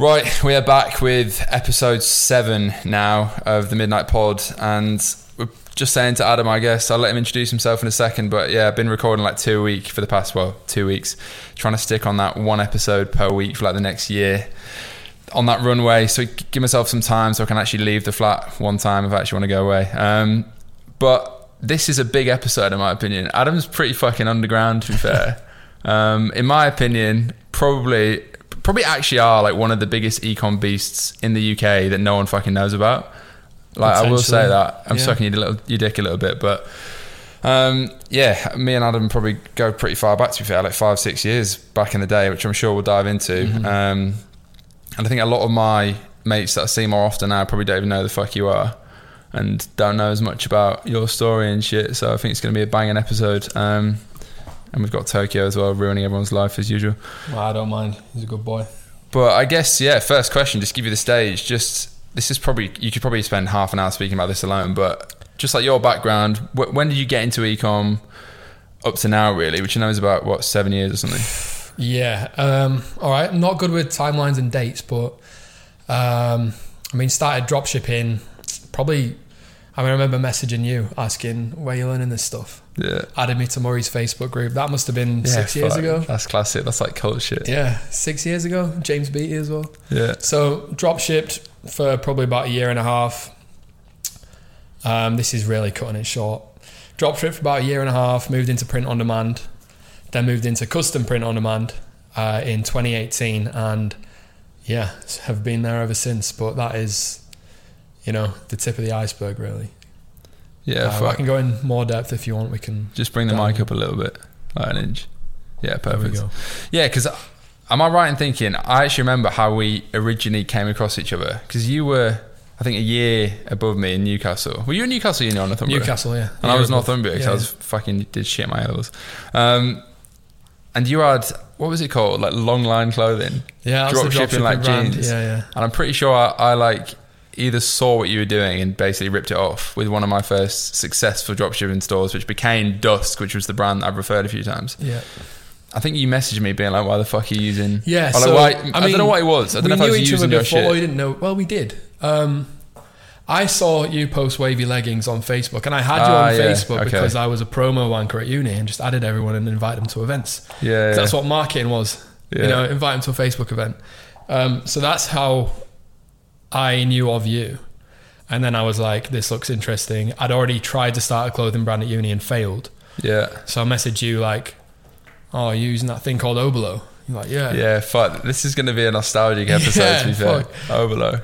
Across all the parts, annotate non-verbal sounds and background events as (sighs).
Right, we are back with episode seven now of the Midnight Pod, and we're just saying to Adam, I guess I'll let him introduce himself in a second. But yeah, I've been recording like two a week for the past well two weeks, trying to stick on that one episode per week for like the next year on that runway. So give myself some time so I can actually leave the flat one time if I actually want to go away. Um, but this is a big episode in my opinion. Adam's pretty fucking underground to be fair. (laughs) um, in my opinion, probably probably actually are like one of the biggest ecom beasts in the UK that no one fucking knows about. Like I will say that I'm yeah. sucking your, little, your dick a little bit, but um, yeah, me and Adam probably go pretty far back. To be fair, like five six years back in the day, which I'm sure we'll dive into. Mm-hmm. Um, and I think a lot of my mates that I see more often now probably don't even know who the fuck you are and don't know as much about your story and shit. So I think it's going to be a banging episode. Um, and we've got Tokyo as well, ruining everyone's life as usual. Well, I don't mind. He's a good boy. But I guess yeah. First question, just give you the stage. Just this is probably you could probably spend half an hour speaking about this alone. But just like your background, wh- when did you get into ecom? Up to now, really, which you know is about what seven years or something. (sighs) Yeah. Um, all right. I'm not good with timelines and dates, but um, I mean, started dropshipping probably. I mean, I remember messaging you asking where you're learning this stuff. Yeah, Added me to Murray's Facebook group. That must have been six years ago. That's classic. That's like cult shit. Yeah, six years ago. James Beatty as well. Yeah, So drop shipped for probably about a year and a half. Um, this is really cutting it short. Drop shipped for about a year and a half. Moved into print on demand. Then moved into custom print on demand uh, in 2018, and yeah, have been there ever since. But that is, you know, the tip of the iceberg, really. Yeah. Uh, I can go in more depth if you want. We can. Just bring the down. mic up a little bit, like an inch. Yeah, perfect. Yeah, because am I right in thinking? I actually remember how we originally came across each other because you were, I think, a year above me in Newcastle. Were you in Newcastle? You know, Northumbria. Newcastle, yeah. and I was Northumbria because yeah, I was fucking did shit my levels. Um, and you had what was it called? Like long line clothing. Yeah, drop shipping, like, brand. jeans. Yeah, yeah. And I'm pretty sure I, I like either saw what you were doing and basically ripped it off with one of my first successful dropshipping stores, which became Dusk, which was the brand I've referred a few times. Yeah. I think you messaged me being like, "Why the fuck are you using?" Yeah, like, so, why, I I, don't know what it was. I don't we know if I was each using other your before. We didn't know. Well, we did. Um, I saw you post wavy leggings on Facebook, and I had you Ah, on yeah, Facebook okay. because I was a promo wanker at uni and just added everyone and invited them to events. Yeah, yeah. That's what marketing was. Yeah. You know, invite them to a Facebook event. Um, so that's how I knew of you. And then I was like, this looks interesting. I'd already tried to start a clothing brand at uni and failed. yeah, So I messaged you like, oh, you're using that thing called Oberlo. You're like, yeah. yeah. Fuck, this is going to be a nostalgic (laughs) episode. Yeah, to be fair, fuck.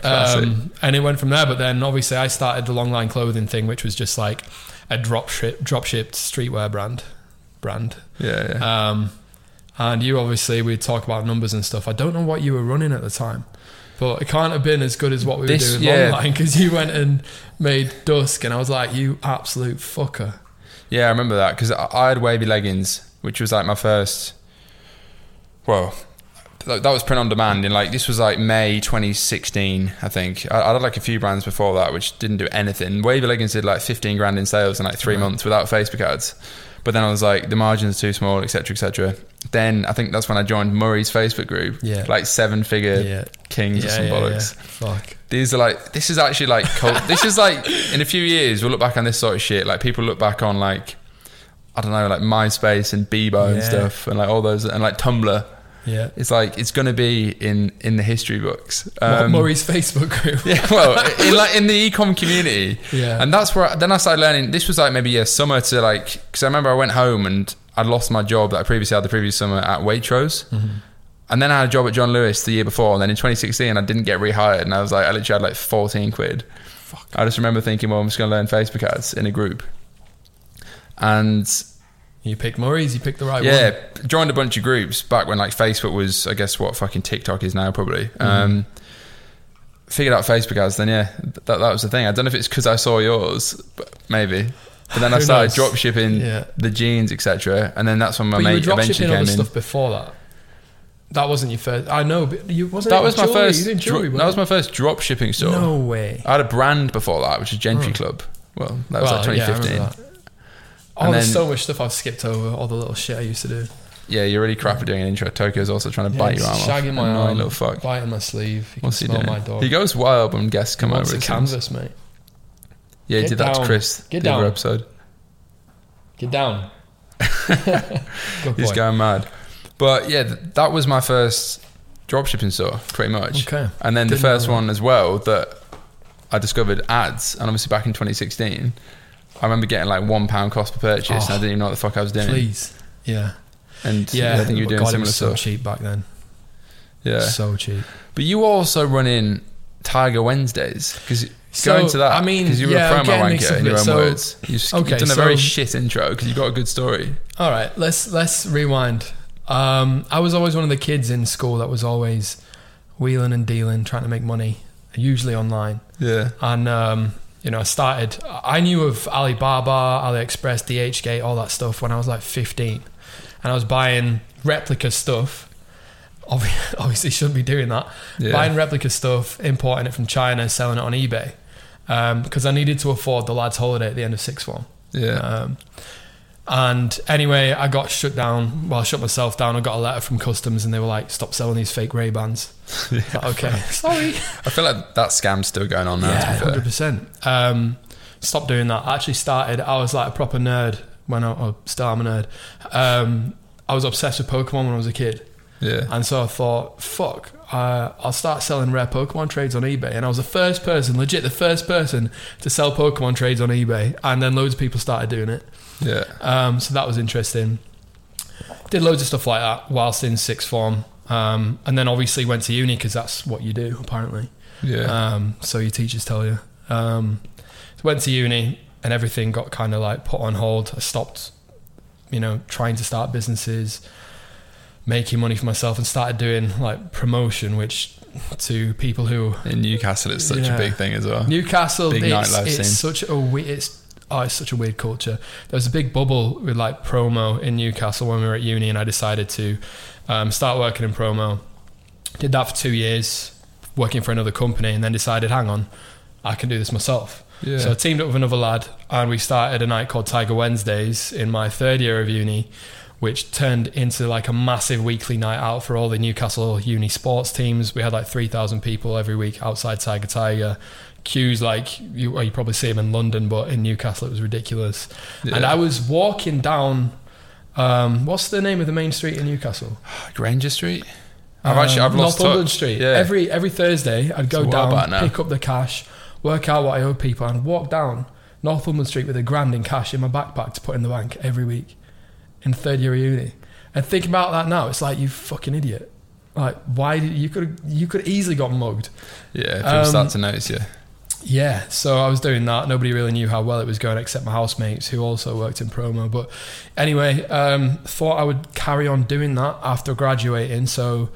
Classic. Um, and it went from there. But then obviously I started the long line clothing thing, which was just like a drop ship, drop shipped streetwear brand, brand. yeah, yeah. Um, and you obviously we'd talk about numbers and stuff. I don't know what you were running at the time, but it can't have been as good as what we This- were doing yeah. long line because you went and made dusk, and I was like, you absolute fucker. Yeah, I remember that because I had wavy leggings, which was like my first. Well, that was print on demand, and like this was like May 2016, I think. I, I had like a few brands before that which didn't do anything. Wavy leggings did like 15 grand in sales in like three Right. months without Facebook ads. But then I was like, the margins are too small, etc., etc. Then I think that's when I joined Murray's Facebook group. Yeah. like seven figure Yeah. kings or Yeah, some yeah, bollocks. yeah. Fuck. These are like this is actually like cult. this is like in a few years we'll look back on this sort of shit. Like people look back on like I don't know like MySpace and Bebo and stuff and like all those and like Tumblr. Yeah. It's like it's gonna be in in the history books. Um, Murray's Facebook group. (laughs) yeah, well, in like in the ecom community, Yeah. and that's where then I started learning. This was like maybe a summer to like because I remember I went home and I'd lost my job that I previously had the previous summer at Waitrose. Mm-hmm. And then I had a job at John Lewis the year before, and then in 2016 I didn't get rehired, and I was like, I literally had like 14 quid. Fuck. I just remember thinking, well, I'm just going to learn Facebook ads in a group, and You picked Murray's. You picked the right yeah, one. Yeah, joined a bunch of groups back when like Facebook was, I guess, what fucking TikTok is now probably. Mm-hmm. Um, figured out Facebook ads, then yeah, that, that was the thing. I don't know if it's because I saw yours, but maybe. But then (laughs) I Who started knows? drop shipping Yeah. the jeans, etc. And then that's when my But you were mate drop eventually shipping came other in. stuff before that. That wasn't your first. I know, but you wasn't. That it was my jewelry? first. Did dro- jewelry, that was my first drop shipping store. No way. I had a brand before that, which is Gentry. Club. Well, that was Well, like yeah, I 2015. remember that. Oh, And there's then- so much stuff I've skipped over. All the little shit I used to do. yeah, you're really crap at doing an intro. Tokyo's also trying to Yeah, bite your arm off. shagging my Annoying arm. little fuck. biting my sleeve. You can What's he smell doing? my dog. He goes wild when guests come He wants over. a it seems. canvas, mate. Yeah, he did that to. Chris. Get the other down. episode. Get down. (laughs) He's going mad. But yeah, th- that was my first dropshipping store, pretty much. Okay. And then the Didn't know first one as well that I discovered ads, and obviously back in 2016, I remember getting like one pound cost per purchase, and I Oh, didn't even know what the fuck I was doing. Please. Yeah. And Yeah. yeah, I think you were doing God, it similar so stuff. cheap back then. Yeah, So cheap. but you also run in Tiger Wednesdays because So, go into that. I mean, because you were yeah, a promo wanker in your own So- words. You've, Okay, you've done a very so- shit intro because you've got a good story. All right, let's let's rewind. Um, I was always one of the kids in school that was always wheeling and dealing, trying to make money, usually online. Yeah, And um, you know, I started. I knew of Alibaba, AliExpress, DHgate, all that stuff when I was like 15, and I was buying replica stuff. Obvi- (laughs) Obviously, shouldn't be doing that. yeah. Buying replica stuff, importing it from China, selling it on eBay, because I needed to afford the lads' holiday at the end of sixth form. yeah. Um, and anyway, I got shut down. Well, I shut myself down. I got a letter from customs, and they were like, "Stop selling these fake Ray Bans." (laughs) okay, sorry. I feel like that scam's still going on now. Yeah, to be fair. hundred percent. Um, stop doing that. I actually started. I was like a proper nerd when I oh, still am a nerd. Um, I was obsessed with Pokemon when I was a kid, Yeah, and so I thought, "Fuck." Uh, I'll start selling rare Pokemon trades on eBay, and I was the first person, legit, the first person to sell Pokemon trades on eBay, and then loads of people started doing it. yeah, Um, so that was interesting. Did loads of stuff like that whilst in sixth form. Um, and then obviously went to uni because that's what you do, apparently. yeah. Um, so your teachers tell you. Um, so went to uni and everything got kind of like put on hold. I stopped, you know, trying to start businesses, making money for myself, and started doing like promotion, which to people who In Newcastle, it's such Yeah. a big thing as well. Newcastle, Big it's, nightlife it's scene. such a we- it's oh, it's such a weird culture. There was a big bubble with like promo in Newcastle when we were at uni, and I decided to um, start working in promo. Did that for two years, working for another company, and then decided, hang on, I can do this myself. Yeah, So I teamed up with another lad, and we started a night called Tiger Wednesdays in my third year of uni, which turned into like a massive weekly night out for all the Newcastle uni sports teams. We had like three thousand people every week outside Tiger Tiger. Queues like you, well, you probably see them in London, but in Newcastle it was ridiculous. yeah. And I was walking down. Um, what's the name of the main street in Newcastle? Grainger Street. I've actually I've Um, lost touch. Street. Yeah, Every every Thursday, I'd go It's a while back down, pick up the cash, work out what I owe people, and walk down Northumberland Street with a grand in cash in my backpack to put in the bank every week in third year of uni. And think about that now, it's like you fucking idiot. Like, why did you could you could easily got mugged? yeah. People Um, start to notice you. Yeah, so I was doing that. Nobody really knew how well it was going except my housemates who also worked in promo. But anyway, um, thought I would carry on doing that after graduating. So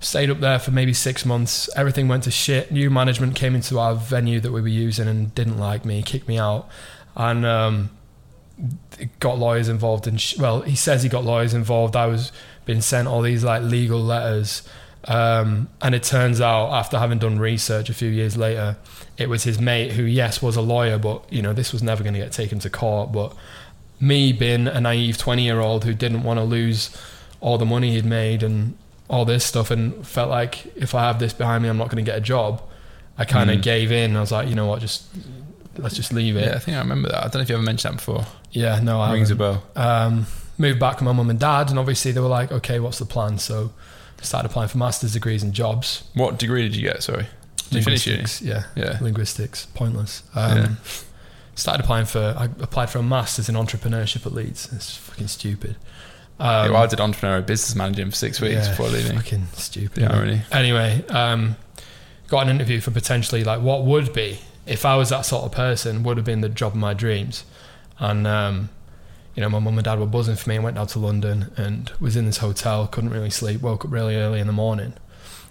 stayed up there for maybe six months. Everything went to shit. New management came into our venue that we were using and didn't like me, kicked me out, and um, got lawyers involved. And sh- well, he says he got lawyers involved. I was being sent all these like legal letters. Um, and it turns out, after having done research a few years later, it was his mate who, yes, was a lawyer, but you know this was never going to get taken to court. But me, being a naive twenty-year-old who didn't want to lose all the money he'd made and all this stuff, and felt like if I have this behind me, I'm not going to get a job. I kind of Mm. gave in. I was like, you know what, just let's just leave it. Yeah, I think I remember that. I don't know if you ever mentioned that before. Yeah, no, I Rings a bell. um, moved back with my mum and dad, and obviously they were like, okay, what's the plan? So started applying for master's degrees and jobs. What degree did you get? Sorry, did you finish uni? Yeah, Yeah, linguistics, pointless. Um, Yeah. Started applying for, I applied for a master's in entrepreneurship at Leeds. It's fucking stupid. yeah Um, well, I did entrepreneurial business managing for six weeks yeah, before leaving. Fucking stupid. Yeah, really. Anyway, um, got an interview for potentially like what would be if I was that sort of person would have been the job of my dreams, and um, you know my mum and dad were buzzing for me and went down to London and was in this hotel, couldn't really sleep, woke up really early in the morning.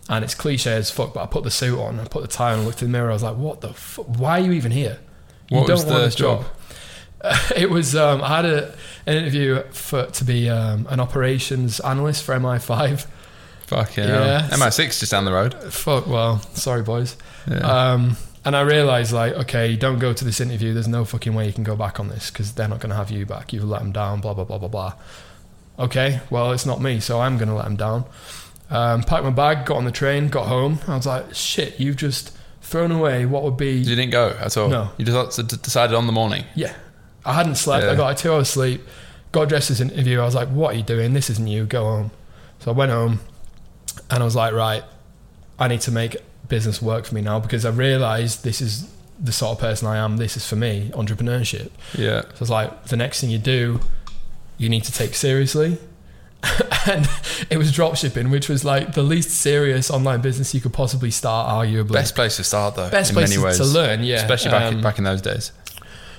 And it's cliche as fuck, but I put the suit on, I put the tie on, looked in the mirror. I was like, "What the? Fu- why are you even here? You What was don't want the this job." job? (laughs) it was. Um, I had a, an interview for to be um, an operations analyst for MI5. Fuck Yeah. yeah. MI6 just down the road. Fuck. Well, sorry, boys. Yeah. Um, and I realised, like, okay, don't go to this interview. There's no fucking way you can go back on this because they're not going to have you back. You've let them down. Blah blah blah blah blah. okay, well, it's not me, so I'm going to let them down. Um, packed my bag, got on the train, got home. I was like, shit, you've just thrown away what would be. You didn't go at all. No. You just decided on the morning. Yeah. I hadn't slept. Yeah. I got like two hours sleep, got dressed as an interview. I was like, what are you doing? This isn't you. Go home. So I went home and I was like, right, I need to make business work for me now because I realized this is the sort of person I am. This is for me, entrepreneurship. Yeah. So it's like the next thing you do, you need to take seriously. (laughs) and it was dropshipping, which was like the least serious online business you could possibly start, arguably. Best place to start though. Best in place many ways. to learn, yeah. Especially back Um, back in those days.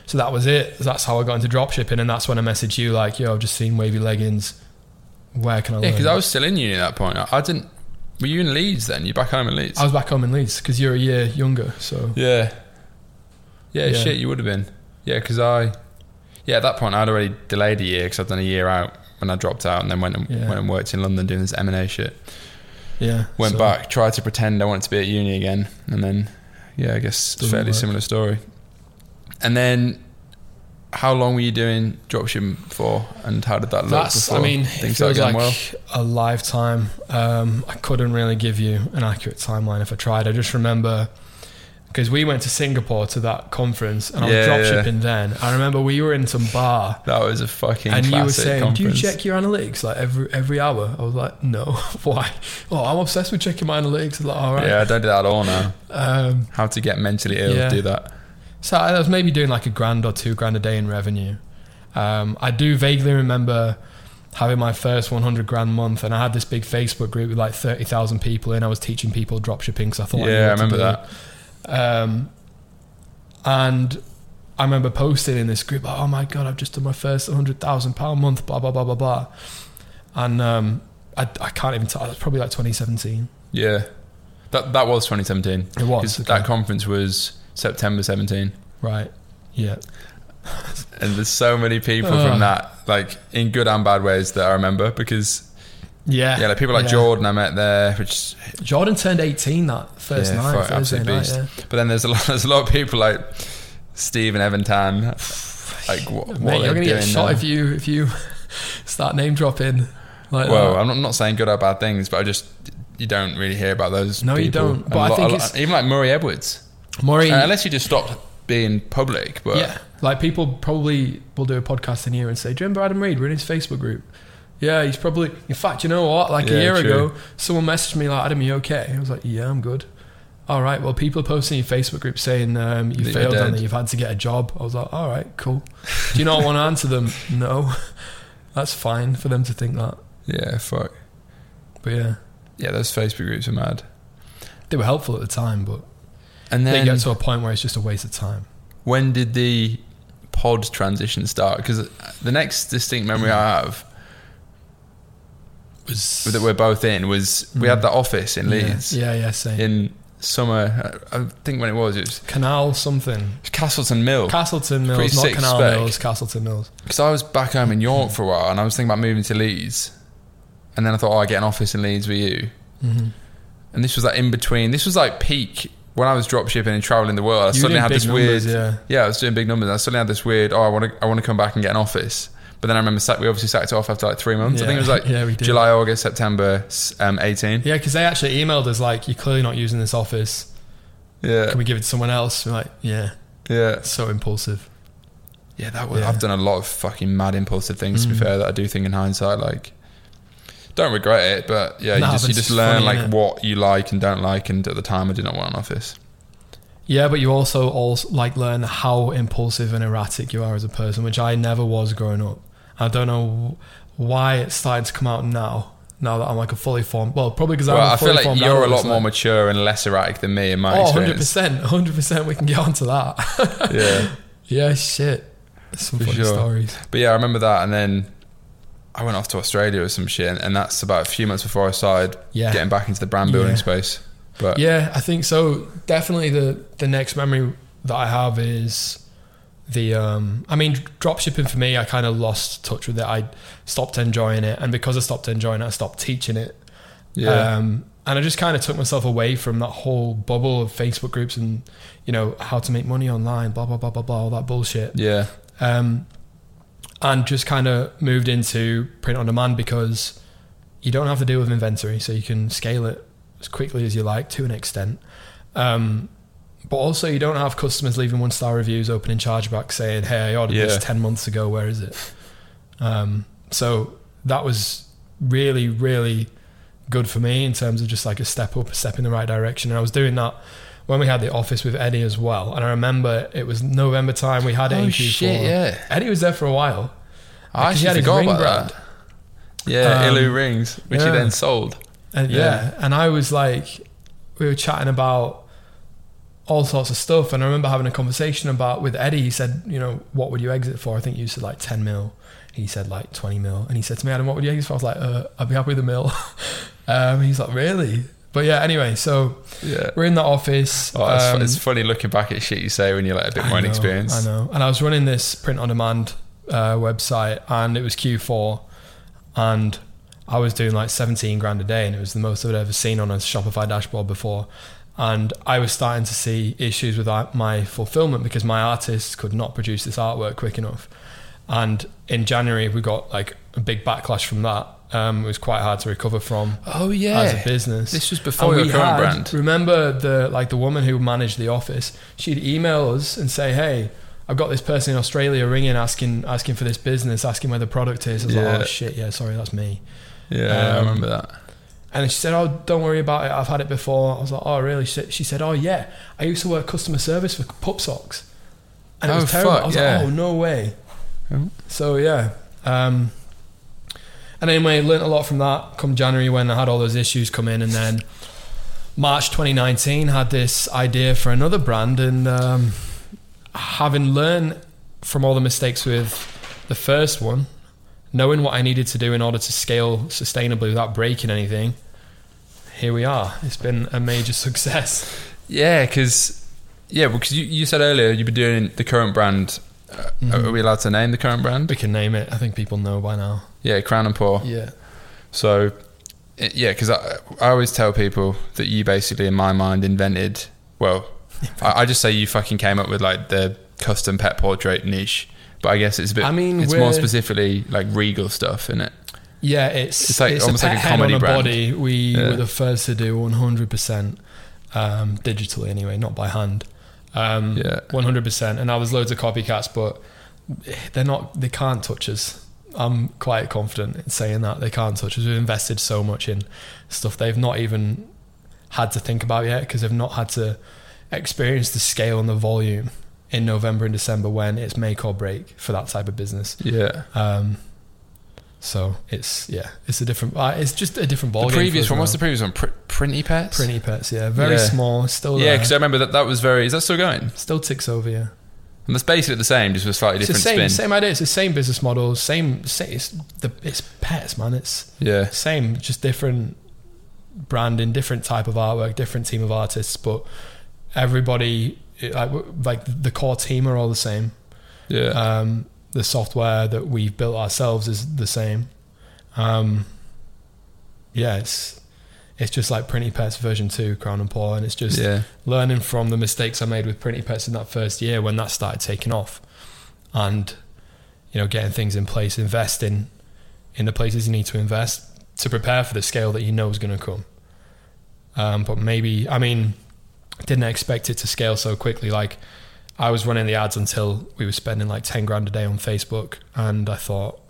So that was it. That's how I got into dropshipping, and that's when I messaged you like, "Yo, I've just seen wavy leggings. Where can I Yeah, because I was still in uni at that point. I didn't. Were you in Leeds then? You're back home in Leeds? I was back home in Leeds because you're a year younger. So yeah. yeah. Yeah. shit, you would have been. Yeah, because I. Yeah, at that point I'd already delayed a year because I'd done a year out when I dropped out and then went and, Yeah. went and worked in London doing this M and A shit. yeah, Went so- back, tried to pretend I wanted to be at uni again, and then yeah, I guess Doesn't fairly work. similar story. And then, how long were you doing dropshipping for, and how did that look? That's. I mean, it feels like well. a lifetime. Um, I couldn't really give you an accurate timeline if I tried. I just remember because we went to Singapore to that conference, and I was Yeah, yeah. dropshipping then. I remember we were in some bar. That was a fucking and you were saying, "Do you check your analytics like every every hour?" I was like, "No, (laughs) why?" Oh, I'm obsessed with checking my analytics. I was like, all right. Yeah, I don't do that at all now. Um, How to get mentally ill? Yeah. Do that. So I was maybe doing like a grand or two grand a day in revenue. Um, I do vaguely remember having my first 100 grand month, and I had this big Facebook group with like 30,000 people in. I was teaching people dropshipping because I thought, yeah, I to remember that. Um, and I remember posting in this group, "Oh my god, I've just done my first 100,000 pound month." Blah blah blah blah blah. And um, I, I can't even tell. It's probably like 2017. Yeah, that that was 2017. It was okay. That conference was September 17, right. Yeah. (laughs) and there's so many people from that, like in good and bad ways, that I remember because Yeah. yeah, like people like Yeah. Jordan I met there, which Jordan turned 18 that first Yeah, night, Thursday absolute night. beast. Yeah. But then there's a (laughs) lot, there's a lot of people like Steve and Evan Tan, like what, what Mate, they're you're gonna get shot now. if you if you (laughs) start name dropping like Well, that. I'm not, I'm not saying good or bad things, but I just you don't really hear about those. No, you don't. But I lot- think lot- it's- even like Murray Edwards, Maury, Uh, unless you just stopped being public. But yeah, like people probably will do a podcast in here and say, "Do you remember Adam Reed? We're in his Facebook group." Yeah, he's probably. In fact, you know what? Like Yeah, a year true. ago, someone messaged me like, "Adam, you okay?" I was like, "Yeah, I'm good." All right. Well, people are posting in your Facebook group saying um, you That failed and that you've had to get a job. I was like, "All right, cool." Do you not want to answer them? (laughs) No, (laughs) that's fine for them to think that. yeah, fuck. But yeah, Yeah, those Facebook groups are mad. they were helpful at the time, but And they then get to a point where it's just a waste of time. when did the pod transition start? Because the next distinct memory I have Was that we're both in was we had that office in Leeds Yeah, yeah, yeah same. in summer. I I think when it was, it was Canal something. Castleton Mill. Castleton Mills, Pretty not Canal spec. Mills, Castleton Mills. Because I was back home in York for a while, and I was thinking about moving to Leeds, and then I thought, oh, I get an office in Leeds with you. Mm-hmm. And this was like in between. This was like peak when I was dropshipping and traveling the world. I You suddenly had this numbers, weird. yeah. Yeah, I was doing big numbers. I suddenly had this weird. Oh, I want to. I want to come back and get an office. But then I remember we obviously sacked it off after like three months. I think it was like (laughs) yeah. July, August, September, um, eighteen. Yeah, because they actually emailed us like, "You're clearly not using this office. Yeah, Can we give it to someone else?" We're like, "Yeah." yeah, so impulsive. yeah. That was. Yeah. I've done a lot of fucking mad impulsive things. To be Mm. fair, that I do think in hindsight, like, don't regret it. But yeah, Nah, you just you just learn funny, like innit? what you like and don't like. And at the time, I did not want an office. Yeah, but you also also like learn how impulsive and erratic you are as a person, which I never was growing up. I don't know why it's starting to come out now. Now that I'm like a fully formed, well, probably because Well, I'm I fully feel like you're a lot more mature and less erratic than me in my Oh, experience. 100%. 100% (laughs) we can get onto that. (laughs) Yeah. yeah, shit. Some For funny sure. stories. But yeah, I remember that, and then I went off to Australia or some shit, and, and that's about a few months before I started Yeah. getting back into the brand building Yeah. space. But Yeah, I think so. Definitely the the next memory that I have is the um I mean dropshipping for me I kind of lost touch with it. I stopped enjoying it and because I stopped enjoying it I stopped teaching it. yeah, Um and I just kind of took myself away from that whole bubble of Facebook groups and you know how to make money online blah blah blah blah blah all that bullshit. yeah, Um and just kind of moved into print on demand because you don't have to deal with inventory, so you can scale it as quickly as you like to an extent. Um, but also, you don't have customers leaving one star reviews, opening chargeback saying, "Hey, I ordered Yeah. this ten months ago. Where is it?" Um, so that was really, really good for me in terms of just like a step up, a step in the right direction. And I was doing that when we had the office with Eddie as well. And I remember it was November time. We had it in Oh Q4. shit! Yeah, Eddie was there for a while. I actually had forgot ring about brand. that. Yeah, Um, Ilu rings, which he then sold. And yeah. Yeah. and I was like, we were chatting about all sorts of stuff. And I remember having a conversation about with Eddie. He said, you know, what would you exit for? I think you said like 10 mil. He said like 20 mil. And he said to me, Adam, what would you exit for? I was like, uh, I'd be happy with a mil. (laughs) um, he's like, really? But yeah, anyway, so Yeah. we're in the office. Oh, it's, fu- um, it's funny looking back at shit you say when you're like a bit I more know, inexperienced. I know. And I was running this print on demand uh, website and it was Q4 and I was doing like 17 grand a day and it was the most I'd ever seen on a Shopify dashboard before. And I was starting to see issues with my fulfillment because my artists could not produce this artwork quick enough. And in January, we got like a big backlash from that. Um, it was quite hard to recover from Oh yeah, as a business. this was And before we your current had- brand. Remember the like the woman who managed the office? She'd email us and say, "Hey, I've got this person in Australia ringing, asking asking for this business, asking where the product is." I was Yeah. like, "Oh shit, yeah, sorry, that's me." Yeah, I Um, remember that. And she said, "Oh, don't worry about it. I've had it before." I was like, "Oh, really?" She said, she said "Oh, yeah. I used to work customer service for Pup Socks, and it Oh, was terrible." fuck, I was yeah. like, "Oh, no way." Oh. So yeah. Um, and anyway, learned a lot from that. Come January, when I had all those issues come in, and then March 2019 had this idea for another brand, and um, having learned from all the mistakes with the first one, knowing what I needed to do in order to scale sustainably without breaking anything, here we are. It's been a major (laughs) success. Yeah, because yeah, because you, you said earlier you've been doing the current brand. Uh, Mhm. Are we allowed to name the current brand? We can name it. I think people know by now. Yeah, Crown and Paw. Yeah. So, i- yeah, because I, I always tell people that you basically, in my mind, invented. Well, I, I just say you fucking came up with like the custom pet portrait niche, but I guess it's a bit. I mean, it's more specifically like regal stuff, isn't it? Yeah, it's It's like- it's almost a like a comedy on a brand. body. We Yeah. were the first to do 100% um, digitally anyway, not by hand. Um, Yeah. 100%. And now there's loads of copycats, but they're not. They can't touch us. I'm quite confident in saying that they can't touch us. We've invested so much in stuff they've not even had to think about yet because they've not had to experience the scale and the volume in November and December when it's make or break for that type of business. Yeah. Um, so it's yeah, it's a different. Uh, it's just a different ball. the previous one. What's the previous one? Pr- Printy Pets. Printy pets? Yeah, very Yeah. small. Still Yeah, because I remember that that was very. Is that still going? still ticks over. Yeah, And that's basically the same, just with slightly it's the different same spin. same idea. It's the same business model. Same. same it's the it's pets, man. It's Yeah. same, just different branding, different type of artwork, different team of artists, but everybody like like the core team are all the same. Yeah. Um, the software that we've built ourselves is the same. Um, yeah, it's it's just like Printy Pets version two, Crown and Paw, and it's just yeah. learning from the mistakes I made with Printy Pets in that first year when that started taking off, and you know getting things in place, investing in the places you need to invest to prepare for the scale that you know is going to come. Um, but maybe I mean, didn't expect it to scale so quickly. Like I was running the ads until we were spending like ten grand a day on Facebook, and I thought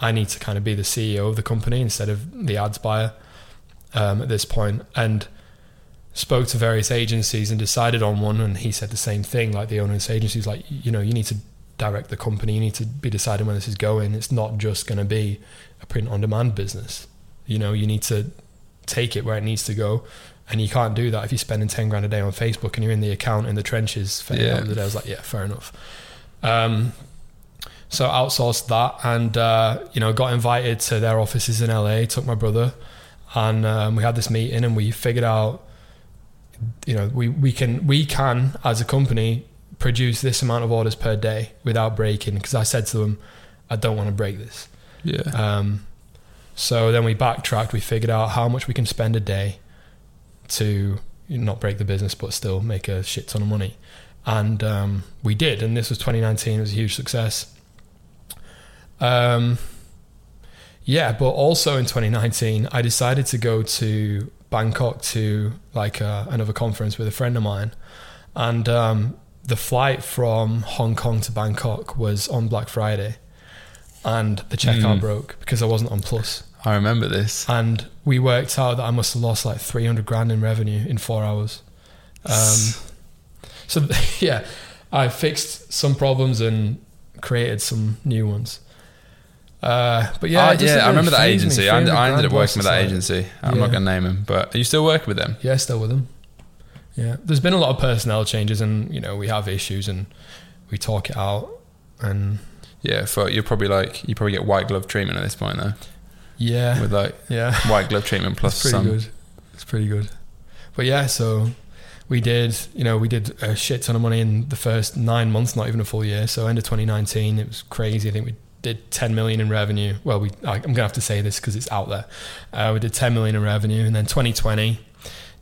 I need to kind of be the CEO of the company instead of the ads buyer um, at this point. and spoke to various agencies and decided on one. And he said the same thing. Like the owner of this agency like, you know, you need to direct the company. You need to be deciding where this is going. It's not just going to be a print on demand business. You know, you need to take it where it needs to go. And you can't do that if you're spending 10 grand a day on Facebook and you're in the account in the trenches for Yeah. a day. I was like, yeah, fair enough. Um, so outsourced that and, uh, you know, got invited to their offices in LA, took my brother and um, we had this meeting and we figured out, you know, we, we can, we can as a company produce this amount of orders per day without breaking. Cause I said to them, I don't want to break this. Yeah. Um, so then we backtracked. We figured out how much we can spend a day to not break the business, but still make a shit ton of money. And um, we did. And this was 2019. It was a huge success. Um, yeah, but also in 2019, I decided to go to Bangkok to like uh, another conference with a friend of mine, and um, the flight from Hong Kong to Bangkok was on Black Friday, and the checkout Mm. broke because I wasn't on Plus, I remember this. and we worked out that I must have lost like 300 grand in revenue in four hours. Um, so (laughs) yeah, I fixed some problems and created some new ones. Uh, but yeah, yeah, it I remember that agency. I, I ended up working with that agency. I'm not going to name him, but are you still working with them? Yeah, still with them. Yeah, there's been a lot of personnel changes, and you know we have issues, and we talk it out, and Yeah, for you're probably like you probably get white glove treatment at this point though, yeah, with like yeah, white glove treatment plus it's pretty some. good. It's pretty good. But yeah, so we did, you know, we did a shit ton of money in the first nine months, not even a full year. So end of 2019, it was crazy. I think we did 10 million in revenue. Well, we I, I'm gonna have to say this because it's out there. Uh, we did 10 million in revenue, and then 2020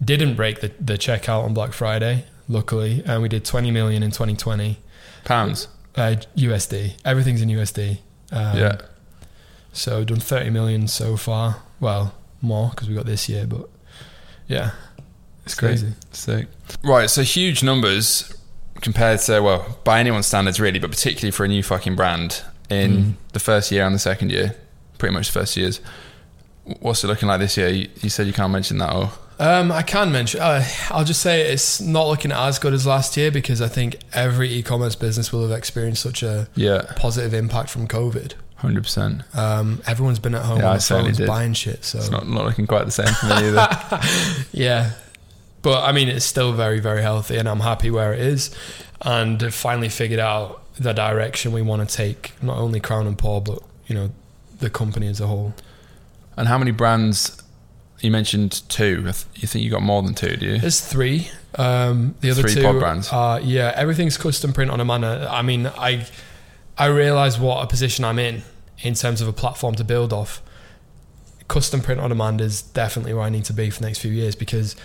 didn't break the the checkout on Black Friday, luckily, and we did 20 million in 2020 Pounds. uh, USD. Everything's in USD. Um, yeah. So done 30 million so far. Well, more because we got this year, but yeah, it's Sick. crazy. Sick. Right, so huge numbers compared to well, by anyone's standards really, but particularly for a new fucking brand in Mm. the first year and the second year, pretty much the first years. What's it looking like this year? You, you said you can't mention that, or Um, I can mention. Uh, I'll just say it's not looking as good as last year because I think every e-commerce business will have experienced such a yeah, positive impact from COVID. Hundred percent. Um, everyone's been at home Yeah, on phones did. buying shit. So It's not not looking quite the same for me either. (laughs) yeah, but I mean it's still very very healthy, and I'm happy where it is, and finally figured out the direction we want to take. Not only Crown and Paw, but you know the company as a whole. and how many brands? You mentioned two. You think you got more than two? Do you? There's three. Um, the other Three two pod brands. are yeah, everything's custom print on demand. I mean, I I realize what a position I'm in in terms of a platform to build off. Custom print on demand is definitely where I need to be for the next few years because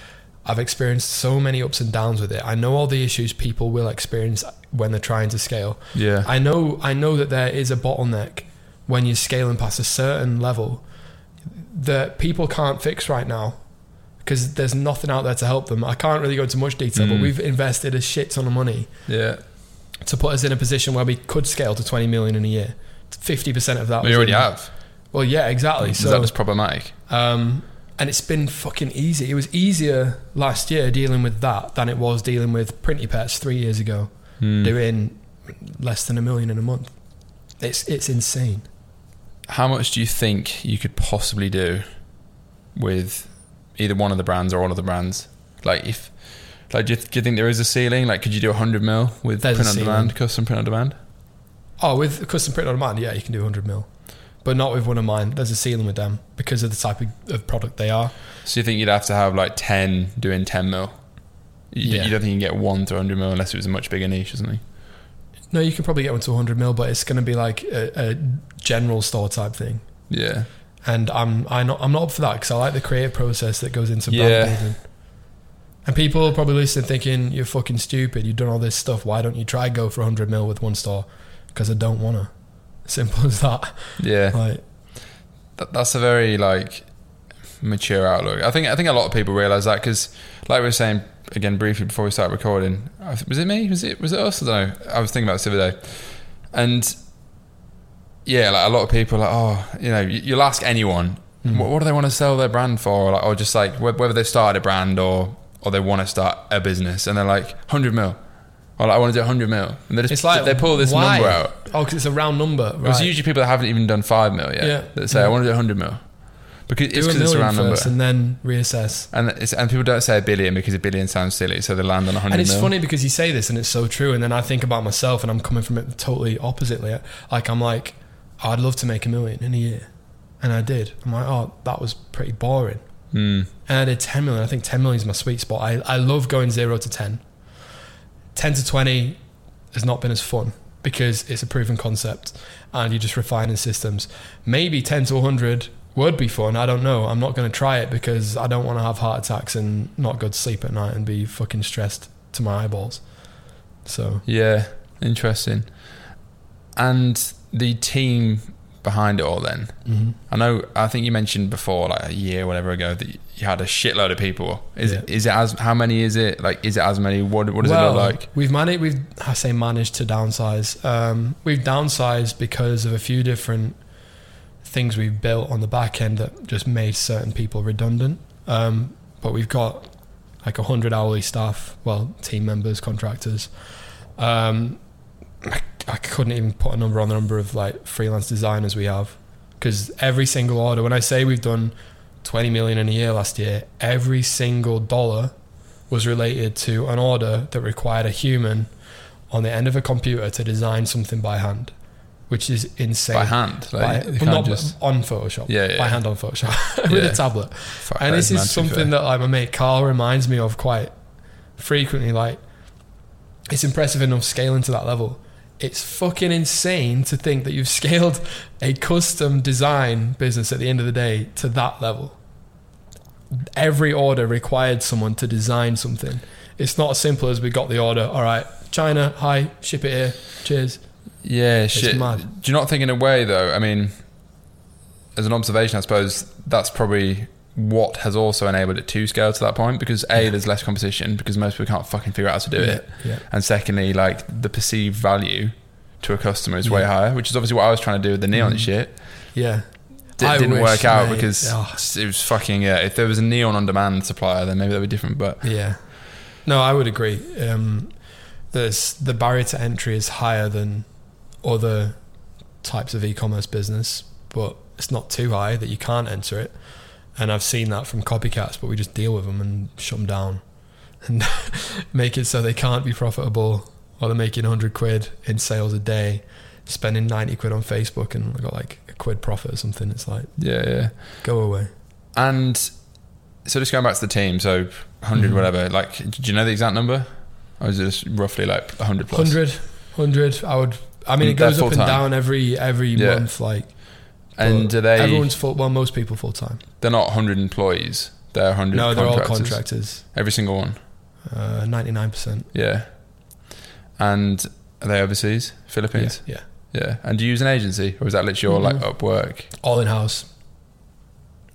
I've experienced so many ups and downs with it. I know all the issues people will experience when they're trying to scale. Yeah, I know I know that there is a bottleneck when you're scaling past a certain level that people can't fix right now because there's nothing out there to help them. I can't really go into much detail, but Mm. we've invested a shit ton of money yeah. To put us in a position where we could scale to 20 million in a year. 50% of that We already in- have. Well, yeah, exactly. Is So that was problematic? um, and it's been fucking easy. It was easier last year dealing with that than it was dealing with Printy Pets 3 years ago. Hmm. Doing less than a million in a month. It's it's insane. How much do you think you could possibly do with either one of the brands or all of the brands? Like, if, like, do you, do you think there is a ceiling? Like, could you do 100 mil with There's print on ceiling. demand, custom print on demand? Oh, with custom print on demand, yeah, you can do 100 mil, but not with one of mine. There's a ceiling with them because of the type of, of product they are. So you think you'd have to have like 10 doing 10 mil? You, Yeah. you don't think you can get one to 100 mil unless it was a much bigger niche or something? No, you can probably get one to 100 mil, but it's going to be like a, a general store type thing. Yeah. And I'm I not I'm not up for that because I like the creative process that goes into Yeah. brand building. And people are probably listening thinking you're fucking stupid. You've done all this stuff. Why don't you try go for 100 mil with one store? Because I don't want to. (laughs) Simple as that. Yeah. Like That, that's a very like mature outlook. I think I think a lot of people realize that because, like we were saying again briefly before we started recording, I th- was it me? Was it was it us? I don't know. I was thinking about this the other day, and yeah, like a lot of people are like, oh, you know, you, you'll ask anyone, Mm. what, what do they want to sell their brand for, or, like, or just like whether they've started a brand or or they want to start a business, and they're like hundred mil. Or like, I want to do 100 mil. And they just It's like, they pull this why? number out. oh, because it's a round number. It's usually people that haven't even done 5 mil yet Yeah. that say, I want to do 100 mil. Because do it's because it's a round number. and then reassess. And it's, and people don't say a billion because a billion sounds silly, so they land on a hundred. And it's mil. funny because you say this and it's so true, and then I think about myself and I'm coming from it totally oppositely. Like I'm like, I'd love to make a million in a year, and I did. I'm like, oh, that was pretty boring. Mm. And I did 10 million. I think 10 million is my sweet spot. I, I love going zero to 10. 10 to 20 has not been as fun because it's a proven concept and you're just refining systems. Maybe 10 to 100 would be fun. I don't know. I'm not going to try it because I don't want to have heart attacks and not go to sleep at night and be fucking stressed to my eyeballs. So, Yeah, interesting. And the team behind it all then? Mm-hmm. I know. I think you mentioned before, like a year, or whatever ago, that you had a shitload of people. Is Yeah. is it as how many is it? Like, is it as many? What what does it look like? We've managed. We've I say managed to downsize. Um, we've downsized because of a few different things we've built on the back end that just made certain people redundant. Um, but we've got like a hundred hourly staff, well, team members, contractors. Um, I, couldn't even put a number on the number of like freelance designers we have because every single order. When I say we've done twenty million in a year last year, every single dollar was related to an order that required a human on the end of a computer to design something by hand, which is insane. By hand, like, well, can't just on Photoshop. Yeah, yeah, by hand on Photoshop (laughs) with Yeah. a tablet. Fuck, and this is something that like my mate Carl reminds me of quite frequently. Like, it's impressive enough scaling to that level. It's fucking insane to think that you've (laughs) scaled a custom design business at the end of the day to that level. Every order required someone to design something. It's not as simple as we got the order. All right, China, hi, ship it here. Cheers. Yeah, shit. mad. Do you not think in a way though? I mean, as an observation, I suppose that's probably what has also enabled it to scale to that point because a Yeah. there's less competition because most people can't fucking figure out how to do it, Yeah. and secondly, like the perceived value to a customer is way higher, which is obviously what I was trying to do with the neon Mhm. shit. Yeah. It didn't wish, work out mate. because Oh. it was fucking yeah. If there was a neon on demand supplier, then maybe that would be different. But Yeah. No, I would agree. Um, there's the barrier to entry is higher than other types of e-commerce business, but it's not too high that you can't enter it. And I've seen that from copycats, but we just deal with them and shut them down (laughs) and (laughs) make it so they can't be profitable or they're making 100 quid in sales a day, spending 90 quid on Facebook and got like a quid profit or something. It's like, yeah, yeah. go away. And so just going back to the team, so 100 Mhm. whatever. Like, do you know the exact number, or is it just roughly like 100 plus? 100, 100. I would. I mean, And it goes up and full-time? down every every Yeah. month. Like, And do they? Everyone's full. Well, most people full time. They're not 100 employees. They're 100. No, they're all contractors. Every single one. Nine percent. Yeah. And are they overseas? Philippines. yeah. Yeah. And do you use an agency, or is that literally all Mhm. like Upwork? All in house.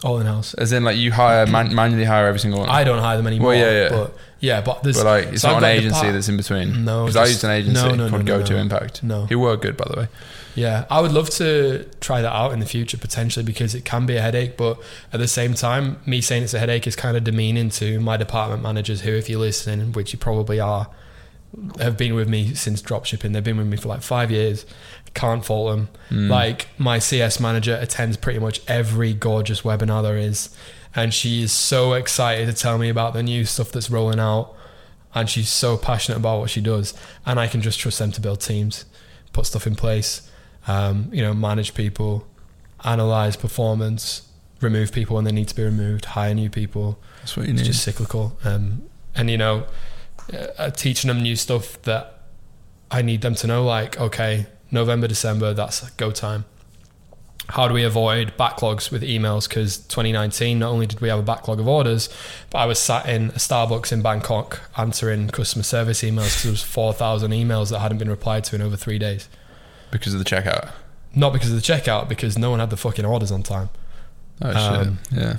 All in house. As in, like you hire man- manually hire every single one. I don't hire them anymore. Well, yeah, yeah. But yeah, but there's but like it's so not an agency depart- that's in between. No, because I used an agency no, no, called no, Go no, to no. Impact. no. Who were good, by the way. Yeah, I would love to try that out in the future potentially because it can be a headache. But at the same time, me saying it's a headache is kind of demeaning to my department managers who, if you're listening, which you probably are, have been with me since dropshipping. They've been with me for like five years. Can't fault them. Mm. Like my CS manager attends pretty much every gorgeous webinar there is, and she is so excited to tell me about the new stuff that's rolling out, and she's so passionate about what she does, and I can just trust them to build teams, put stuff in place, um, you know, manage people, analyze performance, remove people when they need to be removed, hire new people. That's what you It's need. just cyclical, um, and you know, uh, teaching them new stuff that I need them to know. Like, okay, November, December, that's go time. How do we avoid backlogs with emails? Because 2019, not only did we have a backlog of orders, but I was sat in a Starbucks in Bangkok answering customer service emails because there was 4,000 emails that hadn't been replied to in over three days. because of the checkout. Not because of the checkout, because no one had the fucking orders on time. Oh Um, shit. Yeah.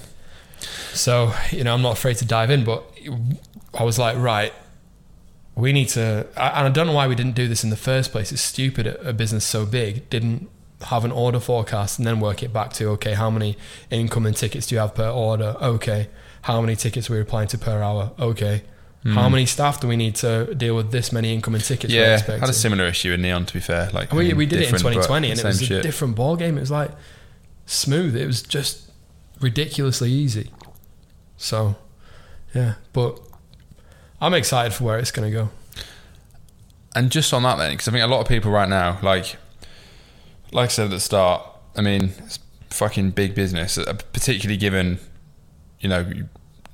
So, you know, I'm not afraid to dive in, but I was like, right, we need to, I- and I don't know why we didn't do this in the first place. It's stupid a a business so big didn't have an order forecast and then work it back to, okay, how many incoming tickets do you have per order? Okay. How many tickets are we replying to per hour? Okay. How Mm. many staff do we need to deal with this many incoming tickets? Yeah, had a similar issue in Neon. To be fair, like we, I mean, we did it in 2020 and it was a shit. different ball game. It was like smooth. It was just ridiculously easy. So, yeah, but I'm excited for where it's going to go. And just on that then, because I think a lot of people right now, like, like I said at the start, I mean, it's fucking big business, uh, particularly given, you know,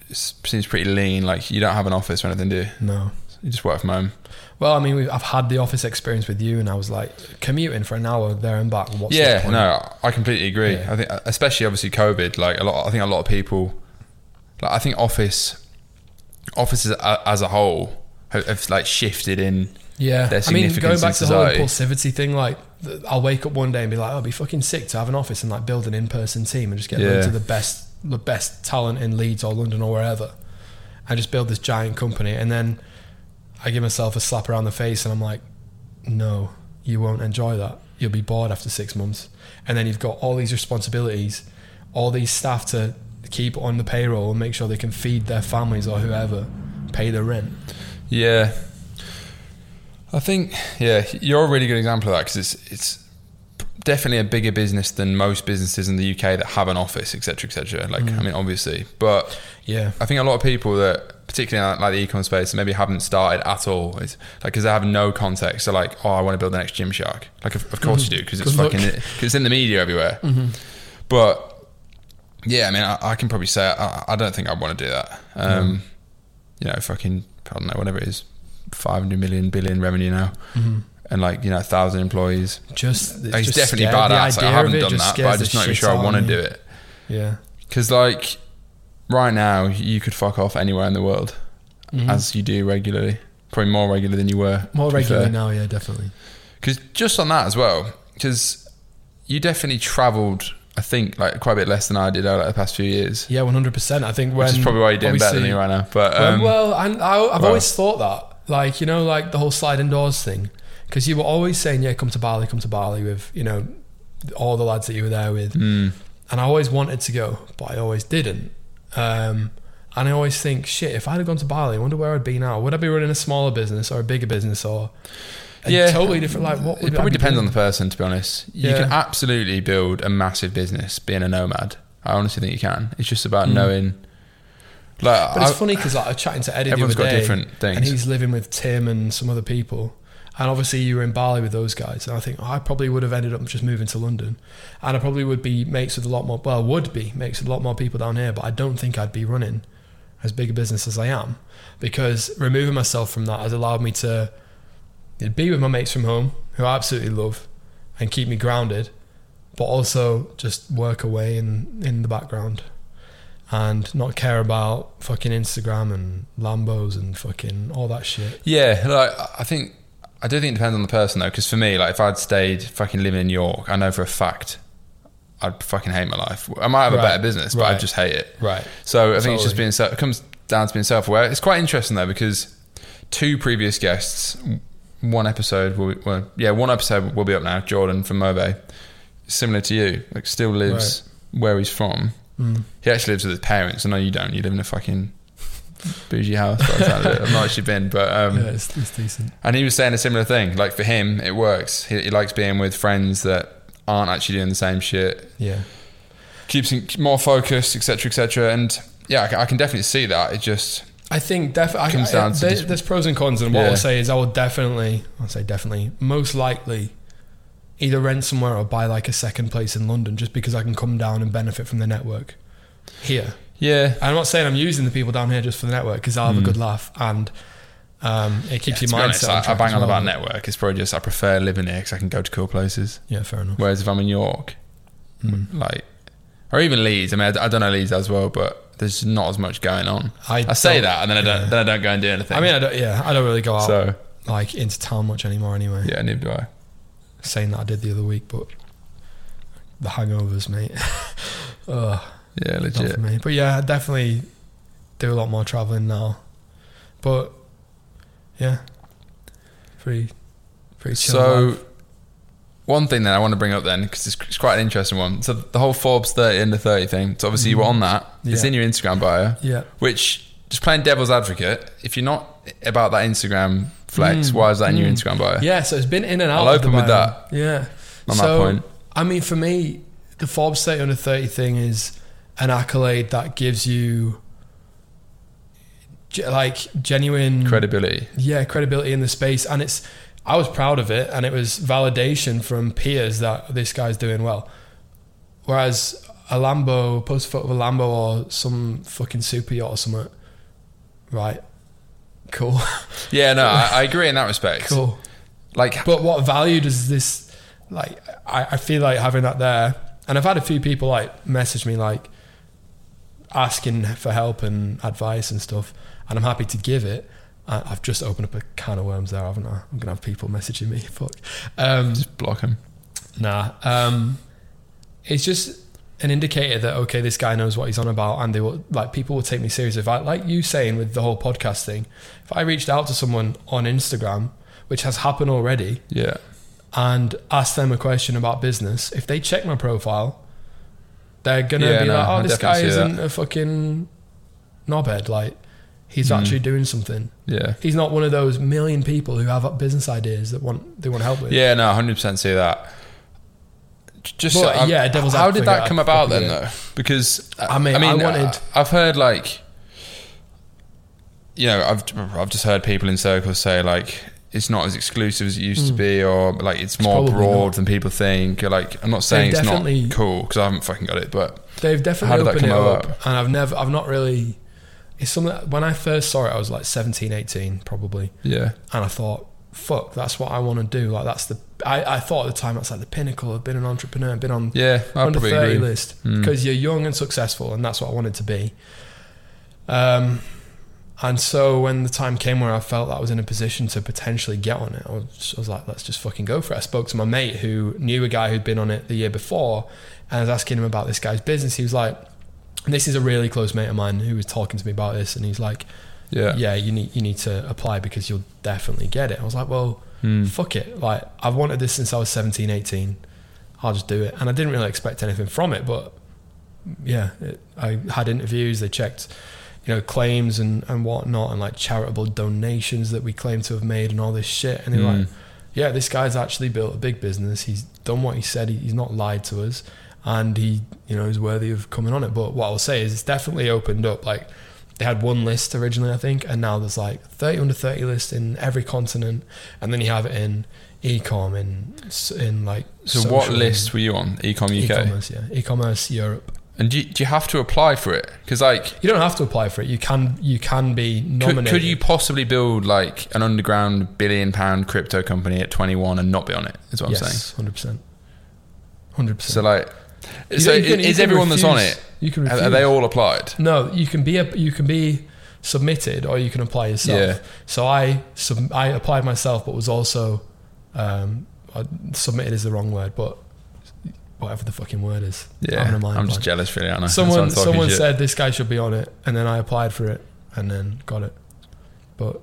it seems pretty lean. Like you don't have an office or anything, do you? No. You just work from home. Well, I mean, we've, I've had the office experience with you, and I was like, commuting for an hour there and back. What's the yeah, no, I completely agree. Yeah. I think, especially obviously COVID, like a lot. I think a lot of people, like I think office, offices as a whole have, have like shifted in Yeah, their I mean, significance going back to the whole impulsivity thing, like I'll wake up one day and be like, oh, it'd be fucking sick to have an office and like build an in-person team and just get Yeah. loads of the best, the best talent in Leeds or London or wherever, and just build this giant company. And then I give myself a slap around the face and I'm like, no, you won't enjoy that. You'll be bored after six months, and then you've got all these responsibilities, all these staff to keep on the payroll and make sure they can feed their families or whoever, pay their rent. Yeah, I think yeah, you're a really good example of that because it's it's definitely a bigger business than most businesses in the UK that have an office, etc., etc. Like, Mm. I mean, obviously, but Yeah. I think a lot of people that, particularly in like the ecom space, maybe haven't started at all, it's like because they have no context. They're like, oh, I want to build the next Gymshark. Like, of, of course you do because it's fucking cause it's in the media everywhere. Mm-hmm. But yeah, I mean, I, I can probably say I, I don't think I'd want to do that. Um, You know, fucking I don't know whatever it is, five hundred million billion revenue now, Mm-hmm. and like you know, a thousand employees. Just Like, it's just definitely badass. Like, I haven't done that, but I'm just not even sure I want to do it. Yeah. Because like right now, you could fuck off anywhere in the world, Mhm. as you do regularly. Probably more regular than you were. more regularly now, yeah, definitely. Because just on that as well, because you definitely travelled, I think, like quite a bit less than I did over like, the past few years. Yeah, one hundred percent. I think when which is probably why you're doing better than me right now. But Well, um, well, and I, I've well. always thought that, like you know, like the whole sliding doors thing, because you were always saying, "Yeah, come to Bali, come to Bali," with you know all the lads that you were there with, mm, and I always wanted to go, but I always didn't. Um, and I always think, shit, if I'd have gone to Bali, I wonder where I'd be now. Would I be running a smaller business or a bigger business or a Yeah. totally different? Like, what would it probably depends on the person, to be honest. You Yeah. can absolutely build a massive business being a nomad. I honestly think you can. It's just about Mm. knowing. Like, But it's I- funny because like, I was chatting to Eddie everyone's the got day, different and he's living with Tim and some other people. And obviously, you were in Bali with those guys, and I think oh, I probably would have ended up just moving to London, and I probably would be mates with a lot more. Well, would be mates with a lot more people down here, but I don't think I'd be running as big a business as I am because removing myself from that has allowed me to be with my mates from home, who I absolutely love, and keep me grounded, but also just work away in in the background and not care about fucking Instagram and Lambos and fucking all that shit. Yeah, like I think I do think it depends on the person though. Because for me, like if I'd stayed fucking living in York, I know for a fact I'd fucking hate my life. I might have a better business, but right. I'd just hate it. Right. So I think it's just being self, it comes down to being self-aware. It's quite interesting though because two previous guests, one episode will well, yeah, one episode will be up now. Jordan from Mobe, similar to you, like still lives where he's from. Mm. He actually lives with his parents. I know you don't. You live in a fucking bougie house. By the sound. I've not actually been, but um, yeah, it's, it's decent. and he was saying a similar thing. Like for him, it works. He, he likes being with friends that aren't actually doing the same shit. Yeah. Keeps him more focused, etc., etc. And yeah, I, ca- I can definitely see that. It just I think definitely Comes down to there, dis- there's pros and cons, and what Yeah. I'll say is I will definitely, I'll say definitely, most likely, either rent somewhere or buy like a second place in London, just because I can come down and benefit from the network here. yeah. I'm not saying I'm using the people down here just for the network because I'll have Mm. a good laugh and um, it keeps to your honest, mindset. on I, I bang on well. about network. It's probably just I prefer living here because I can go to cool places. Yeah, fair enough. Whereas if I'm in York, Mm. like, or even Leeds, I mean, I, I don't know Leeds as well, but there's not as much going on. I I say that, and then I don't, yeah. then I don't go and do anything. I mean, I don't, yeah, I don't really go out so like into town much anymore anyway. yeah, neither do I. Saying that I did the other week, but the hangovers, mate. (laughs) Ugh. Yeah, Not legit. for me. But yeah, I definitely do a lot more traveling now. But yeah, pretty, pretty chill. So, life. one thing that I want to bring up then, because it's, it's quite an interesting one. So, the whole Forbes 30 under 30 thing. So, obviously, you were mm-hmm. on that. It's in your Instagram bio, yeah, which, just playing devil's advocate, if you're not about that Instagram flex, Mm. why is that in your Mm. Instagram bio? yeah. So it's been in and out. I'll open with that. Yeah. On so, that point. I mean, for me, the Forbes 30 under 30 thing is an accolade that gives you like genuine Credibility. yeah credibility in the space and it's i was proud of it and it was validation from peers that this guy's doing well whereas a lambo post a photo of a lambo or some fucking super yacht or something right cool (laughs) Yeah, no, I, I agree in that respect. cool Like, but what value does this like I, I feel like having that there and i've had a few people like message me like asking for help and advice and stuff and i'm happy to give it I've just opened up a can of worms there, haven't I? I'm gonna have people messaging me. (laughs) Fuck. Um, Just block him. Nah. Um, it's just an indicator that okay, this guy knows what he's on about, and they will like people will take me serious. If I like you saying with the whole podcast thing, if I reached out to someone on Instagram, which has happened already, Yeah. and asked them a question about business, if they check my profile, they're gonna Yeah, be no, like, I "Oh, this guy isn't a fucking knobhead. Like, he's Mm. actually doing something. Yeah. He's not one of those million people who have business ideas that want they want help with." Yeah, no, hundred percent see that. Just But, yeah, devil's how did that come about then, though? Because uh, I mean, I wanted- I've heard like, you know, I've I've just heard people in circles say like it's not as exclusive as it used to Mm. be, or like it's more broad not. than people think. Or, like, I'm not saying They've it's not cool because I haven't fucking got it, but They've definitely opened it come up, and I've never, I've not really. It's something that when I first saw it, I was like 17, 18 probably, yeah, and I thought, "Fuck, that's what I want to do." Like that's the. I, I thought at the time that's like the pinnacle of being an entrepreneur, been on yeah, under thirty agree. list Mm. because you're young and successful, and that's what I wanted to be. Um, and so when the time came where I felt that I was in a position to potentially get on it, I was, I was like, let's just fucking go for it. I spoke to my mate who knew a guy who'd been on it the year before, and I was asking him about this guy's business. He was like, this is a really close mate of mine who was talking to me about this, and he's like, Yeah, yeah, you need you need to apply because you'll definitely get it. I was like, well, Mm. fuck it. Like I've wanted this since I was 17, 18. I'll just do it. And I didn't really expect anything from it, but yeah, it, I had interviews. They checked, you know, claims and, and whatnot and like charitable donations that we claim to have made and all this shit. And they're Mm. like, yeah, this guy's actually built a big business. He's done what he said. He, he's not lied to us and he, you know, is worthy of coming on it. But what I'll say is it's definitely opened up. Like they had one list originally, I think, and now there's like 30 under 30 lists in every continent. And then you have it in e-com in, in like, So what list were you on? Ecom UK. E-commerce, yeah. E-commerce Europe. And do you, do you have to apply for it? Because like, You don't have to apply for it. You can you can be could, nominated. could you possibly build like an underground billion pound crypto company at 21 and not be on it? Is what I'm saying. yes, hundred percent, 100. percent So percent. Like, so is everyone that's on it? You can Are, refuse. are they all applied? No, you can be a, you can be submitted or you can apply yourself. Yeah. So I sub, I applied myself, but was also um, submitted is the wrong word, but whatever the fucking word is. Yeah, mind I'm just jealous, really, aren't I? Someone I'm someone shit. said this guy should be on it, and then I applied for it and then got it. But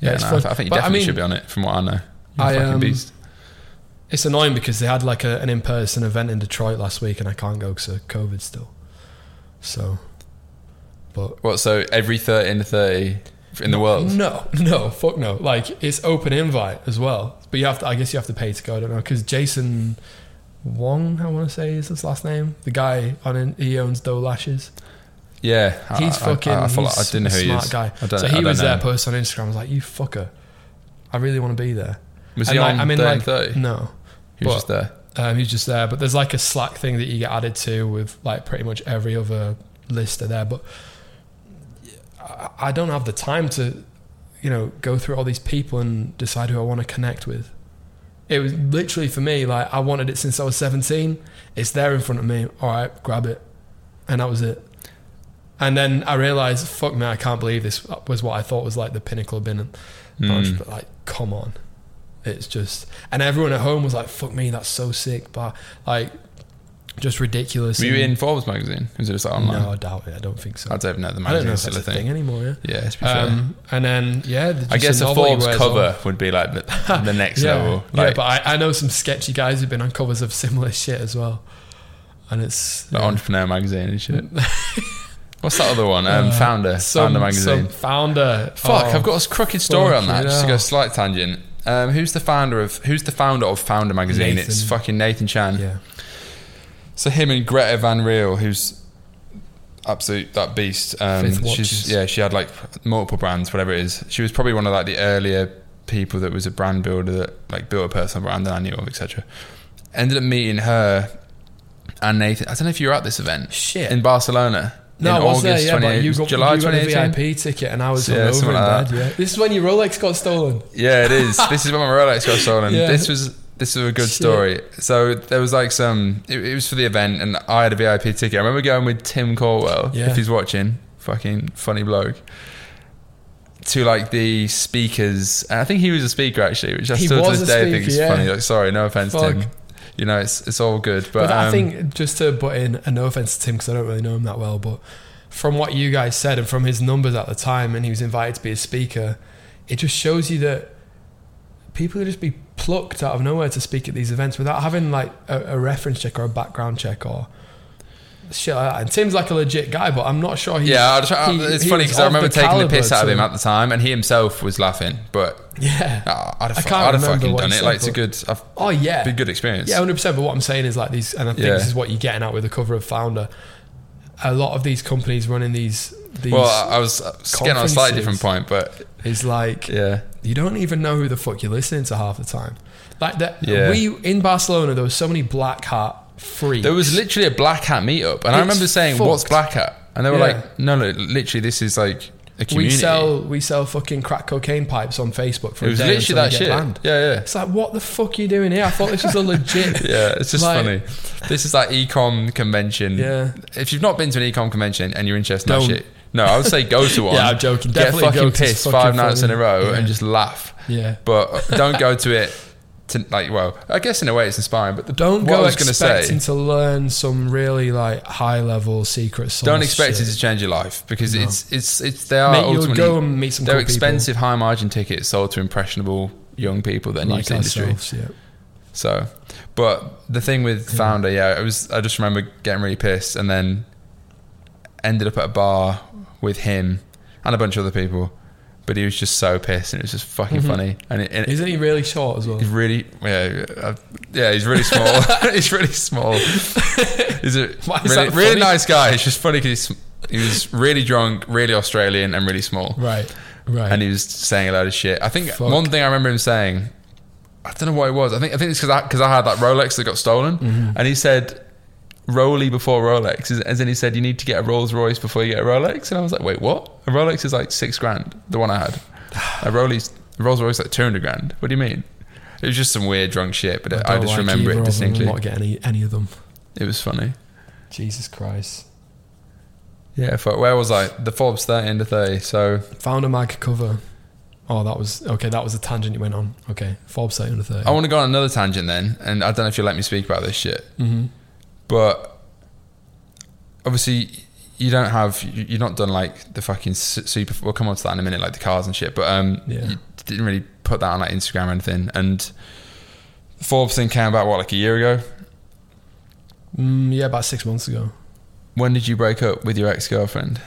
yeah, it's no, I fun. th- I think you But I definitely mean, should be on it, from what I know. You're I, um, beast. It's annoying because they had like a, an in-person event in Detroit last week, and I can't go because of COVID still. So, but What? So every 30 into 30 in the world? No, (laughs) no, fuck no. Like it's open invite as well, but you have to. I guess you have to pay to go. I don't know because Jason Wong, I want to say is his last name. The guy on in, he owns Doe Lashes. Yeah, He's I, fucking. I, I, follow- I he's didn't know a who he is. guy. I don't, so I he don't was there, posted on Instagram. I was like, "You fucker, I really want to be there." Was And he like, on I mean, 30 like, 30? No, He was but- just there. Um, he's just there, but there's like a Slack thing that you get added to with like pretty much every other lister there. But I- I don't have the time to, you know, go through all these people and decide who I want to connect with. It was literally for me like I wanted it since I was 17. It's there in front of me. All right, grab it, and that was it. And then I realized, fuck me, I can't believe this was what I thought was like the pinnacle of being Mm. Like, come on. It's just, and everyone at home was like, "Fuck me, that's so sick," but like, just ridiculous. Were you in Forbes magazine? Was it just like online? No, I doubt it. I don't think so. I don't even know the I don't know if that's a thing, thing. anymore. Yeah. Yeah, fair. Um, and then yeah, I guess the a Forbes cover would be like the, (laughs) the next yeah. level. yeah, but I, I know some sketchy guys who've been on covers of similar shit as well, and it's yeah. Entrepreneur magazine and shit. (laughs) What's that other one? Um, Uh, Foundr. Some- Foundr magazine. founder. Fuck, Oh, I've got a crooked story on that. Just to go slight tangent. Um, who's the founder of Who's the founder of Foundr magazine? It's fucking Nathan Chan. Yeah. So him and Greta Van Riel, who's absolute that beast. Um, she's yeah, she had like multiple brands, whatever it is. She was probably one of like the earlier people that was a brand builder that like built a personal brand that I knew of, etc. Ended up meeting her and Nathan. I don't know if you were at this event Shit. in Barcelona. No, in I was there, yeah, but you got, July you got a VIP ticket and I was Yeah, hungover something in like bed, yeah. This is when your Rolex got stolen. Yeah, it is. this is when my Rolex got stolen. (laughs) Yeah. This was this was a good Shit. story. So there was like some. It, it was for the event, and I had a VIP ticket. I remember going with Tim Caldwell. Yeah. If he's watching, fucking funny bloke. to like the speakers. And I think he was a speaker actually, which I He still to this day think is yeah. funny. Like, sorry, no offense Fuck. him. You know, it's it's all good, But, but, I um, think just to butt in, and no offense to Tim because I don't really know him that well, but from what you guys said and from his numbers at the time, and he was invited to be a speaker, it just shows you that people could just be plucked out of nowhere to speak at these events without having like a, a reference check or a background check or shit like that. And Tim's like a legit guy, but I'm not sure. He's, yeah, he- it's he funny because I remember the taking the piss out of him at the time, and he himself was laughing. But Yeah. uh, I'd have, I can't I'd have fucking done it. Like it's a good, I've, Oh yeah. be a good experience. Yeah, hundred percent. But what I'm saying is like these, and I think Yeah. this is what you're getting at with the cover of Foundr. A lot of these companies running these these Well, I I was getting on a slightly different point, but is like yeah, you don't even know who the fuck you're listening to half the time. Like that, Yeah. we in Barcelona there was so many black hat freaks. there was literally a black hat meetup, and I remember saying, fucked. "What's black hat?" And they were Yeah. like, "No, no, literally, this is like a community." we sell we sell fucking crack cocaine pipes on Facebook for it was literally that shit. banned. Yeah, yeah. It's like what the fuck are you doing here? I thought this was a legit. (laughs) Yeah, it's just Like- funny. This is like ecom convention. Yeah. If you've not been to an ecom convention and you're interested in that No. shit, no, I would say go to (laughs) one. Yeah, I'm joking. Get Definitely fucking it's pissed fucking five nights in a row Yeah. and just laugh. Yeah. But don't go to it to like. Well, I guess in a way it's inspiring. But the, Don't what go I was going to say. expecting to learn some really like high level secret sauce. Don't expect shit. it to change your life because No. it's it's it's they are Mate, you'll ultimately go and meet some. they're cool people expensive high margin tickets sold to impressionable young people that like the industry. Yeah. So, but the thing with Yeah. founder, yeah, it was. I just remember getting really pissed, and then ended up at a bar with him and a bunch of other people. But he was just so pissed, and it was just fucking Mhm. funny. And, it, and Isn't he really short as well? he's really, yeah, uh, yeah, he's really small. (laughs) (laughs) he's really small. He's a (laughs) really, really nice guy. It's just funny because he was really drunk, really Australian, and really small Right. Right. and he was saying a load of shit. I think Fuck. one thing I remember him saying, I don't know what it was. I think I think it's because I, 'cause I had that Rolex that got stolen, Mhm. and he said Roly before Rolex, as- in he said you need to get a Rolls Royce before you get a Rolex, and I was like, wait, what? A Rolex is like six grand, the one I had. A Rollies, a Rolls Royce like two hundred grand. What do you mean? It was just some weird drunk shit, but I, don't just like remember it distinctly. Not getting any any of them. It was funny. Jesus Christ. Yeah, where was I? The Forbes thirty under thirty. So Foundr mag cover. Oh, that was okay. That was a tangent you went on. Okay, Forbes say under thirty. I want to go on another tangent then, and I don't know if you'll let me speak about this shit. hmm but obviously you don't have you- you're not done like the fucking super we'll come on to that in a minute like the cars and shit but um Yeah. you didn't really put that on like instagram or anything and the forbes thing came about what like a year ago Mm, yeah, about six months ago. when did you break up with your ex-girlfriend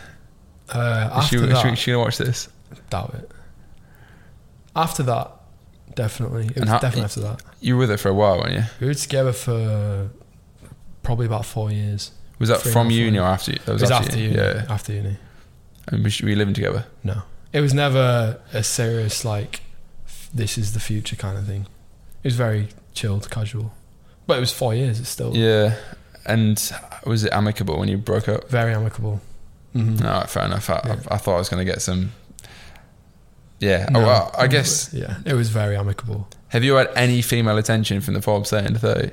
Uh, is she, after is that, she, is she gonna watch this doubt it. After that, definitely. It was how- definitely after that. you were with her for a while weren't you We were together for probably about four years. was that Three from and uni or after you that It was after uni. yeah After uni. and was, were you living together No, it was never a serious like this is the future kind of thing. It was very chilled, casual. But it was four years. It's still yeah and was it amicable when you broke up very amicable. Mhm. no fair enough I, Yeah. I, I thought i was gonna get some yeah No, oh, well, i guess yeah, it was very amicable. Have you had any female attention from the Forbes 30 to 30?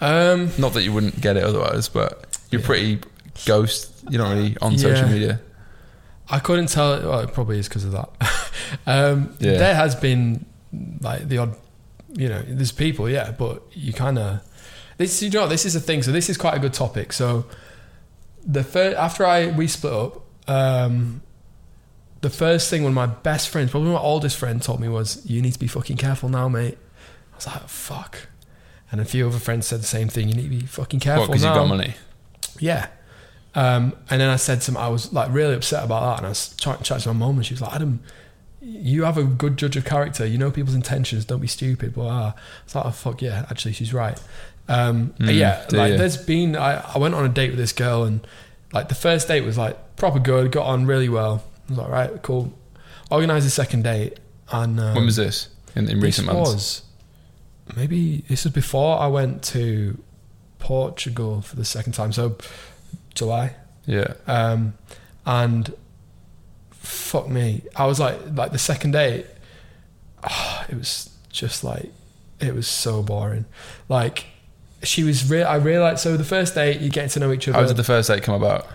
Um, Not that you wouldn't get it otherwise, but you're Yeah. pretty ghost. You're not really on social media. I couldn't tell. Well, it probably is because of that. (laughs) um, Yeah. There has been like the odd, you know, there's people, yeah, but you kind of this. You know, this is a thing. So this is quite a good topic. So the first after I we split up, um, the first thing one of my best friends, probably my oldest friend, told me was, "You need to be fucking careful now, mate." I was like, "Fuck." And a few other friends said the same thing. You need to be fucking careful What, because you got money? Yeah. Um, and then I said to him, I was like really upset about that. And I was trying to chat to my mum, and she was like, Adam, you have a good judge of character. You know people's intentions. Don't be stupid. Blah. blah. I was like, oh, fuck yeah, actually, she's right. Um, but Mm, yeah, like you? there's been, I, I went on a date with this girl, and like the first date was like proper good, got on really well. I was like, right, cool. Organised a second date. And um, when was this? In, in recent this months? was maybe this was before I went to Portugal for the second time. So July. Yeah. Um, and fuck me, I was like, like the second day, ah, (sighs) it was just like, it was so boring. Like, she was real. I realized. So the first date, you get to know each other. How did the first date come about?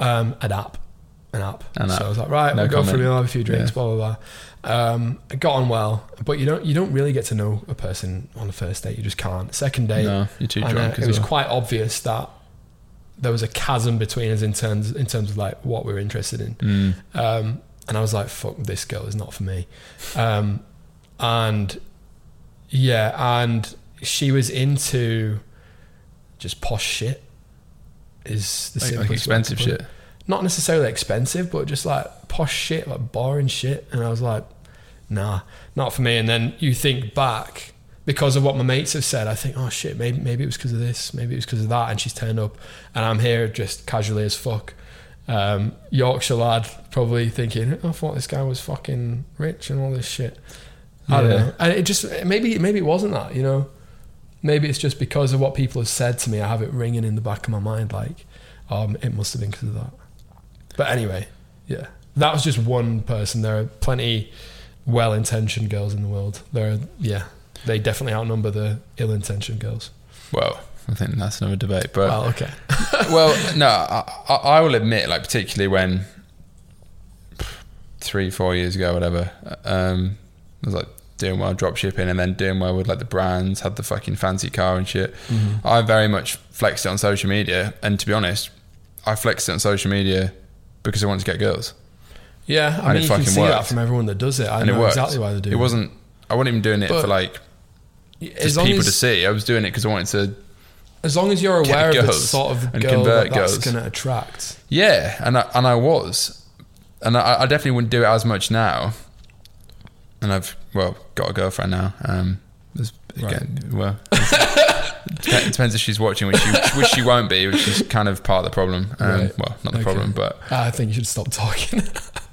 um, an app, an app. An so. I was like, right, No we'll go for a meal, have a few drinks, Yeah. blah blah blah. Um, it got on well, but you don't you don't really get to know a person on the first date. You just can't. Second date, No, you're too uh, drunk it as was quite obvious that there was a chasm between us in terms in terms of like what we were interested in. Mm. Um, and I was like, fuck, this girl is not for me. Um, and yeah, and she was into just posh shit. Is the Like, like simplest way to expensive shit. Not necessarily expensive, but just like posh shit, like boring shit. And I was like, nah, not for me. And then you think back because of what my mates have said. I think, oh shit, maybe maybe it was because of this, maybe it was because of that. And she's turned up, and I'm here just casually as fuck. Um, Yorkshire lad, probably thinking, I thought this guy was fucking rich and all this shit. I don't know. And it just maybe maybe it wasn't that, you know. Maybe it's just because of what people have said to me. I have it ringing in the back of my mind, like, um, it must have been because of that. But anyway, yeah, that was just one person. There are plenty well-intentioned girls in the world. There are, yeah, they definitely outnumber the ill-intentioned girls. Well, I think that's another debate. But well, okay, (laughs) well, no, I, I will admit, like particularly when three, four years ago, whatever, um, I was like doing well drop shipping and then doing well with like the brands, had the fucking fancy car and shit. I very much flexed it on social media, and to be honest, I flexed it on social media because I wanted to get girls, yeah. I And mean, it you can see that from everyone that does it. I and know it worked. exactly why they do. It It wasn't. I wasn't even doing it But for like just people as, to see. I was doing it because I wanted to. as long as you're aware of the sort of and girl that that's going to attract. Yeah, and I, and I was, and I, I definitely wouldn't do it as much now. And I've well got a girlfriend now. Um, again, well, (laughs) dep- depends if she's watching, which she, which she won't be, which is kind of part of the problem. Um, Right. Well, not the Okay. problem, but I think you should stop talking.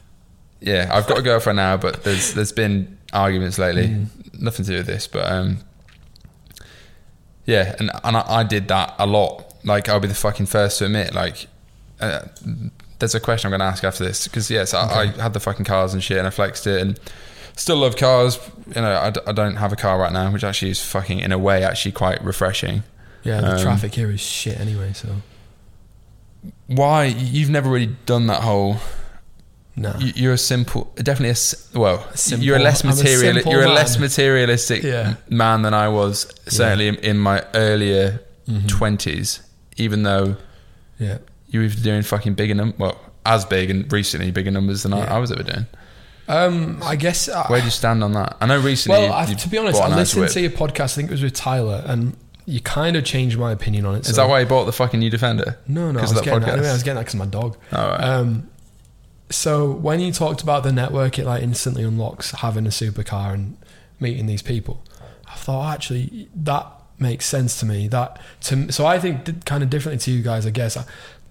(laughs) yeah, I've got a girlfriend now. But there's there's been arguments lately, Mm. nothing to do with this, but um, yeah, and and I, I did that a lot. Like I'll be the fucking first to admit, like. Uh, there's a question I'm going to ask after this because yes, I, I had the fucking cars and shit, and I flexed it, and still love cars. You know, I, d- I don't have a car right now, which actually is fucking in a way actually quite refreshing. yeah, the Um, traffic here is shit anyway. So Why you've never really done that whole? no, you- You're a simple, definitely a s- well. Simple- you're a less I'm a material. simple you're a man. less materialistic Yeah. man than I was certainly in, in my earlier Mhm. 20s. Even though yeah. you were doing fucking bigger num well as big and recently bigger numbers than Yeah. I, I was ever doing. Um, I guess. I, Where do you stand on that? I know recently. well, I, you to be honest, I listened to your podcast. I think it was with Tyler, and you kind of changed my opinion on it. Is so- that why you bought the fucking new Defender? No, no, I was of that getting that. podcast? Anyway, I was getting that because my dog. All right. Um, so when you talked about the network, it like instantly unlocks having a supercar and meeting these people. I thought actually that makes sense to me. That to so I think kind of differently to you guys. I guess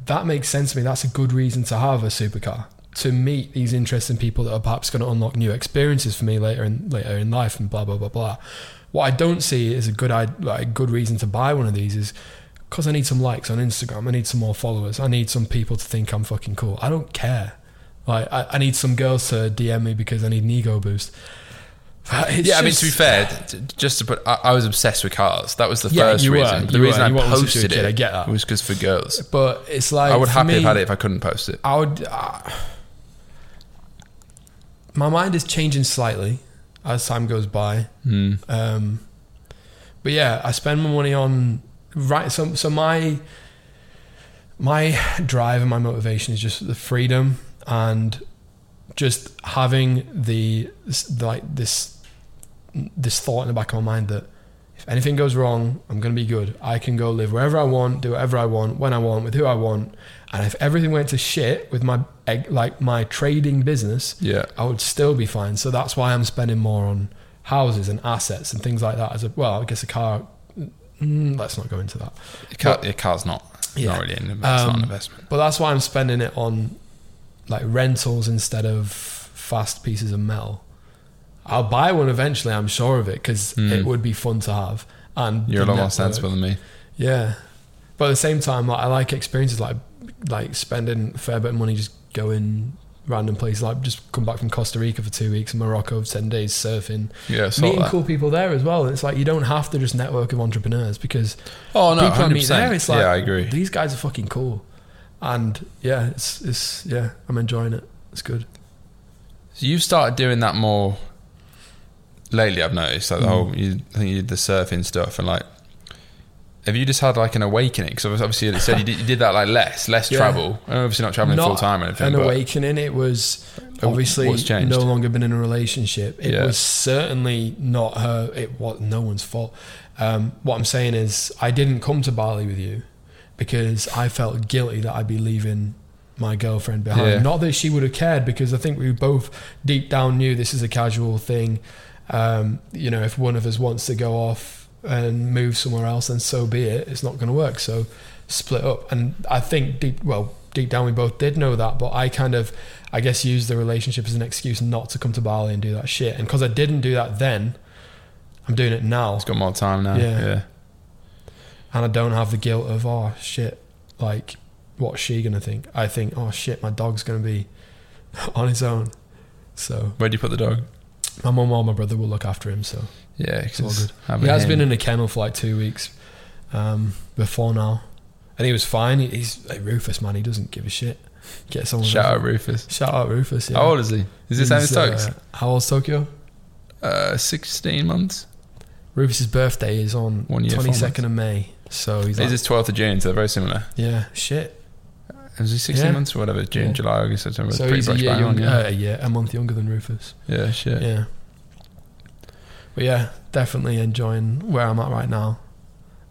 that makes sense to me. That's a good reason to have a supercar to meet these interesting people that are perhaps going to unlock new experiences for me later in later in life and blah blah blah blah. What I don't see is a good i- like a good reason to buy one of these is because I need some likes on Instagram. I need some more followers. I need some people to think I'm fucking cool. I don't care. Like I, I need some girls to DM me because I need an ego boost. (laughs) It's yeah, I mean to be fair, t- just to put, I, I was obsessed with cars. That was the Yeah, first you were, reason. the reason were, I you wanted to do posted it, I get that. was because for girls. but it's like I would happily have had it if I couldn't post it. I would. Uh, my mind is changing slightly as time goes by. Hmm. Um, but yeah, I spend my money on right. So, so my my drive and my motivation is just the freedom and just having the like this this thought in the back of my mind that if anything goes wrong, I'm going to be good. I can go live wherever I want, do whatever I want, when I want, with who I want. And if everything went to shit with my like my trading business, Yeah. I would still be fine. So that's why I'm spending more on houses and assets and things like that. As a well, I guess a car. Mm, let's not go into that. Your, car, your car's not, Yeah. not really an, not Um, an investment. But that's why I'm spending it on like rentals instead of fast pieces of metal. I'll buy one eventually. I'm sure of it because Hmm. it would be fun to have. And You're a lot more sensible than me. Yeah, but at the same time, like, I like experiences like like spending a fair bit of money just going random places. Like just come back from Costa Rica for two weeks, Morocco for ten days surfing, Yeah, meeting that. cool people there as well. It's like you don't have to just network of entrepreneurs because Oh no, people I meet 100%. there, it's like yeah, I agree. these guys are fucking cool. and yeah, it's it's yeah, I'm enjoying it. It's good. So you've started doing that more lately. I've noticed like the Mm. whole. You, I think you did the surfing stuff and like. Have you just had like an awakening? Because obviously you said you did, you did that like less, less Yeah. travel. Obviously not traveling Not full time or anything. An awakening. It was obviously no longer been in a relationship. It Yeah. was certainly not her. It was no one's fault. Um, what I'm saying is, I didn't come to Bali with you because I felt guilty that I'd be leaving my girlfriend behind. Yeah. Not that she would have cared, because I think we both deep down knew this is a casual thing. Um, you know, if one of us wants to go off and move somewhere else, then so be it. It's not going to work. So split up. And I think deep, well, deep down we both did know that, but I kind of, I guess, used the relationship as an excuse not to come to Bali and do that shit. And because I didn't do that then, I'm doing it now it's got more time now. Yeah. yeah. and I don't have the guilt of oh shit, like what's she gonna think? I think oh shit, my dog's gonna be (laughs) on his own. So Where do you put the dog? my mum or my brother will look after him. So Yeah, It's all good. he has him- been in a kennel for like two weeks um, before now, and he was fine. He- He's like Rufus, man. He doesn't give a shit. Get someone. Shout out Rufus. Shout out Rufus. Yeah. How old is he? Is this same as Stokes? uh, how old's Tokyo? Uh, 16 months. Rufus's birthday is on One year, four twenty second of May. So he's like, his 12th of June, so they're very similar. yeah, shit. Was he 16 Yeah. months or whatever? June, Yeah. July, August, September. So he's a year bang on, younger, yeah. uh, yeah, a month younger than Rufus. yeah, shit. Yeah. But yeah, definitely enjoying where I'm at right now.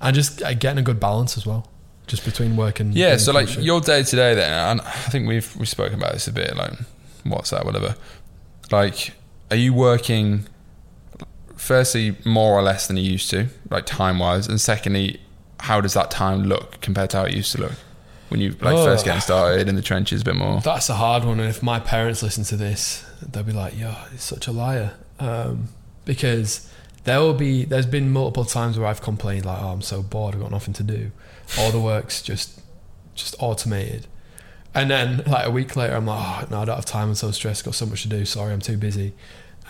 And just uh, getting a good balance as well. Just between work and Yeah, and so like your day to day then, and I think we've we've spoken about this a bit, like what's that, whatever. Like, are you working? Firstly, more or less than you used to, like time wise, and secondly, how does that time look compared to how it used to look when you like Oh. first getting started in the trenches a bit more? That's a hard one, and if my parents listen to this, they'll be like, "Yo, he's such a liar," um, because there will be. There's been multiple times where I've complained like, "Oh, I'm so bored. I've got nothing to do. All the work's just just automated." And then like a week later, I'm like, "Oh no, I don't have time. I'm so stressed. Got so much to do. Sorry, I'm too busy."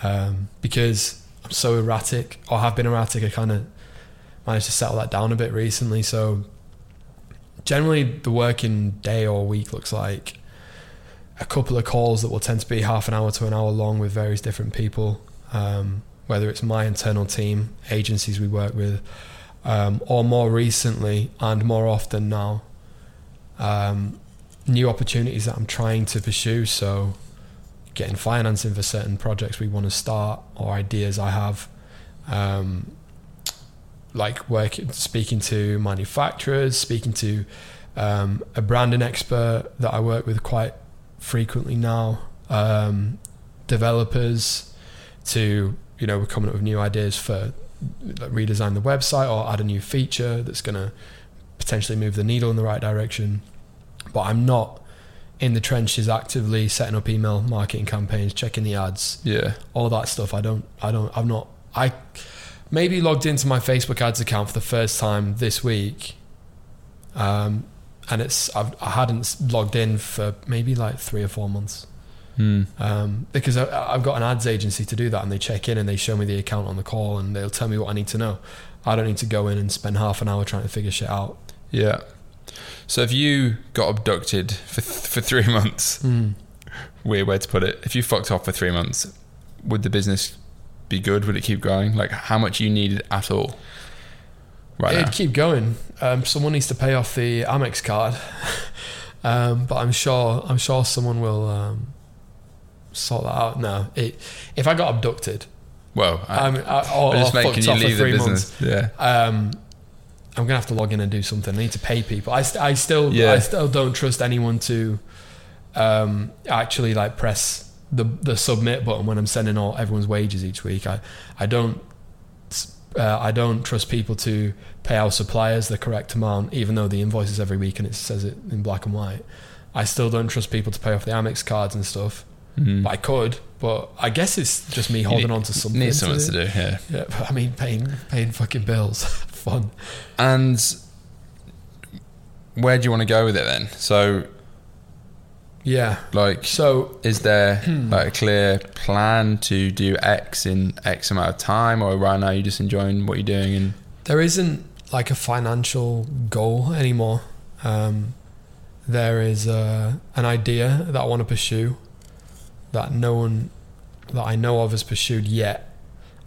Um, because I'm so erratic, or have been erratic. I kind of managed to settle that down a bit recently. So generally, the working day or week looks like a couple of calls that will tend to be half an hour to an hour long with various different people, um, whether it's my internal team, agencies we work with, um, or more recently and more often now, um, new opportunities that I'm trying to pursue. So, getting financing for certain projects we want to start or ideas I have. Um, like working, speaking to manufacturers, speaking to um, a branding expert that I work with quite frequently now, um, developers to you know we're coming up with new ideas for like, redesign the website or add a new feature that's going to potentially move the needle in the right direction. But I'm not in the trenches actively setting up email marketing campaigns, checking the ads, Yeah, all that stuff. I don't, I don't, I'm not, I maybe logged into my Facebook ads account for the first time this week. Um, and it's, I've, I hadn't logged in for maybe like three or four months. Hmm. Um, because I, I've got an ads agency to do that and they check in and they show me the account on the call and they'll tell me what I need to know. I don't need to go in and spend half an hour trying to figure shit out. yeah. So if you got abducted for for three (laughs) months, weird way to put it. If you fucked off for three months, would the business be good? Would it keep going? Like how much you needed at all? Right It'd now. keep going. Um, someone needs to pay off the Amex card, (laughs) um, but I'm sure I'm sure someone will um, sort that out. No, it, if I got abducted, Well, I, I'm, I, or, I'm just or making fucked you off for leave the business. months, Yeah. um, I'm gonna have to log in and do something. I need to pay people. I, st- I still Yeah. I still don't trust anyone to um, actually like press the the submit button when I'm sending all everyone's wages each week. I I don't uh, I don't trust people to pay our suppliers the correct amount, even though the invoice is every week and it says it in black and white. I still don't trust people to pay off the Amex cards and stuff. Mm. But I could, but I guess it's just me holding need- on to something. Need something to do. do. Yeah. Yeah, but I mean, paying paying fucking bills, (laughs) fun. And where do you want to go with it then? So, Yeah. like, So is there Hmm. (clears throat) like a clear plan to do X in X amount of time, or right now you're just enjoying what you're doing? And there isn't like a financial goal anymore. Um, there is uh, an idea that I want to pursue that no one that I know of has pursued yet,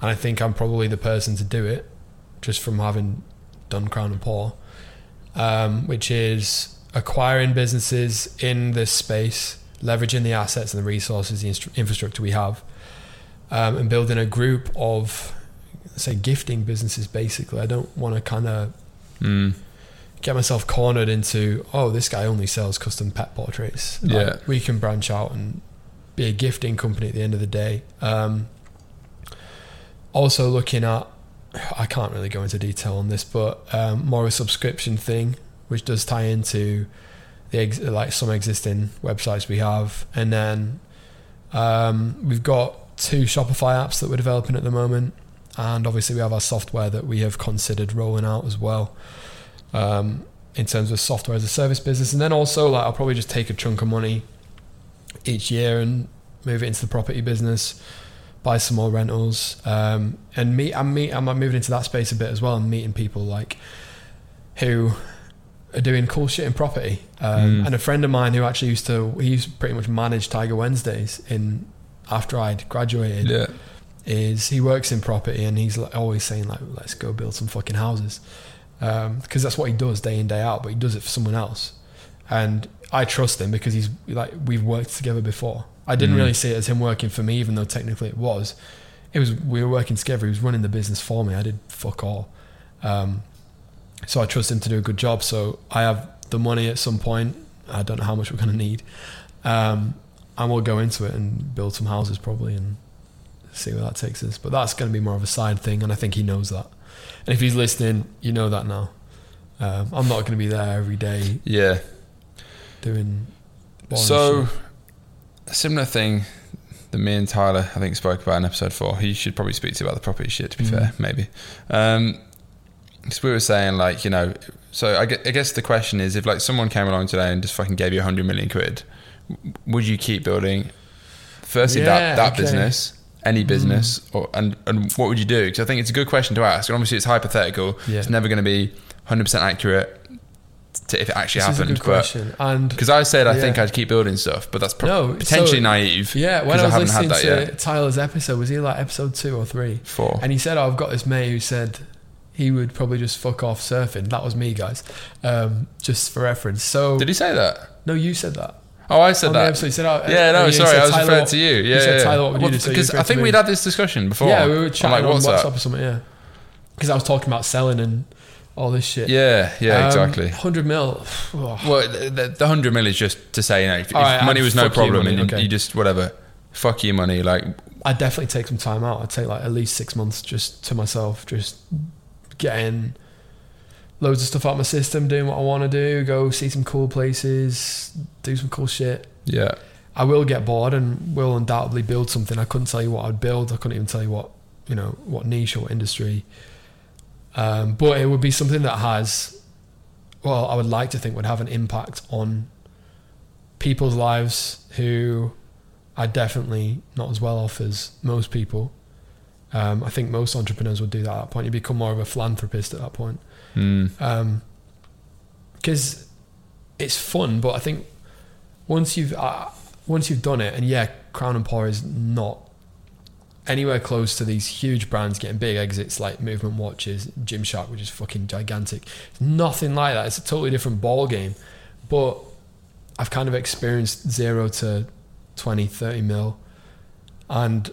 and I think I'm probably the person to do it, just from having done Crown and Paw, um, which is acquiring businesses in this space, leveraging the assets and the resources, the instru- infrastructure we have, um, and building a group of, say, gifting businesses. Basically, I don't want to kind of Mm. get myself cornered into oh this guy only sells custom pet portraits Like, Yeah. we can branch out and be a gifting company at the end of the day. Um, also looking at i can't really go into detail on this but um, more a subscription thing which does tie into the ex- like some existing websites we have. And then um, we've got two shopify apps that we're developing at the moment. And obviously we have our software that we have considered rolling out as well um, in terms of software as a service business, and then also like I'll probably just take a chunk of money each year and move it into the property business, buy some more rentals, um, and meet. I'm meet. I'm moving into that space a bit as well, and meeting people like who are doing cool shit in property. Um, Mm. And a friend of mine who actually used to he used to pretty much manage Tiger Wednesdays in after I'd graduated Yeah. is he works in property and he's like always saying like let's go build some fucking houses because that's what he does day in day out but he does it for someone else and I trust him because he's like we've worked together before I didn't Mm. really see it as him working for me even though technically it was it was we were working together he was running the business for me I did fuck all um, so I trust him to do a good job so I have the money at some point I don't know how much we're going to need um, and we'll go into it and build some houses probably and see where that takes us. But that's going to be more of a side thing, and I think he knows that. And if he's listening, you know that now. Um, I'm not going to be there every day Yeah. Doing. So, a similar thing that me and Tyler, I think, spoke about in episode four. He should probably speak to you about the property shit, to be Mm. fair, maybe. Because we were saying, like, you know, so I gue- I guess the question is if, like, someone came along today and just fucking gave you 100 million quid, would you keep building, firstly, Yeah, that, that okay. business? Any business, or and and what would you do? Because I think it's a good question to ask. And obviously, it's hypothetical. Yeah. It's never going to be 100 percent accurate to if it actually this is a happened. good But question. And because I said I Yeah. think I'd keep building stuff, but that's pro- No, potentially so- naive. yeah, when I was listening to yet. Tyler's episode, was he like episode two or three? Four. And he said, oh, I've got this mate who said he would probably just fuck off surfing. That was me, guys. Um, just for reference. So, Did he say that? no, you said that. Oh, I said that. episode, said, oh, yeah, uh, no, you sorry, I was Tyler, referring to you. Yeah, yeah. Tyler, what would you Well, do? So Because referred I think we'd had this discussion before. Yeah, we were chatting like, on what's WhatsApp or something. Yeah, because I was talking about selling and all this shit. Yeah, yeah, Um, exactly. Hundred mil. Oh, Well, the, the hundred mil is just to say, you know, if, if right, money was no problem, money, and you, okay. you just whatever, fuck your money. Like, I'd definitely take some time out. I'd take like at least six months just to myself, just getting loads of stuff out my system, doing what I want to do, go see some cool places, do some cool shit. yeah, I will get bored and will undoubtedly build something. I couldn't tell you what I'd build. I couldn't even tell you what you know what niche or industry. Um, but it would be something that has, well, I would like to think would have an impact on people's lives who are definitely not as well off as most people. Um, I think most entrepreneurs would do that at that point. You become more of a philanthropist at that point mm, because it's fun. But I think once you've uh, once you've done it, and yeah, Crown and Paw is not anywhere close to these huge brands getting big exits like Movement Watches, Gymshark, which is fucking gigantic. It's nothing like that. It's a totally different ball game. But I've kind of experienced zero to 20, 30 mil, and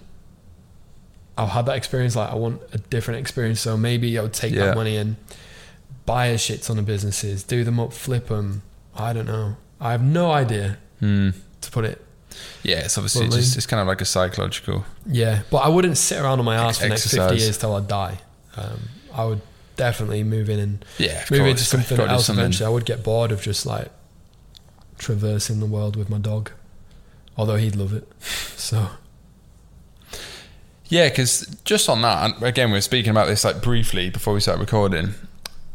I've had that experience. Like I want a different experience, so maybe I would take Yeah. that money and buy a shit ton of businesses, do them up, flip them. I don't know. I have no idea mm. to put it. Yeah. It's obviously Bluntly. just it's kind of like a psychological. Yeah, but I wouldn't sit around on my ass for the next fifty years till I die. Um, I would definitely move in and Yeah, move course. into something else something. eventually. I would get bored of just like traversing the world with my dog, although he'd love it. So Yeah, because just on that, and again, we are speaking about this like briefly before we start recording.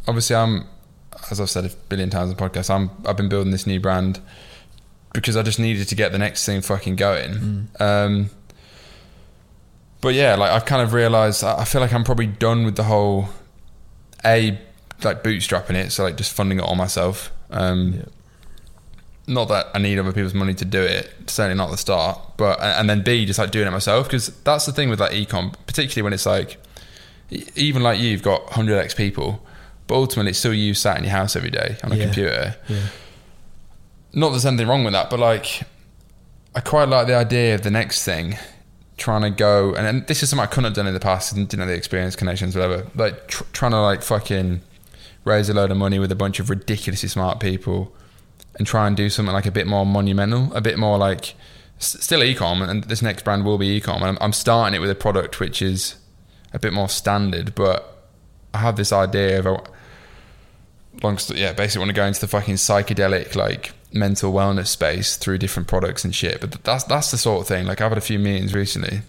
Obviously, I'm, as I've said a billion times on the podcast, I'm I've been building this new brand because I just needed to get the next thing fucking going. Um, but yeah, like I've kind of realised, I feel like I'm probably done with the whole a like bootstrapping it, so like just funding it all myself. Um, Yeah. not that I need other people's money to do it. Certainly not the start, but and then B just like doing it myself because that's the thing with like ecom, particularly when it's like even like you, you've got hundred x people, but ultimately it's still you sat in your house every day on a Yeah. computer. Yeah. Not there's anything wrong with that, but like I quite like the idea of the next thing. Trying to go, and, and this is something I couldn't have done in the past. and Didn't have the experience, connections, whatever. Like tr- trying to like fucking raise a load of money with a bunch of ridiculously smart people and try and do something like a bit more monumental, a bit more like s- still ecom, and this next brand will be ecom. And I'm, I'm starting it with a product which is a bit more standard, but I have this idea of a long, st- yeah, basically want to go into the fucking psychedelic like mental wellness space through different products and shit. But that's that's the sort of thing. Like I've had a few meetings recently,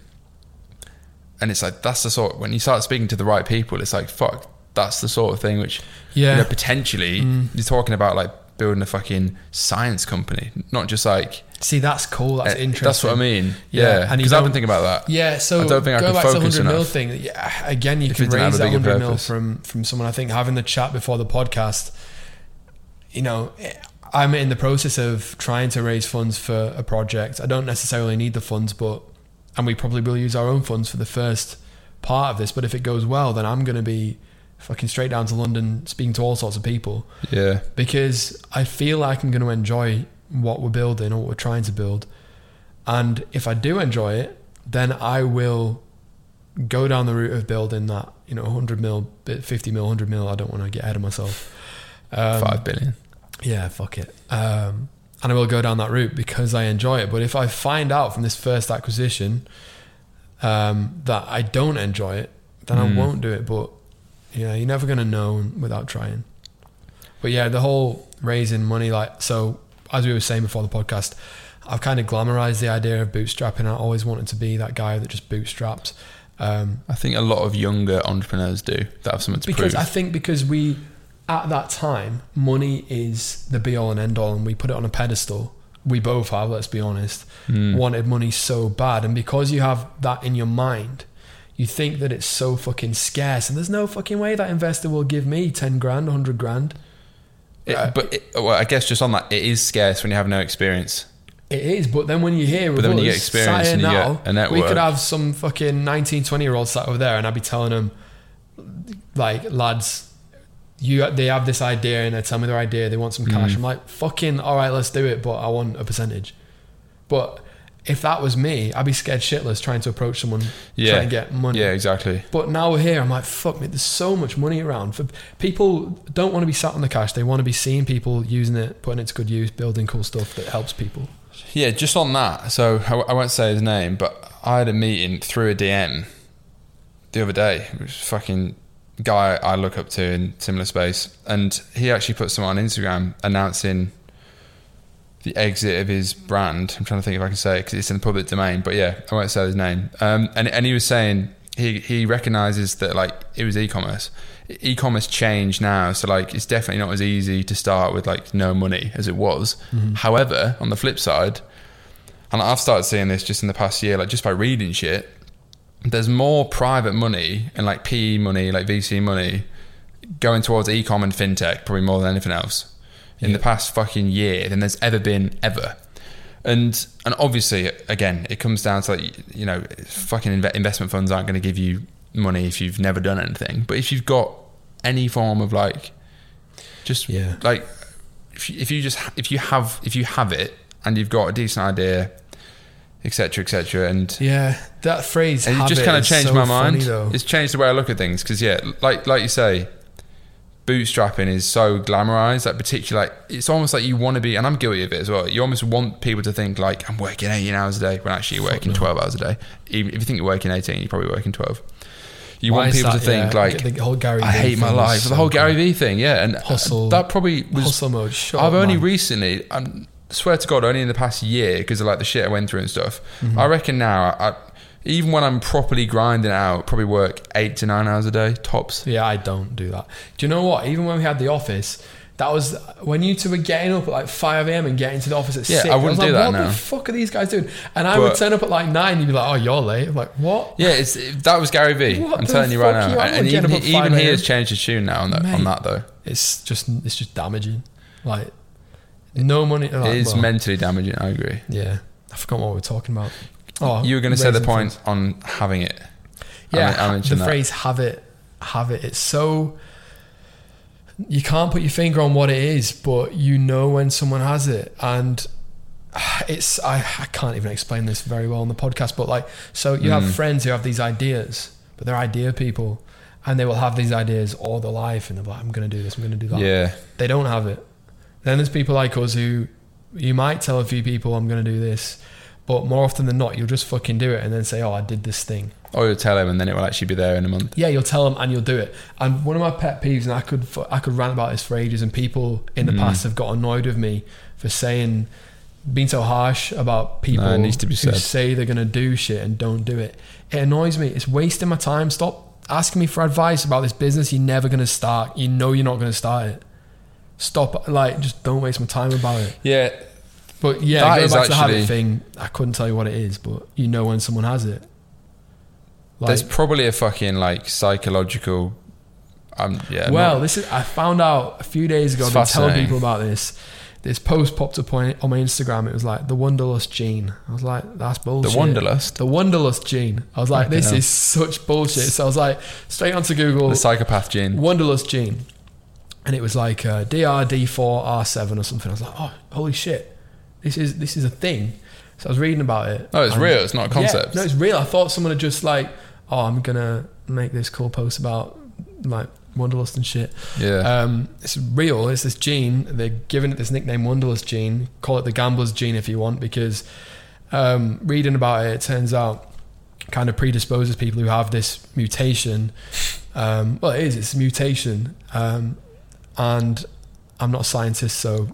and it's like that's the sort when you start speaking to the right people, it's like fuck, that's the sort of thing which Yeah. you know, potentially you're talking about like building a fucking science company, not just like See, that's cool. That's eh, interesting. That's what I mean. Yeah, Yeah, and because I've been thinking about that. Yeah, so I don't think I going could back to the focus hundred mil thing, yeah, again, you If can it didn't have raise a that hundred mil from from someone. I think having the chat before the podcast, you know, I'm in the process of trying to raise funds for a project. I don't necessarily need the funds, but and we probably will use our own funds for the first part of this. But if it goes well, then I'm going to be fucking straight down to London, speaking to all sorts of people Yeah, because I feel like I'm going to enjoy what we're building or what we're trying to build. And if I do enjoy it, then I will go down the route of building that, you know, 100 mil, bit 50 mil, 100 mil. I don't want to get ahead of myself. Um, five billion. Yeah, fuck it. Um, and I will go down that route because I enjoy it. But if I find out from this first acquisition um, that I don't enjoy it, then Mm. I won't do it. But yeah, you're never going to know without trying. But yeah, the whole raising money, like, so as we were saying before the podcast, I've kind of glamorized the idea of bootstrapping. I always wanted to be that guy that just bootstraps. Um, I think a lot of younger entrepreneurs do that have something to because prove. I think because we at that time money is the be all and end all and we put it on a pedestal we both have let's be honest Mm. wanted money so bad and because you have that in your mind you think that it's so fucking scarce and there's no fucking way that investor will give me 10 grand 100 grand It- Uh, but it, well, I guess just on that, it is scarce when you have no experience. it is but then when you hear But then when you get experience and you now, get a network. we could have some fucking 19 20 year olds sat over there and I'd be telling them like lads you they have this idea and they tell me their idea they want some cash Mm. i'm like fucking all right let's do it but i want a percentage but if that was me i'd be scared shitless trying to approach someone Yeah. trying to get money Yeah, exactly. but now we're here i'm like fuck me there's so much money around for people don't want to be sat on the cash they want to be seeing people using it putting it to good use building cool stuff that helps people Yeah, just on that. So I, I won't say his name, but I had a meeting through a DM the other day. It was fucking guy I look up to in similar space, and he actually put someone on Instagram announcing the exit of his brand. I'm trying to think if I can say it because it's in the public domain. But yeah, I won't say his name. Um, and and he was saying he he recognizes that like it was e-commerce. E-commerce changed now, so like it's definitely not as easy to start with like no money as it was. However, on the flip side, and I've started seeing this just in the past year, like just by reading shit, there's more private money and like PE money, like VC money, going towards e-com and fintech, probably more than anything else, in Yeah. the past fucking year than there's ever been ever. And and obviously, again, it comes down to like you know, fucking inve- investment funds aren't going to give you money if you've never done anything. But if you've got any form of like, just Yeah. like if you, if you just if you have if you have it and you've got a decent idea, etc. etc. and yeah that phrase and it just kind of changed so my mind. though. It's changed the way I look at things because yeah, like like you say, bootstrapping is so glamorized. Like particularly, like it's almost like you want to be, and I'm guilty of it as well. You almost want people to think like I'm working 18 hours a day when actually you're working no. 12 hours a day. Even if you think you're working 18, you're probably working 12. You Why want people that? to think Yeah, like the whole Gary I hate my life. so the whole Gary. Vee thing, yeah, and Hustle- that probably was hustle mode I've up, only man. recently, I swear to God, only in the past year, because of like the shit I went through and stuff. Mm-hmm. I reckon now, I, even when I'm properly grinding out, probably work eight to nine hours a day tops. Yeah, I don't do that. Do you know what? Even when we had the office, that was when you two were getting up at like 5 a.m. and getting to the office at Yeah, 6. I wouldn't was do like, that what now. the fuck are these guys doing? And I would turn up at like 9 you'd be like, oh, you're late. I'm like, what? Yeah, it's that was Gary Vee. (laughs) I'm telling you right now, you and, and even, he, even he has changed his tune now on that, on that though. It's just it's just damaging. Like No money. it like, is well, mentally damaging. I agree. Yeah, I forgot what we were talking about. Oh, you were going to say the point funds. on having it. I Yeah, I mentioned the that. phrase "have it, have it." It's so you can't put your finger on what it is, but you know when someone has it, and (sighs) it's I, I can't even explain this very well on the podcast. But like, so you Mm. have friends who have these ideas, but they're idea people, and they will have these ideas all their life, and they're like, "I'm going to do this, I'm going to do that." Yeah, they don't have it. Then there's people like us who you might tell a few people I'm going to do this, but more often than not, you'll just fucking do it and then say, "Oh, I did this thing." or you'll tell them, and then it will actually be there in a month. Yeah, you'll tell them and you'll do it. And one of my pet peeves, and I could I could rant about this for ages, and people in the Mm. past have got annoyed with me for saying, being so harsh about people No, needs to be who said. say they're going to do shit and don't do it. It annoys me. It's wasting my time. Stop asking me for advice about this business you're never going to start. You know you're not going to start it. Stop. Like, just don't waste my time about it. Yeah, But yeah, That going back to the habit thing, I couldn't tell you what it is, but you know when someone has it. Like, there's probably a fucking like psychological. Um, yeah. well, not- this is I found out a few days ago. I've been telling people about this. This post popped up on, on my Instagram. It was like the Wanderlust gene. I was like, that's bullshit. the Wanderlust. The Wanderlust gene. I was like, this is such bullshit. So I was like, straight onto Google, the psychopath gene. Wanderlust gene, and it was like uh, DRD4R7 or something. I was like, oh, holy shit, this is this is a thing. So I was reading about it. Oh, it's real. It's not a concept. yeah, no, it's real. I thought someone had just like, oh, I'm gonna make this cool post about like wanderlust and shit. yeah. Um, it's real. It's this gene. They're giving it this nickname, wanderlust gene. Call it the gambler's gene if you want, because um, reading about it, it turns out kind of predisposes people who have this mutation. Um, well, it is. It's a mutation, um, and I'm not a scientist, so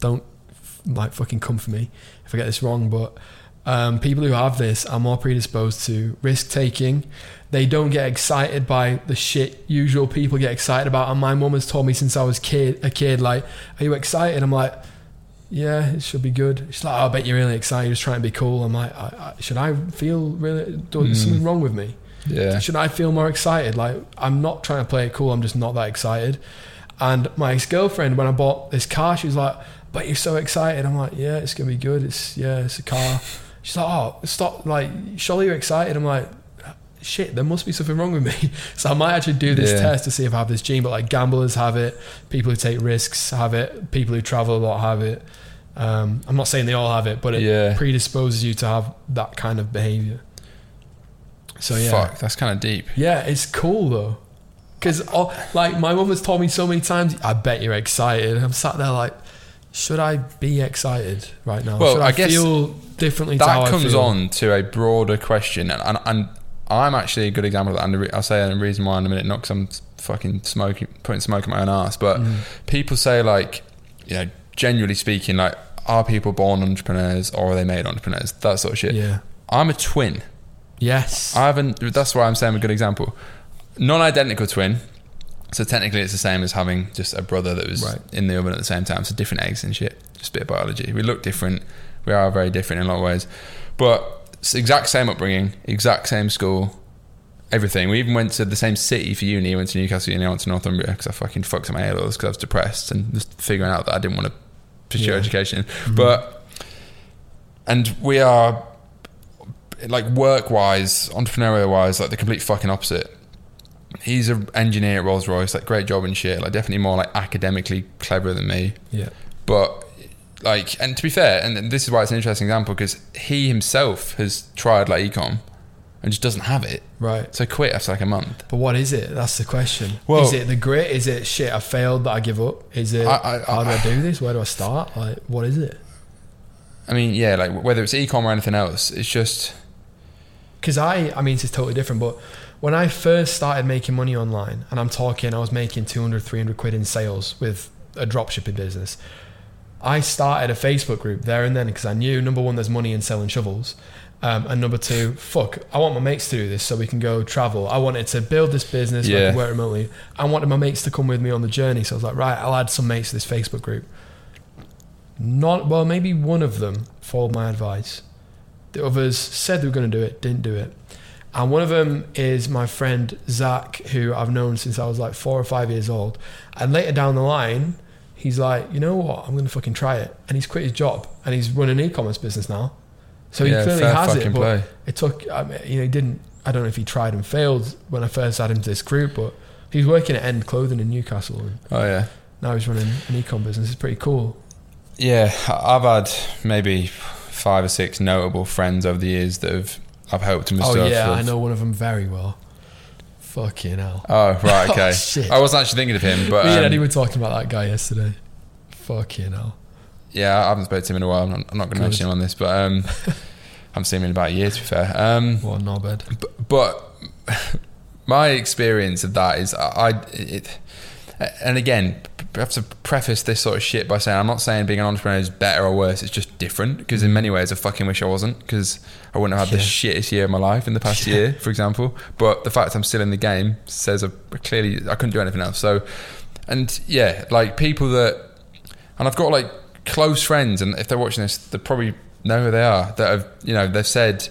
don't like fucking come for me if I get this wrong. But um, people who have this are more predisposed to risk taking. They don't get excited by the shit usual people get excited about. And my mum has told me since I was kid a kid, like, "Are you excited?" I'm like, "Yeah, it should be good." She's like, oh, "I bet you're really excited. You're just trying to be cool." I'm like, I, I, "Should I feel really? Do, Mm. something wrong with me?" yeah. Should I feel more excited? Like I'm not trying to play it cool. I'm just not that excited. And my ex girlfriend, when I bought this car, she was like, "But you're so excited." I'm like, "Yeah, it's gonna be good. It's yeah, it's a car." (laughs) She's like, "Oh, stop! Like, surely you're excited." I'm like, "Shit, there must be something wrong with me." (laughs) So I might actually do this Yeah. test to see if I have this gene. But like gamblers have it, people who take risks have it, people who travel a lot have it. Um, I'm not saying they all have it, but it Yeah. predisposes you to have that kind of behavior. So yeah, Fuck, that's kind of deep. yeah, it's cool though. Because, like, my mum has told me so many times, I bet you're excited. I'm sat there like, should I be excited right now? Well, should I I, guess feel differently That comes on to a broader question, and, and, and I'm actually a good example of that. And re- I'll say the reason why in a minute, not because I'm fucking smoking, putting smoke in my own ass, but Mm. people say like, you know, generally speaking, like, are people born entrepreneurs or are they made entrepreneurs? That sort of shit. Yeah. I'm a twin. Yes. I haven't. That's why I'm saying I'm a good example. Non-identical twin. So technically, it's the same as having just a brother that was Right. in the oven at the same time. So different eggs and shit. Just a bit of biology. We look different. We are very different in a lot of ways. But exact same upbringing, exact same school, everything. We even went to the same city for uni. went to Newcastle Uni. I went to Northumbria because I fucking fucked up my A levels because I was depressed and just figuring out that I didn't want to pursue Yeah. education. Mhm. But and we are like work wise, entrepreneurial wise, like the complete fucking opposite. He's an engineer at Rolls Royce, like great job and shit. Like definitely more like academically clever than me. yeah. But like, and to be fair, and this is why it's an interesting example because he himself has tried like ecom and just doesn't have it. Right. So quit after like a month. But what is it? That's the question. Well- is it the grit? Is it shit? I failed that I give up. Is it I- I- how do I do this? Where do I start? Like, what is it? I mean, yeah, like whether it's ecom or anything else, it's just because I, I mean, it's totally different, but when I first started making money online, and I'm talking, I was making 200, 300 quid in sales with a dropshipping business. I started a Facebook group there and then because I knew number one, there's money in selling shovels. Um, and number two, fuck, I want my mates to do this so we can go travel. I wanted to build this business, where I Yeah. could work remotely. I wanted my mates to come with me on the journey. So I was like, right, I'll add some mates to this Facebook group. Not, well, maybe one of them followed my advice. The others said they were going to do it, didn't do it. And one of them is my friend Zach, who I've known since I was like four or five years old. And later down the line, he's like, you know what, I'm gonna fucking try it, and he's quit his job and he's running an e-commerce business now. So he Yeah, clearly has it, but play. it took. I mean, you know, he didn't. I don't know if he tried and failed when I first added him to this group, but he was working at End Clothing in Newcastle, and Oh yeah. now he's running an e commerce business. It's pretty cool. Yeah, I've had maybe five or six notable friends over the years that have I've helped him with Oh stuff. yeah, I know one of them very well. Fucking hell. Oh (laughs) right, Oh, okay. shit. I wasn't actually thinking of him, (laughs) but Me and um, Eddie were talking about that guy yesterday. Fucking hell. yeah, I haven't spoken to him in a while. I'm not, not going to mention him on this, but um, I (laughs) haven't seen him in about a year. To be fair, um, What a knobhead. but, but my experience of that is I, I it, and again have to preface this sort of shit by saying I'm not saying being an entrepreneur is better or worse it's just different. Because in many ways I fucking wish I wasn't because I wouldn't have had the shittest year of my life in the past year for example. But the fact I'm still in the game says I clearly I couldn't do anything else. So and yeah like people that and I've got like close friends and if they're watching this they probably know who they are that have you know they've said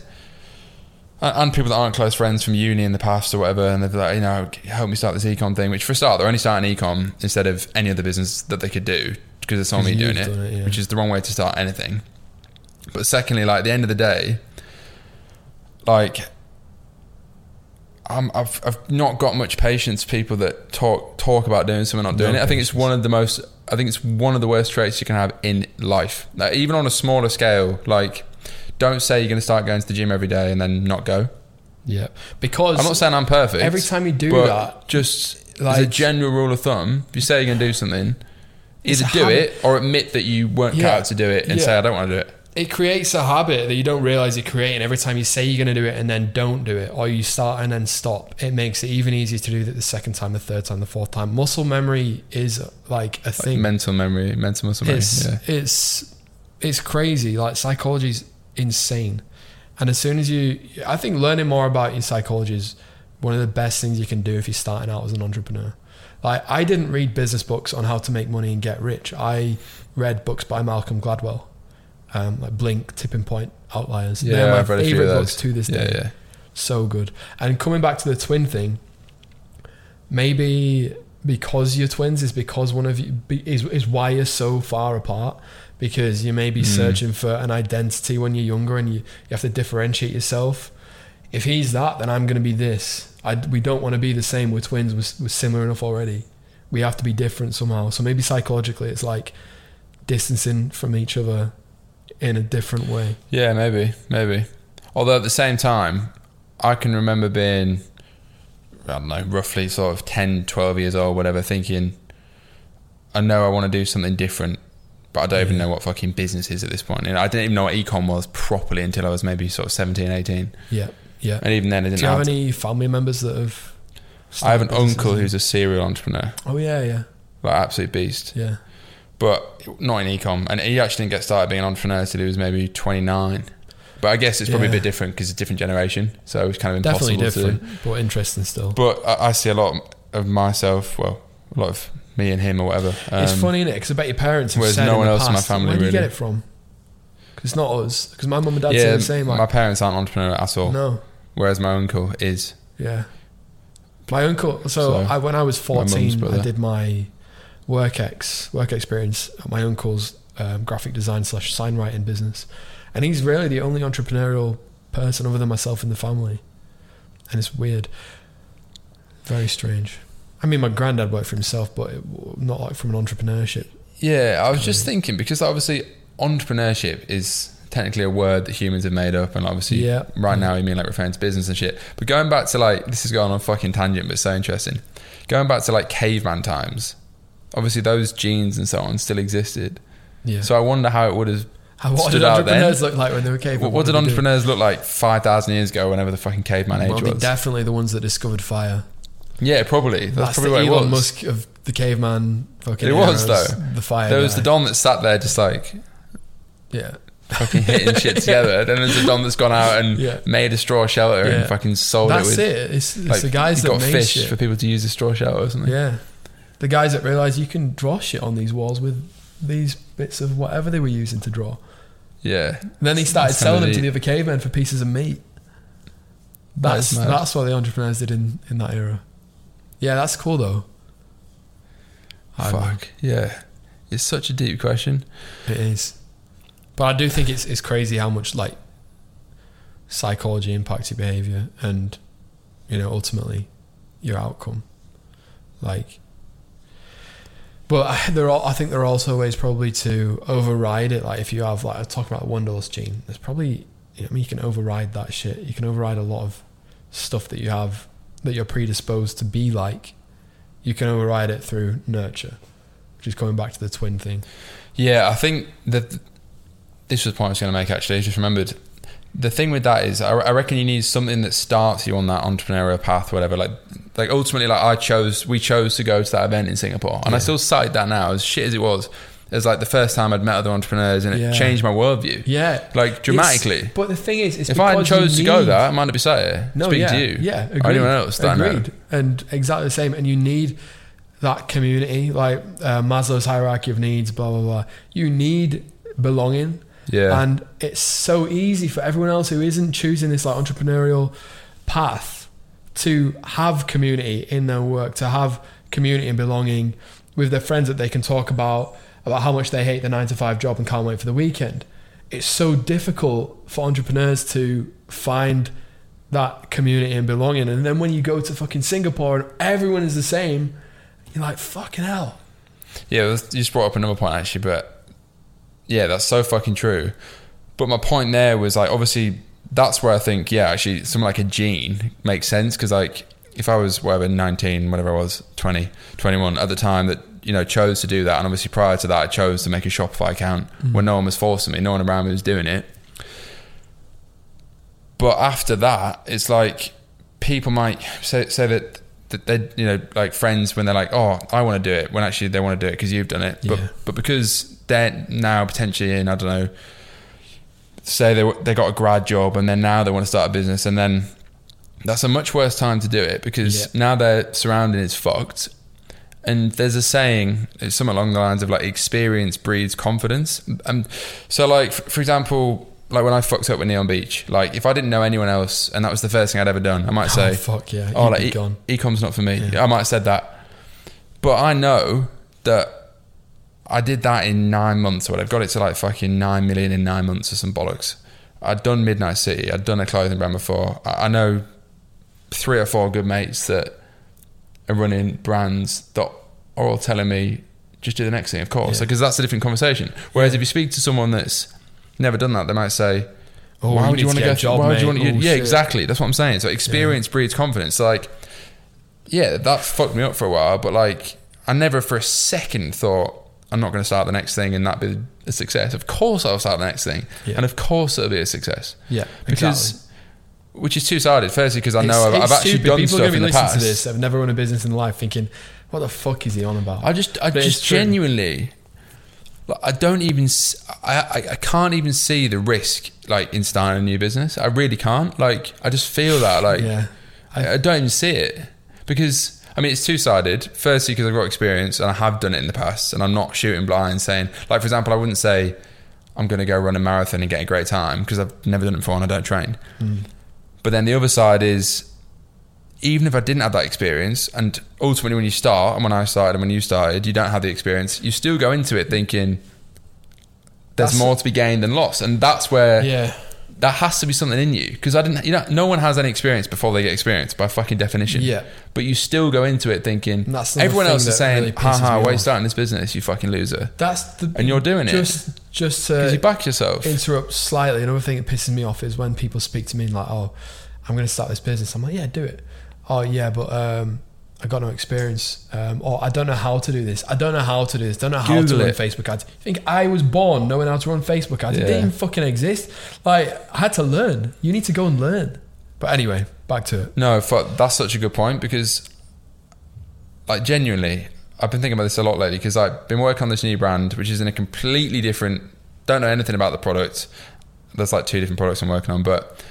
and people that aren't close friends from uni in the past or whatever, and they're like, you know, help me start this ecom thing. Which for a start, they're only starting ecom instead of any other business that they could do because they saw me doing it, it, yeah. which is the wrong way to start anything. But secondly, like at the end of the day, like I'm, I've I've not got much patience people that talk talk about doing something, and not doing No it. I think it's one of the most. I think it's one of the worst traits you can have in life. Like, even on a smaller scale, like don't say you're going to start going to the gym every day and then not go. Yeah. Because I'm not saying I'm perfect. every time you do that, just as a general rule of thumb, if you say you're going to do something, either do habit. it or admit that you weren't Yeah. cut out to do it and Yeah. say I don't want to do it. it creates a habit that you don't realize you're creating every time you say you're going to do it and then don't do it or you start and then stop it makes it even easier to do it the second time the third time the fourth time muscle memory is like a Like thing mental memory, mental muscle memory. it's yeah. it's it's crazy like psychology's insane and as soon as you i think learning more about your psychology is one of the best things you can do if you're starting out as an entrepreneur like i didn't read business books on how to make money and get rich i read books by malcolm gladwell um, like blink tipping point outliers Yeah, they're my I've read a few favorite books to this Yeah, day yeah. so good. And coming back to the twin thing, maybe because you're twins is because one of you is is why you're so far apart. Because you may be Mm. searching for an identity when you're younger, and you, you have to differentiate yourself. If he's that, then I'm going to be this. I, we don't want to be the same. We're twins. We're, we're similar enough already. We have to be different somehow. So maybe psychologically, it's like distancing from each other in a different way. Yeah, maybe, maybe. Although at the same time, I can remember being, I don't know, roughly sort of 10, 12 years old, whatever, thinking, I know I want to do something different, but I don't even know what fucking business is at this point. And I didn't even know what ecom was properly until I was maybe sort of 17, 18. Yeah, yeah. And even then, I didn't Do you have have. any family members that have? I have an uncle who's a serial entrepreneur, Oh yeah, yeah, like absolute beast, yeah. but not in ecom. And he actually didn't get started being an entrepreneur until he was maybe 29. But I guess it's probably a bit different because it's a different generation. So it's kind of impossible Definitely to different, but interesting still. But I, I see a lot of myself, well, a lot of me and him or whatever. it's um, funny, innit? Because I bet your parents have whereas said no in one the else in my past, family Where do you get really- it from? Because it's not us. Because my mum and dad say the same. Like, my parents aren't entrepreneur at all. no, Whereas my uncle is. yeah. My uncle. So, So, I, when I was mum's fourteen, I brother. did my work ex work experience at my uncle's um, graphic design slash sign writing business, and he's really the only entrepreneurial person other than myself in the family, and it's weird, very strange. I mean, my granddad worked for himself, but it, not like from an entrepreneurship. Yeah, I was just thinking because obviously entrepreneurship is technically a word that humans have made up, and obviously Yeah. right now you mean like referring to business and shit. But going back to like this is going on a fucking tangent, but it's so interesting. Going back to like caveman times, obviously those genes and so on still existed. Yeah. So I wonder how it would have. How, what stood did out then. entrepreneurs look like when they were cavemen? What, what did do? entrepreneurs look like five thousand years ago? Whenever the fucking caveman age Well, they're was. definitely the ones that discovered fire. Yeah, probably. That's, That's, probably the what it was. Musk of the caveman fucking It was, eras, though. The fire. There was guy. the Don that sat there just like Yeah. fucking hitting shit (laughs) together. Then there's the Don that's gone out and Yeah. made a straw shelter Yeah. and fucking sold That's it with it. It's, it's like the guys that got made fish shit. for people to use as straw shelter or something. Yeah. The guys that realised you can draw shit on these walls with these bits of whatever they were using to draw. Yeah. And then he started That's selling them to the other cavemen for pieces of meat. That That's is that's what the entrepreneurs did in, in that era. Yeah, that's cool though. I would. Fuck. Yeah. It's such a deep question. It is. But I do think it's it's crazy how much like psychology impacts your behavior and you know ultimately your outcome. Like but I- there are I think there are also ways probably to override it. Like if you have like I was talking about the Wanderlust gene, there's probably you know, I mean you can override that shit. You can override a lot of stuff that you have that you're predisposed to be like. You can override it through nurture. Which is coming back to the twin thing. Yeah, I think that this was the point I was going to make. Actually, I just remembered the thing with that is I, I reckon you need something that starts you on that entrepreneurial path, whatever. Like, like ultimately, like I chose, we chose to go to that event in Singapore, and I still cite that now as shit as it was. It was like the first time I'd met other entrepreneurs, and it Yeah. changed my worldview, Yeah. like dramatically. It's- but the thing is, it's if I because chose to go there, I might not be sat here no, speaking yeah, to you. yeah, or agreed, anyone else. That agreed, and exactly the same. And you need that community, like uh, Maslow's hierarchy of needs, blah blah blah. You need belonging, Yeah, and it's so easy for everyone else who isn't choosing this like entrepreneurial path to have community in their work, to have community and belonging with their friends that they can talk about about how much they hate the nine to five job and can't wait for the weekend. It's so difficult for entrepreneurs to find that community and belonging. And then when you go to fucking Singapore and everyone is the same, you're like, fucking hell. Yeah, you just brought up another point actually, but yeah, that's so fucking true. But my point there was like, obviously, that's where I think, yeah, actually, something like a gene makes sense because, like, if I was whatever 19, whatever I was, 20, 21 at the time that you know chose to do that, and obviously prior to that, I chose to make a Shopify account mm. when no one was forcing me, no one around me was doing it. But after that, it's like people might say, say that that they you know like friends when they're like oh I want to do it when actually they want to do it because you've done it but Yeah. but because they're now potentially in I don't know say they they got a grad job and then now they want to start a business and then that's a much worse time to do it because Yeah. now their surrounding is fucked and there's a saying it's something along the lines of like experience breeds confidence and so like for example like when I fucked up with Neon Beach like if I didn't know anyone else and that was the first thing I'd ever done I might oh, say oh, fuck yeah. oh, like e- gone. ecom's not for me. Yeah. I might have said that, but I know that I did that in nine months or whatever. Got it to like fucking nine million in nine months or some bollocks. I'd done Midnight City. I'd done a clothing brand before. I, I know three or four good mates that are running brands that are all telling me just do the next thing, of course, Yeah. because that's a different conversation. Whereas if you speak to someone that's never done that, they might say, Oh, why would you want to go? a job, why would you want to? Oh, yeah, shit. exactly. That's what I'm saying. So experience breeds confidence. So like, yeah, that fucked me up for a while, but like, I never for a second thought I'm not going to start the next thing and that be a success. Of course, I'll start the next thing, Yeah. and of course it'll be a success Yeah, because. exactly. Which is two sided. Firstly, because I know I've, I've actually done People are stuff in be the listening past. to this. I've never run a business in life, thinking, "What the fuck is he on about?" I just, I But it's just true. genuinely, like, I don't even, s- I, I, I can't even see the risk like in starting a new business. I really can't. Like, I just feel that, like, yeah, I, I don't even see it because I mean it's two sided. Firstly, because I've got experience and I have done it in the past, and I'm not shooting blind. Saying, like for example, I wouldn't say I'm going to go run a marathon and get a great time because I've never done it before and I don't train. Hmm. But then the other side is, even if I didn't have that experience, and ultimately when you start, and when I started, and when you started, you don't have the experience. You still go into it thinking there's That's- more to be gained than lost, and that's where yeah, that has to be something in you because I didn't. You know, no one has any experience before they get experience by fucking definition. yeah. But you still go into it thinking everyone else is saying, really "Ha pisses ha, me why are you starting this business? You fucking loser." That's the And you're doing it. just just Because to you back yourself. interrupt slightly. Another thing that pisses me off is when people speak to me like, "Oh, I'm going to start this business." I'm like, "Yeah, do it." Oh yeah, but um, I got no experience, um, or I don't know how to do this. I don't know how to do this. Don't know how Google to run it. Facebook ads. I think I was born knowing how to run Facebook ads. It didn't fucking exist. Like I had to learn. You need to go and learn. But anyway, back to it. No, fuck, that's such a good point because, like, genuinely, I've been thinking about this a lot lately because I've been working on this new brand, which is in a completely different. Don't know anything about the product. There's like two different products I'm working on, but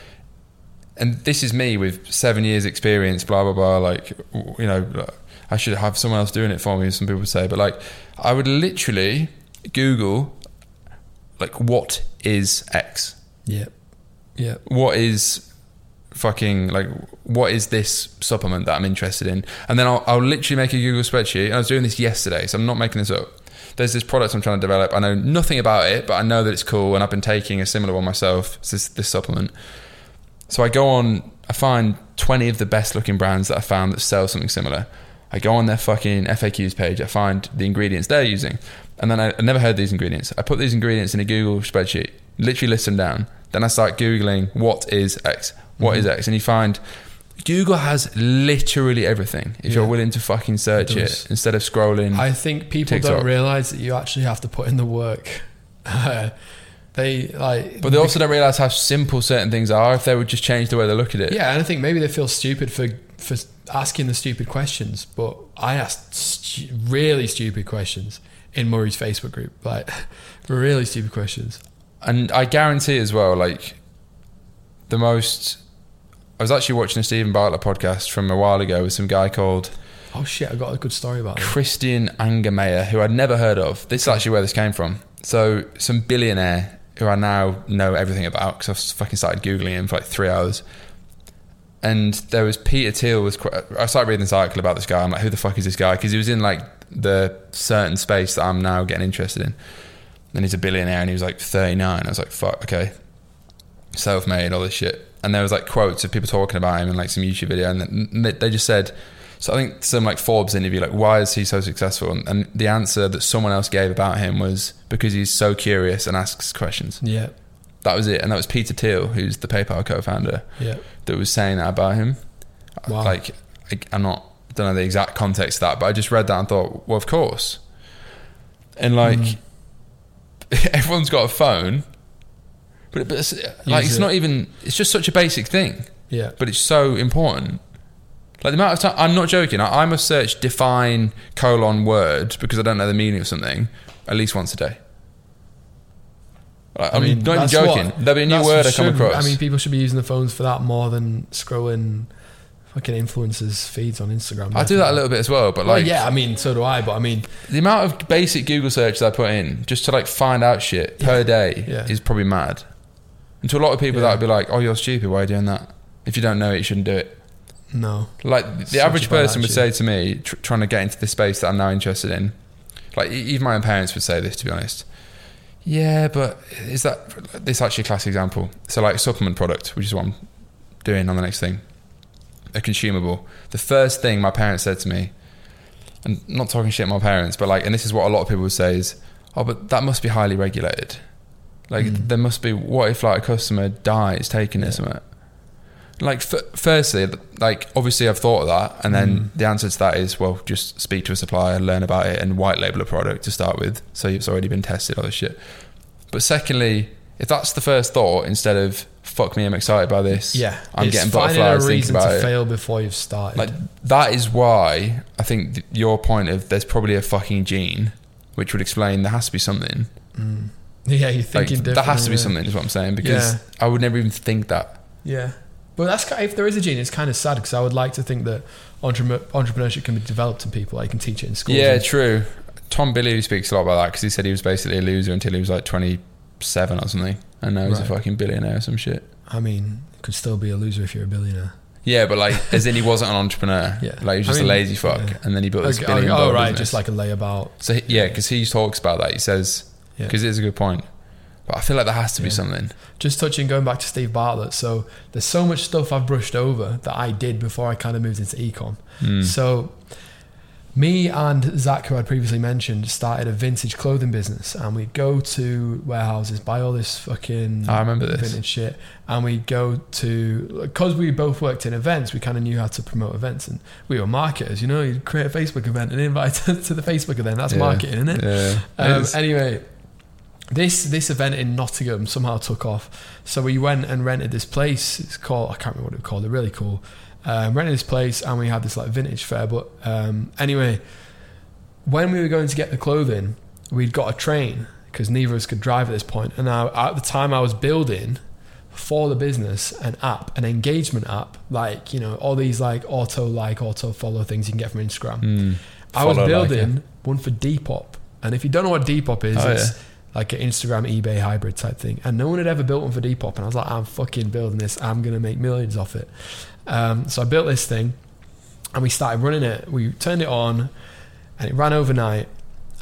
and this is me with seven years experience. Blah blah blah. Like, you know, I should have someone else doing it for me. Some people say, but like, I would literally Google, like, what is X? Yeah, yeah, what is fucking like what is this supplement that I'm interested in? And then I'll, I'll literally make a Google spreadsheet. And I was doing this yesterday, so I'm not making this up. there's this product I'm trying to develop. I know nothing about it, but I know that it's cool, and I've been taking a similar one myself. It's this, this supplement. So I go on, I find 20 of the best looking brands that I found that sell something similar. I go on their fucking FAQs page, I find the ingredients they're using, and then I, I never heard these ingredients. I put these ingredients in a Google spreadsheet, literally list them down. Then I start Googling what is X, What is mm-hmm. X, and you find Google has literally everything if you're willing to fucking search It it, instead of scrolling. I think people TikTok. don't realize that you actually have to put in the work. (laughs) Uh, they like, but they also don't realize how simple certain things are if they would just change the way they look at it. yeah, and I think maybe they feel stupid for for asking the stupid questions. But I asked stu- really stupid questions in Murray's Facebook group, like (laughs) really stupid questions. And I guarantee as well, like the most. I was actually watching a Steven Bartlett podcast from a while ago with some guy called Oh shit, I got a good story about. Christian Angermayer, who I'd never heard of. This is actually where this came from. So, some billionaire who I now know everything about because I've fucking started Googling him for like three hours. And there was Peter Thiel was. Quite, I started reading this article about this guy. I'm like, who the fuck is this guy? Because he was in like the certain space that I'm now getting interested in. And he's a billionaire and he was like 39. I was like, fuck, okay. Self made, all this shit. And there was like quotes of people talking about him in like some YouTube video. And they just said, so I think some like Forbes interview, like, why is he so successful? And, and the answer that someone else gave about him was because he's so curious and asks questions. Yeah, That was it. And that was Peter Thiel, who's the PayPal co founder, yeah. that was saying that about him. Wow. Like, I, I'm not, don't know the exact context of that, but I just read that and thought, well, of course. And like, Mm. (laughs) everyone's got a phone, but, but it's, like, Use it's it. not even, it's just such a basic thing, Yeah, but it's so important. Like the amount of time, I'm not joking. I, I must search define colon word because I don't know the meaning of something at least once a day. Like, I'm not even joking. what- There'll be a new word I come across. I mean, people should be using the phones for that more than scrolling fucking influencers' feeds on Instagram. I do that a little bit as well, but Well, like, yeah, I mean, so do I. But I mean, The amount of basic Google searches I put in just to like find out shit per day Yeah. is probably mad. And to a lot of people, Yeah. that would be like, "Oh, you're stupid. Why are you doing that? If you don't know it, you shouldn't do it." No. Like the Such average person would say to me, tr- trying to get into the space that I'm now interested in, like even my own parents would say this. To be honest, yeah, but is that this actually a classic example? So like supplement product, which is what I'm doing on the next thing, a consumable. The first thing my parents said to me, and not talking shit my parents, but like, and this is what a lot of people would say is, oh, but that must be highly regulated. Like Mm. there must be. What if like a customer dies taking this Yeah. somewhere? Like, f- firstly, like obviously I've thought of that, and then Mm. the answer to that is well, just speak to a supplier, learn about it, and white label a product to start with, so it's already been tested, all this shit. But secondly, if that's the first thought, instead of fuck me, I'm excited by this, Yeah, I'm getting finding butterflies a reason to it. fail before you've started. Like that is why I think th- your point of there's probably a fucking gene, which would explain there has to be something. Mm. (laughs) yeah, you're Like thinking there has to be something, is what I'm saying, because Yeah. I would never even think that. Yeah, but that's if there is a gene, it's kind of sad because I would like to think that entrepreneur, entrepreneurship can be developed in people. Like can teach it in school. Yeah, true. Tom Bilyeu speaks a lot about that because he said he was basically a loser until he was like 27 or something, and now he's a fucking billionaire or some shit. I mean, you could still be a loser if you're a billionaire. Yeah, but like, as in he wasn't an entrepreneur. (laughs) Yeah. like he was I just mean, a lazy fuck, yeah. and then he built this Okay, billion oh, dollar right, business. just like a layabout. so he, yeah, because he talks about that. He says Yeah. because it is a good point, but I feel like there has to be something. Just touching, going back to Steve Bartlett. So there's so much stuff I've brushed over that I did before I kind of moved into ecom. Mm. So, me and Zach, who I'd previously mentioned, started a vintage clothing business, and we'd go to warehouses, buy all this fucking I remember this. vintage shit, and we'd go to because we both worked in events, we kind of knew how to promote events, and we were marketers. You know, you'd create a Facebook event and invite us (laughs) to the Facebook event. That's Yeah. marketing, isn't it? Yeah. Um, It is. anyway, this this event in Nottingham somehow took off. So we went and rented this place. It's called I can't remember what it was called. They're really cool. Um, rented this place and we had this like vintage fair. But um, anyway, when we were going to get the clothing, we'd got a train because neither of us could drive at this point. And now at the time I was building for the business an app, an engagement app, like you know all these like auto like auto follow things you can get from Instagram. Mm. I was Follow, like, building one for Depop, and if you don't know what Depop is, Oh, it's like an Instagram eBay hybrid type thing. And no one had ever built one for Depop, and I was like, I'm fucking building this. I'm gonna make millions off it. Um, so I built this thing, and we started running it. We turned it on, and it ran overnight.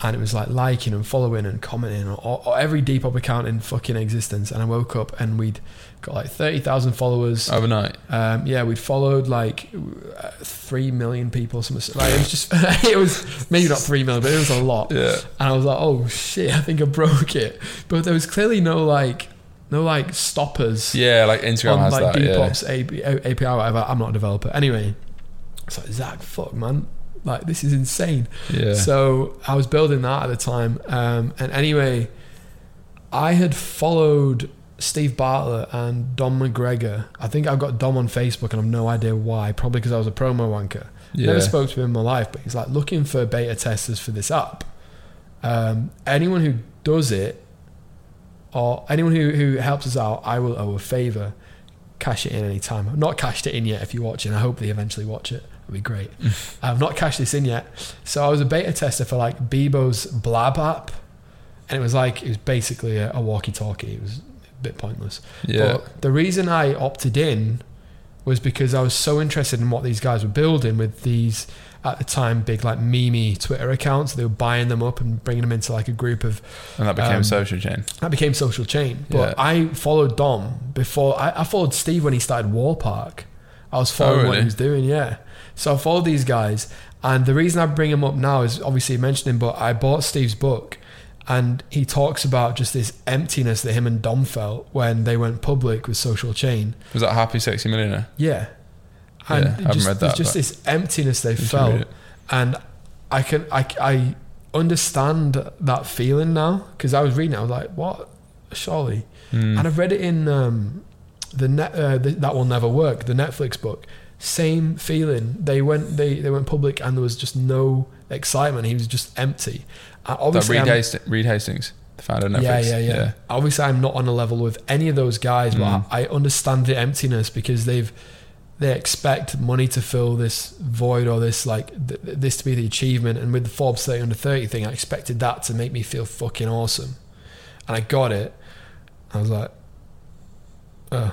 and it was like liking and following and commenting or every Depop account in fucking existence. And I woke up and we'd got like thirty thousand followers. Overnight. Um, yeah, we'd followed like uh, three million people. Something like it was just (laughs) it was maybe not three million, but it was a lot. Yeah. And I was like, oh shit, I think I broke it. But there was clearly no like no like stoppers Yeah, like Instagram on has like that. Yeah. Depop's AP, API whatever. I'm not a developer. Anyway, it's like Zach, fuck man, like this is insane. Yeah. So I was building that at the time. Um, and anyway, I had followed Steve Bartlett and Dom McGregor. I think I've got Dom on Facebook and I've no idea why. Probably because I was a promo wanker. yeah. Never spoke to him in my life, but he's like looking for beta testers for this app. Um, anyone who does it, or anyone who, who helps us out, I will owe a favor. Cash it in any time. I've not cashed it in yet. If you're watching, I hope they eventually watch it. It'd be great. (laughs) I've not cashed this in yet. So I was a beta tester for like Bebo's Blab app, and it was like it was basically a, a walkie-talkie. It was bit pointless. yeah. But the reason I opted in was because I was so interested in what these guys were building with these at the time big like meme Twitter accounts. They were buying them up and bringing them into like a group of and that became um, social chain. that became social chain. But Yeah. I followed Dom before I, I followed Steve when he started Wallpark. I was following what really? he was doing, yeah. So I followed these guys, and the reason I bring him up now is obviously you mentioned but I bought Steve's book, and he talks about just this emptiness that him and Dom felt when they went public with Social Chain. Was that Happy Sexy Millionaire? Yeah. And Yeah, I haven't just, read there's just this emptiness they felt. And I can I, I understand that feeling now because I was reading it. I was like, what? Surely. Mm. And I've read it in um, the net. Uh, the, that will never work. The Netflix book. Same feeling. They went. They they went public, and there was just no excitement. He was just empty. Uh, obviously, Reed, Hastings, Reed Hastings, the founder of Netflix. yeah, yeah, yeah, Obviously, I'm not on a level with any of those guys, Mm. but I I understand the emptiness because they've they expect money to fill this void or this like th- th- this to be the achievement. And with the Forbes 30 under 30 thing, I expected that to make me feel fucking awesome, and I got it. I was like, oh.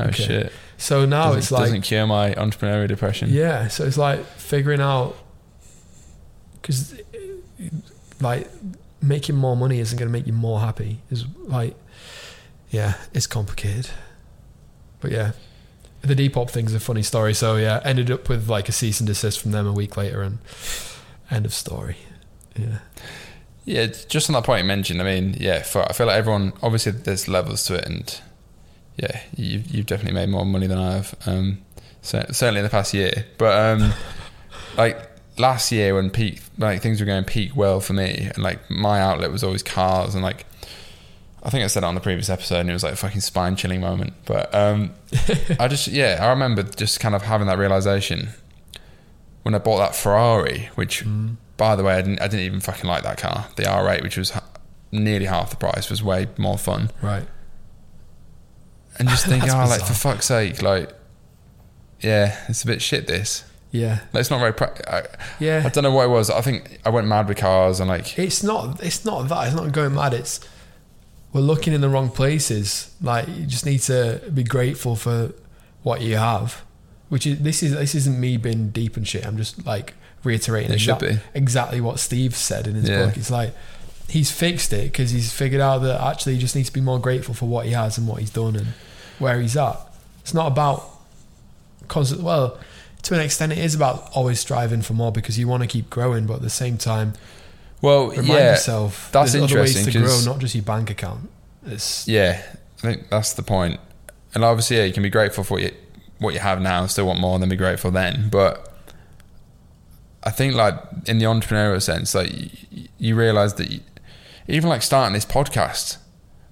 Oh Okay. shit. So now doesn't, it's like, doesn't cure my entrepreneurial depression. yeah. So it's like figuring out because like making more money isn't going to make you more happy. Is like, yeah, it's complicated. But yeah, the Depop thing's a funny story. So yeah, ended up with like a cease and desist from them a week later, and end of story. Yeah, Yeah, just on that point you mentioned, I mean, yeah, for, I feel like everyone, obviously there's levels to it, and yeah, you've, you've definitely made more money than I have, um, so, certainly in the past year. But um, (laughs) like last year when peak, like things were going peak well for me, and like my outlet was always cars, and like I think I said it on the previous episode, and it was like a fucking spine chilling moment. But um, (laughs) I just, yeah, I remember just kind of having that realization when I bought that Ferrari, which Mm. by the way, I didn't, I didn't even fucking like that car. The R8, which was ha- nearly half the price, was way more fun. right. And just (laughs) think, oh, like for fuck's sake, like, yeah, it's a bit shit. This, Yeah, like, it's not very. Pra- I, I don't know what it was. I think I went mad with cars and like, It's not. It's not that. It's not going mad. It's we're looking in the wrong places. Like you just need to be grateful for what you have. Which is this is this isn't me being deep and shit. I'm just like reiterating It should be. exactly what Steve said in his Yeah. book. It's like he's fixed it because he's figured out that actually he just needs to be more grateful for what he has and what he's done and where he's at. It's not about constant. Well, to an extent, it is about always striving for more because you want to keep growing, but at the same time, well, remind yeah, yourself that's there's other ways interesting to grow, not just your bank account. It's yeah. I think that's the point. And obviously, yeah, you can be grateful for what you what you have now, and still want more, and then be grateful then. But I think, like in the entrepreneurial sense, like you, you realize that even like starting this podcast,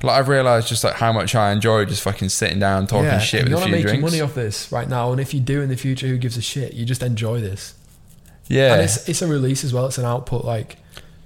like I've realized just like how much I enjoy just fucking sitting down talking shit and with you're a not few making money off this right now, and if you do in the future, who gives a shit? You just enjoy this, yeah, and it's it's a release as well. It's an output, like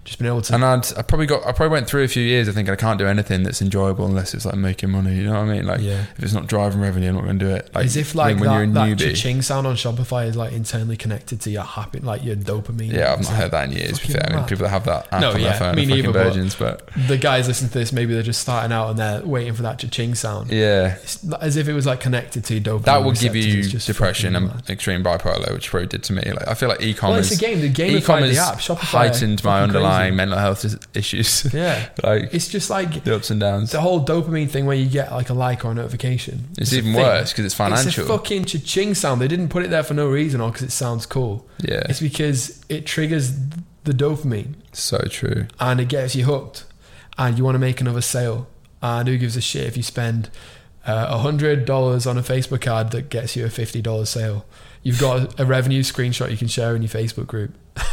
just been able to. And I'd, I probably got, I probably went through a few years. I think I can't do anything that's enjoyable unless it's like making money. You know what I mean? Like, yeah. if it's not driving revenue, I'm not going to do it. Like, As if like when that, you're a that newbie. cha-ching sound on Shopify is like internally connected to your happy, like your dopamine. Yeah, I've not like- heard that in years. To be fair. I mean, people that have that app No, on yeah, their phone me neither, but- virgins, but The guys listen to this, maybe they're just starting out and they're waiting for that cha-ching sound. yeah, It's as if it was like connected to dopamine. that will give you just depression and mad. extreme bipolar, which probably did to me. Like, I feel like Well, e-commerce, it's a game. The game e-commerce the app. Shopify heightened my fucking underlying mental health issues. (laughs) Yeah, like it's just like the ups and downs. the whole dopamine thing where you get like a like or a notification. It's a even worse because it's financial. It's a fucking cha-ching sound. They didn't put it there for no reason or because it sounds cool. yeah, It's because it triggers the dopamine so true. and it gets you hooked, and you want to make another sale. And who gives a shit if you spend uh, a hundred dollars on a Facebook ad that gets you a fifty dollars sale? You've got a revenue screenshot you can share in your Facebook group. (laughs)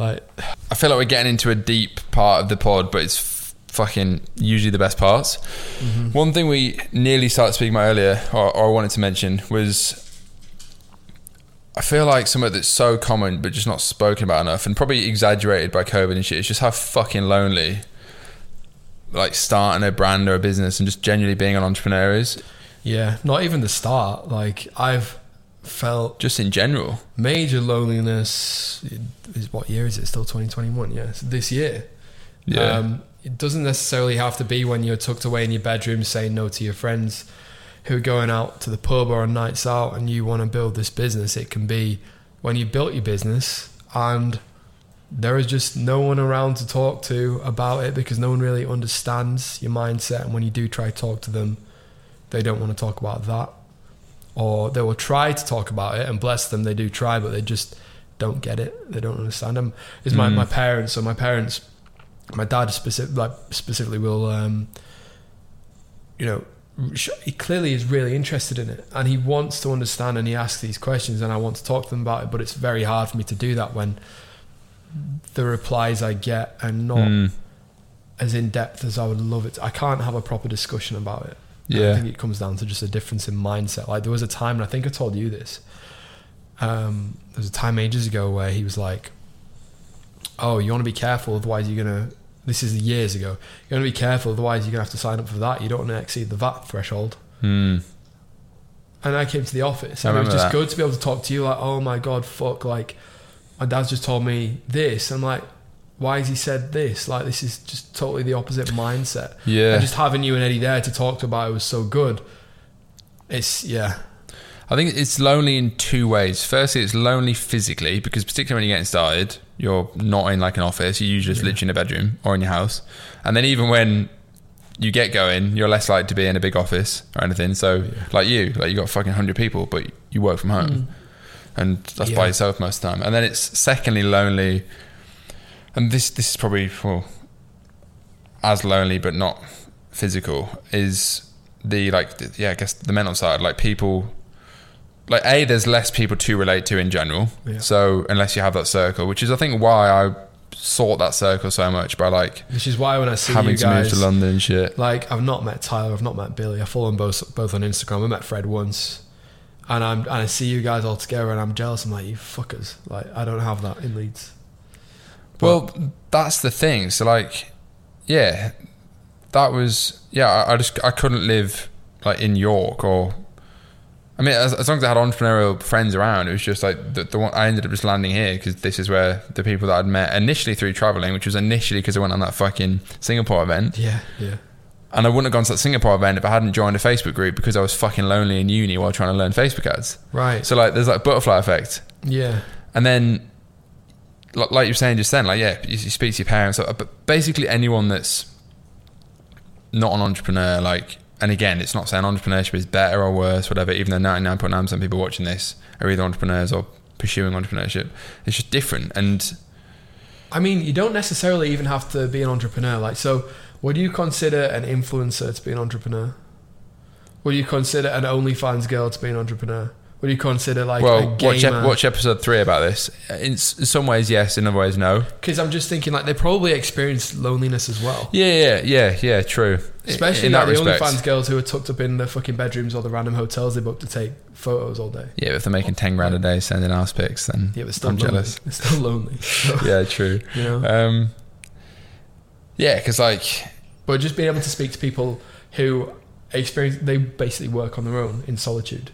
like, I feel like we're getting into a deep part of the pod, but it's f- fucking usually the best parts. Mm-hmm. One thing we nearly started speaking about earlier, or, or I wanted to mention, was I feel like something that's so common but just not spoken about enough, and probably exaggerated by COVID and shit. Is just how fucking lonely, like starting a brand or a business and just genuinely being an entrepreneur is, yeah, not even the start. Like, I've felt just in general. major loneliness. Is what year is it? Still 2021? Yes, this year. Yeah, Um, it doesn't necessarily have to be when you're tucked away in your bedroom saying no to your friends who are going out to the pub or on nights out and you want to build this business. It can be when you built your business and there is just no one around to talk to about it because no one really understands your mindset. And when you do try to talk to them, they don't want to talk about that. Or they will try to talk about it and bless them, they do try, but they just don't get it. They don't understand them. It's my, Mm. my parents. So my parents my dad specific, like specifically will um, you know he clearly is really interested in it and he wants to understand and he asks these questions and I want to talk to them about it but it's very hard for me to do that when the replies I get are not Mm, as in depth as I would love it I can't have a proper discussion about it I think it comes down to just a difference in mindset. Like there was a time, and I think I told you this. Um, there was a time ages ago where he was like, "Oh, you want to be careful, otherwise you're gonna." This is years ago. You want to be careful, otherwise you're gonna have to sign up for that. You don't want to exceed the VAT threshold. Mm, And I came to the office, and it was just that. good to be able to talk to you. Like, oh my god, fuck! Like, my dad's just told me this. I'm like, why has he said this? Like, this is just totally the opposite mindset. (laughs) yeah. And just having you and Eddie there to talk to about it was so good. It's yeah, I think it's lonely in two ways. Firstly, it's lonely physically because particularly when you're getting started, you're not in like an office. You're usually just Yeah. literally in a bedroom or in your house. And then even when you get going, you're less likely to be in a big office or anything. So Yeah. like you, like you got fucking hundred people, but you work from home, hmm. and that's Yeah. by yourself most of the time. And then it's secondly lonely, and this this is probably well, as lonely but not physical is the like the, yeah I guess the mental side like people like a there's less people to relate to in general Yeah. so unless you have that circle which is I think why I sought that circle so much by like which is why when I see having you to guys, move to London shit like I've not met Tyler, I've not met Billy. I follow them both both on Instagram. I met Fred once, and I'm and I see you guys all together, and I'm jealous. I'm like, you fuckers! Like I don't have that in Leeds. Well, that's the thing. So like, yeah, that was yeah. I, I just I couldn't live like in York or. I mean, as, as long as I had entrepreneurial friends around, it was just like the, the one I ended up just landing here because this is where the people that I'd met initially through traveling, which was initially because I went on that fucking Singapore event, Yeah, yeah, and I wouldn't have gone to that Singapore event if I hadn't joined a Facebook group because I was fucking lonely in uni while trying to learn Facebook ads. right. So like, there's like butterfly effect. yeah, And then, like you were saying just then, like yeah, you, you speak to your parents, uh, but basically anyone that's not an entrepreneur, like, and again, it's not saying entrepreneurship is better or worse, whatever. Even though ninety nine point nine percent people watching this are either entrepreneurs or pursuing entrepreneurship, it's just different. And I mean, you don't necessarily even have to be an entrepreneur. Like, so would you consider an influencer to be an entrepreneur? Would you consider an OnlyFans girl to be an entrepreneur? Would you consider like well, a watch, ep- watch episode three about this. In, s- in some ways, yes. In other ways, no. Because I'm just thinking like they probably experience loneliness as well. Yeah, yeah, yeah, yeah. True. Especially in like that the respect. OnlyFans girls who are tucked up in their fucking bedrooms or the random hotels they book to take photos all day. Yeah, if they're making ten grand a day sending ass pics, then Yeah, but still I'm lonely. jealous. They're still lonely. So, (laughs) Yeah, true. (laughs) You know. Um, yeah, because like But just being able to speak to people who experience, they basically work on their own in solitude.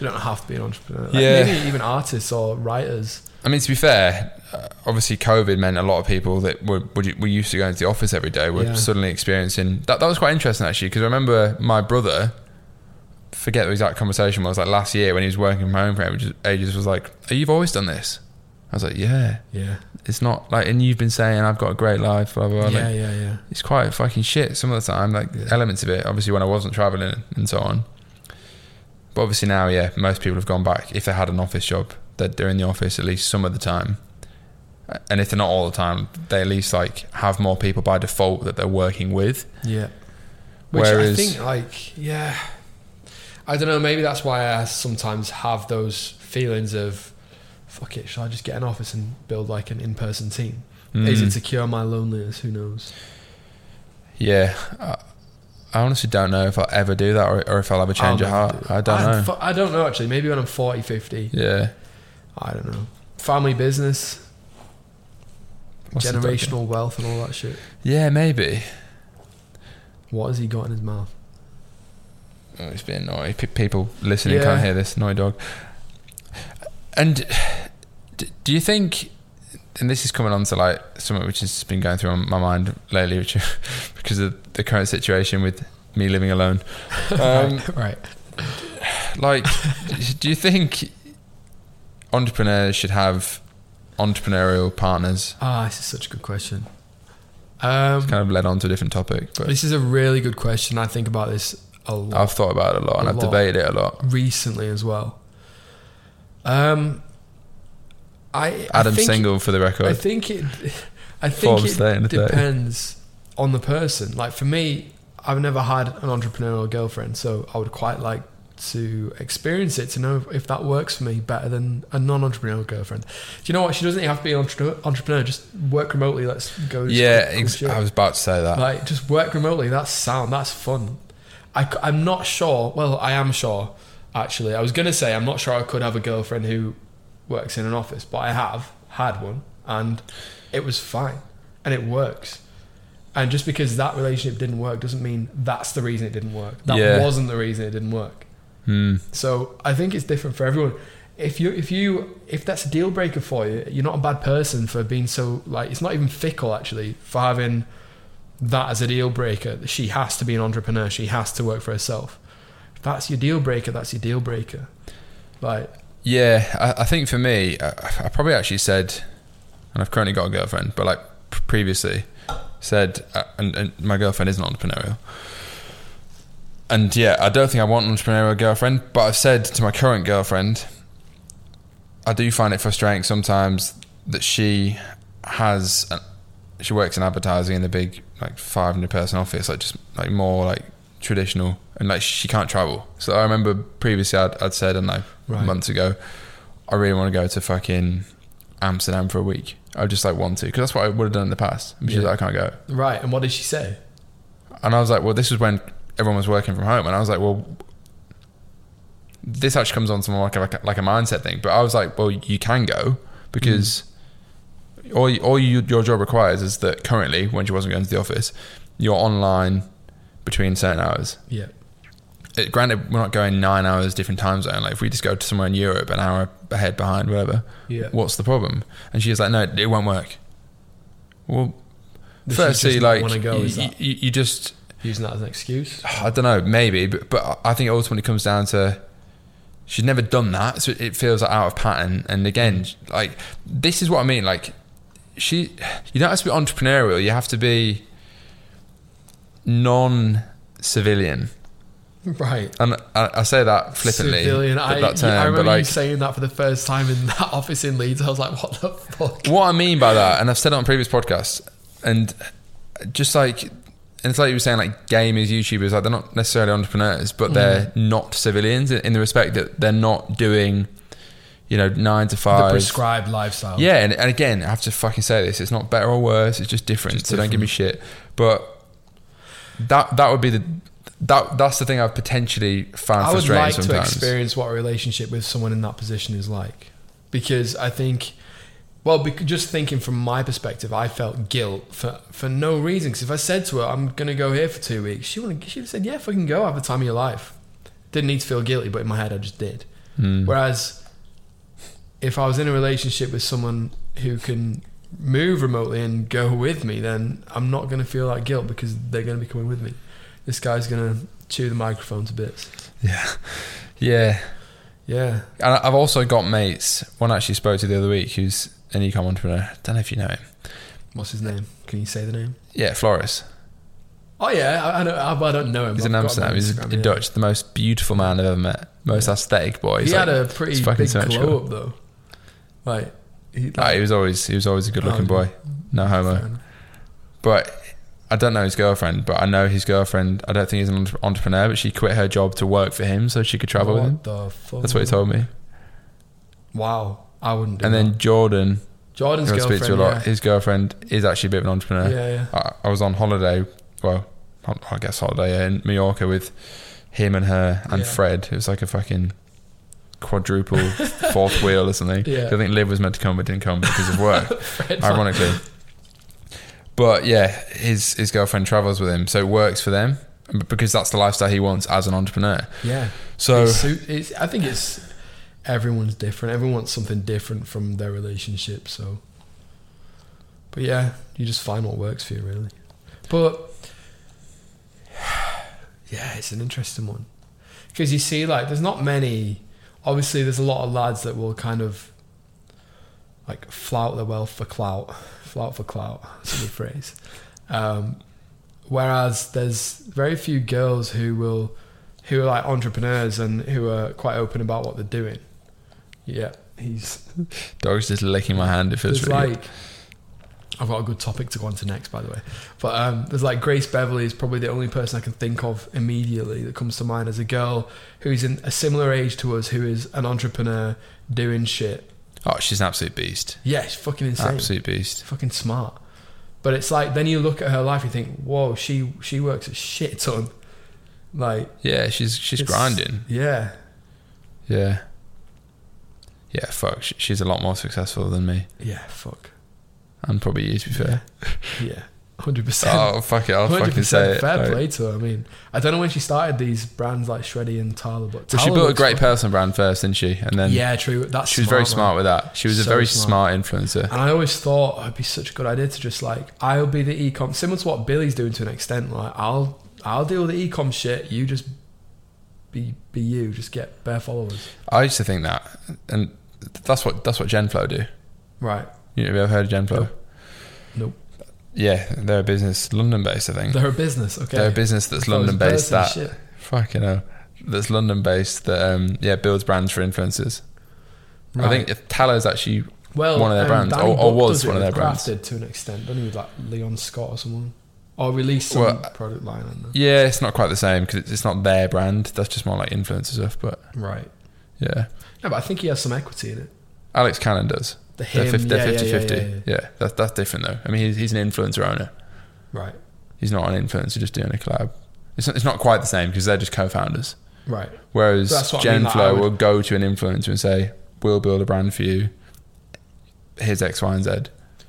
You don't have to be an entrepreneur. Like Yeah. Maybe even artists or writers. I mean, to be fair, uh, obviously COVID meant a lot of people that were were, were used to going to the office every day were Yeah. suddenly experiencing that. That was quite interesting actually, because I remember my brother. Forget the exact conversation was like last year when he was working from home for ages. ages was like, "Oh, "You've always done this," I was like, yeah, Yeah. it's not like, and you've been saying I've got a great life, blah blah. blah. yeah, Like, yeah, yeah. it's quite fucking shit some of the time. Like Yeah. elements of it, obviously when I wasn't traveling and so on. But obviously now, yeah, most people have gone back. If they had an office job, they're, they're in the office at least some of the time. And if they're not all the time, they at least like have more people by default that they're working with. Yeah. Which Whereas- I think, like, yeah, I don't know. Maybe that's why I sometimes have those feelings of, fuck it, should I just get an office and build like an in-person team? Is Mm. it to cure my loneliness? Who knows? Yeah, I, I honestly don't know if I'll ever do that or, or if I'll ever change oh, I'll of heart. do. I don't know. fu- I don't know actually. Maybe when I'm 40, 50. yeah, I don't know. Family business, What's generational wealth, and all that shit. Yeah, maybe. What has he got in his mouth? Oh, it's being naughty. P- people listening Yeah. can't hear this. Naughty dog. And d- do you think? And this is coming on to like something which has been going through my mind lately, which (laughs) because of the current situation with me living alone. (laughs) Um, right. like, do you think entrepreneurs should have entrepreneurial partners? Ah, this is such a good question. Um, Kind of led on to a different topic, but this is a really good question. I think about this a lot. I've thought about it a lot and I've lot. debated it a lot. recently as well. Um, I I Adam think, single for the record. I think it. I think Forbes it depends on the person. Like for me, I've never had an entrepreneurial girlfriend, so I would quite like to experience it to know if that works for me better than a non-entrepreneurial girlfriend. Do you know what? She doesn't even have to be an entre- entrepreneur. Just work remotely. Let's go. yeah, ex- I was about to say that. Like, just work remotely. That's sound. That's fun. I, I, am not sure. Well, I am sure, actually. I was going to say I'm not sure I could have a girlfriend who works in an office, but I have had one, and it was fine, and it works. And just because that relationship didn't work doesn't mean that's the reason it didn't work. That Yeah. wasn't the reason it didn't work. Hmm. So I think it's different for everyone. If you if you if that's a deal breaker for you, you're not a bad person for being so like it's not even fickle actually for having that as a deal breaker. She has to be an entrepreneur. She has to work for herself. If that's your deal breaker. That's your deal breaker. Like Yeah, I, I think for me, I, I probably actually said, and I've currently got a girlfriend, but like previously said, uh, and, and my girlfriend isn't entrepreneurial. And yeah, I don't think I want an entrepreneurial girlfriend, but I've said to my current girlfriend, I do find it frustrating sometimes that she has, she works in advertising in a big like 500 person office, like just like more like traditional, and like she can't travel. So I remember previously I'd, I'd said, and like Right. months ago, I really want to go to fucking Amsterdam for a week. I just like want to because that's what I would have done in the past. And she's Yeah. like, I can't go. right. And what did she say? And I was like, well, this was when everyone was working from home, and I was like, well, this actually comes on to more like a, like a, like a mindset thing. But I was like, well, you can go because mm. all all you, your job requires is that currently, when she wasn't going to the office, you're online between certain hours. Yeah. It, granted, we're not going nine hours different time zone. Like if we just go to somewhere in Europe, an hour ahead, behind, whatever. Yeah. What's the problem? And she was like, no, it won't work. Well, she firstly, just like go, you, you, you just Using that as an excuse. (sighs) I don't know, maybe, but, but I think it ultimately comes down to she's never done that, so it feels like out of pattern. And again, mm. like this is what I mean. Like she, you don't have to be entrepreneurial. You have to be non-civilian. Right. And I, I say that flippantly, Civilian. that, I, that term, I but remember you like saying that for the first time in that (laughs) office in Leeds. I was like, what the fuck? what I mean by that, and I've said it on previous podcasts, and just like, and it's like you were saying, like gamers, YouTubers, like they're not necessarily entrepreneurs, but they're Mm. not civilians in the respect that they're not doing, you know, nine to The five. prescribed lifestyle. yeah, and, and again, I have to fucking say this: it's not better or worse; it's just different. Just so don't give me shit. But that that would be the that that's the thing I've potentially found I would like to experience what a relationship with someone in that position is like, because I think, well, bec- just thinking from my perspective, I felt guilt for for no reason. Because if I said to her, "I'm gonna go here for two weeks," she would she'd have said, "Yeah, fucking go, have the time of your life." Didn't need to feel guilty, but in my head, I just did. Hmm. Whereas, if I was in a relationship with someone who can move remotely and go with me, then I'm not going to feel that guilt because they're going to be coming with me. This guy's going to chew the microphone to bits. Yeah, yeah. Yeah. And I've also got mates. One I actually spoke to the other week, who's an e-com entrepreneur. I Don't know if you know him. What's his name? Can you say the name? Yeah, Floris. Oh yeah, I, I, don't, I, I don't know him. He's in I've got him Amsterdam. He's in yeah. Dutch. The most beautiful man I've ever met. Most Yeah. aesthetic boy. He He's had a pretty he's big glow up though. Like, he, Ah, he was always he was always a good looking Oh, boy. No homo. But I don't know his girlfriend, but I know his girlfriend. I don't think he's an entrepreneur, but she quit her job to work for him so she could travel with him. The fuck? That's what he told me. Wow, I wouldn't do And that. then Jordan, Jordan's who I girlfriend. speak to a lot, yeah. his girlfriend is actually a bit of an entrepreneur. yeah, yeah. I, I was on holiday, well, I I guess holiday yeah, in Mallorca with him and her and Yeah. Fred. It was like a fucking quadruple fourth wheel or something. (laughs) Yeah. I think Liv was meant to come but didn't come because of work, (laughs) ironically. But yeah, his his girlfriend travels with him, so it works for them because that's the lifestyle he wants as an entrepreneur. Yeah. So It's it's, I think it's everyone's different. Everyone wants something different from their relationship. So, but yeah, you just find what works for you, really. But (sighs) yeah, it's an interesting one because you see, like, there's not many. Obviously, there's a lot of lads that will kind of like flout their wealth for clout, (laughs) flout for clout. That's a good phrase. Um, whereas there's very few girls who will who are like entrepreneurs and who are quite open about what they're doing. Yeah, he's (laughs) dog's just licking my hand. It feels really like I've got a good topic to go on to next, by the way. But um, there's like Grace Beverley is probably the only person I can think of immediately that comes to mind as a girl who's in a similar age to us, who is an entrepreneur doing shit. Oh, she's an absolute beast. Yeah, she's fucking insane. Absolute beast. fucking smart. But it's like then you look at her life, you think, whoa, she she works a shit ton. Like Yeah, she's she's grinding. Yeah, Yeah. Yeah, fuck. She's a lot more successful than me, yeah, fuck. And probably you, to be fair. (laughs) Yeah, hundred percent. Oh fuck it! I'll Hundred fucking say it. fair Like, play to her. I mean, I don't know when she started these brands like Shreddy and TALA, but she built a great personal brand first, didn't she? And then Yeah, true. That's she was very man. smart with that. She was a very smart. smart influencer. And I always thought oh, it'd be such a good idea to just like I'll be the ecom, similar to what Billy's doing to an extent. Like I'll I'll deal with the ecom shit. You just be be you. Just get bare followers. I used to think that, and that's what that's what Genflow do. Right. You you ever heard of Genflow? Nope. Nope. Yeah, they're a business, London based. I think They're a business. Okay. they're a business that's I thought it was London based. That shit. fucking hell, that's London based. That um, yeah builds brands for influencers. I think if Taller's actually well, one of their um, brands, or- or was one of their brands. To an extent, he? With like Leon Scott or someone, or release some Well, product line yeah, it's not quite the same because it's, it's not their brand. That's just more like influencer stuff. But Right. yeah, No, but I think he has some equity in it. Alex Cannon does. The They're him, 50 they're yeah, yeah, 50 yeah, 50. yeah, yeah. Yeah, that's, that's different though. I mean, he's, he's an influencer owner. Right. He's not an influencer just doing a collab. It's not, it's not quite the same because they're just co founders. Right. Whereas what I mean, Genflow like, would- will go to an influencer and say, We'll build a brand for you. Here's X, Y, and Z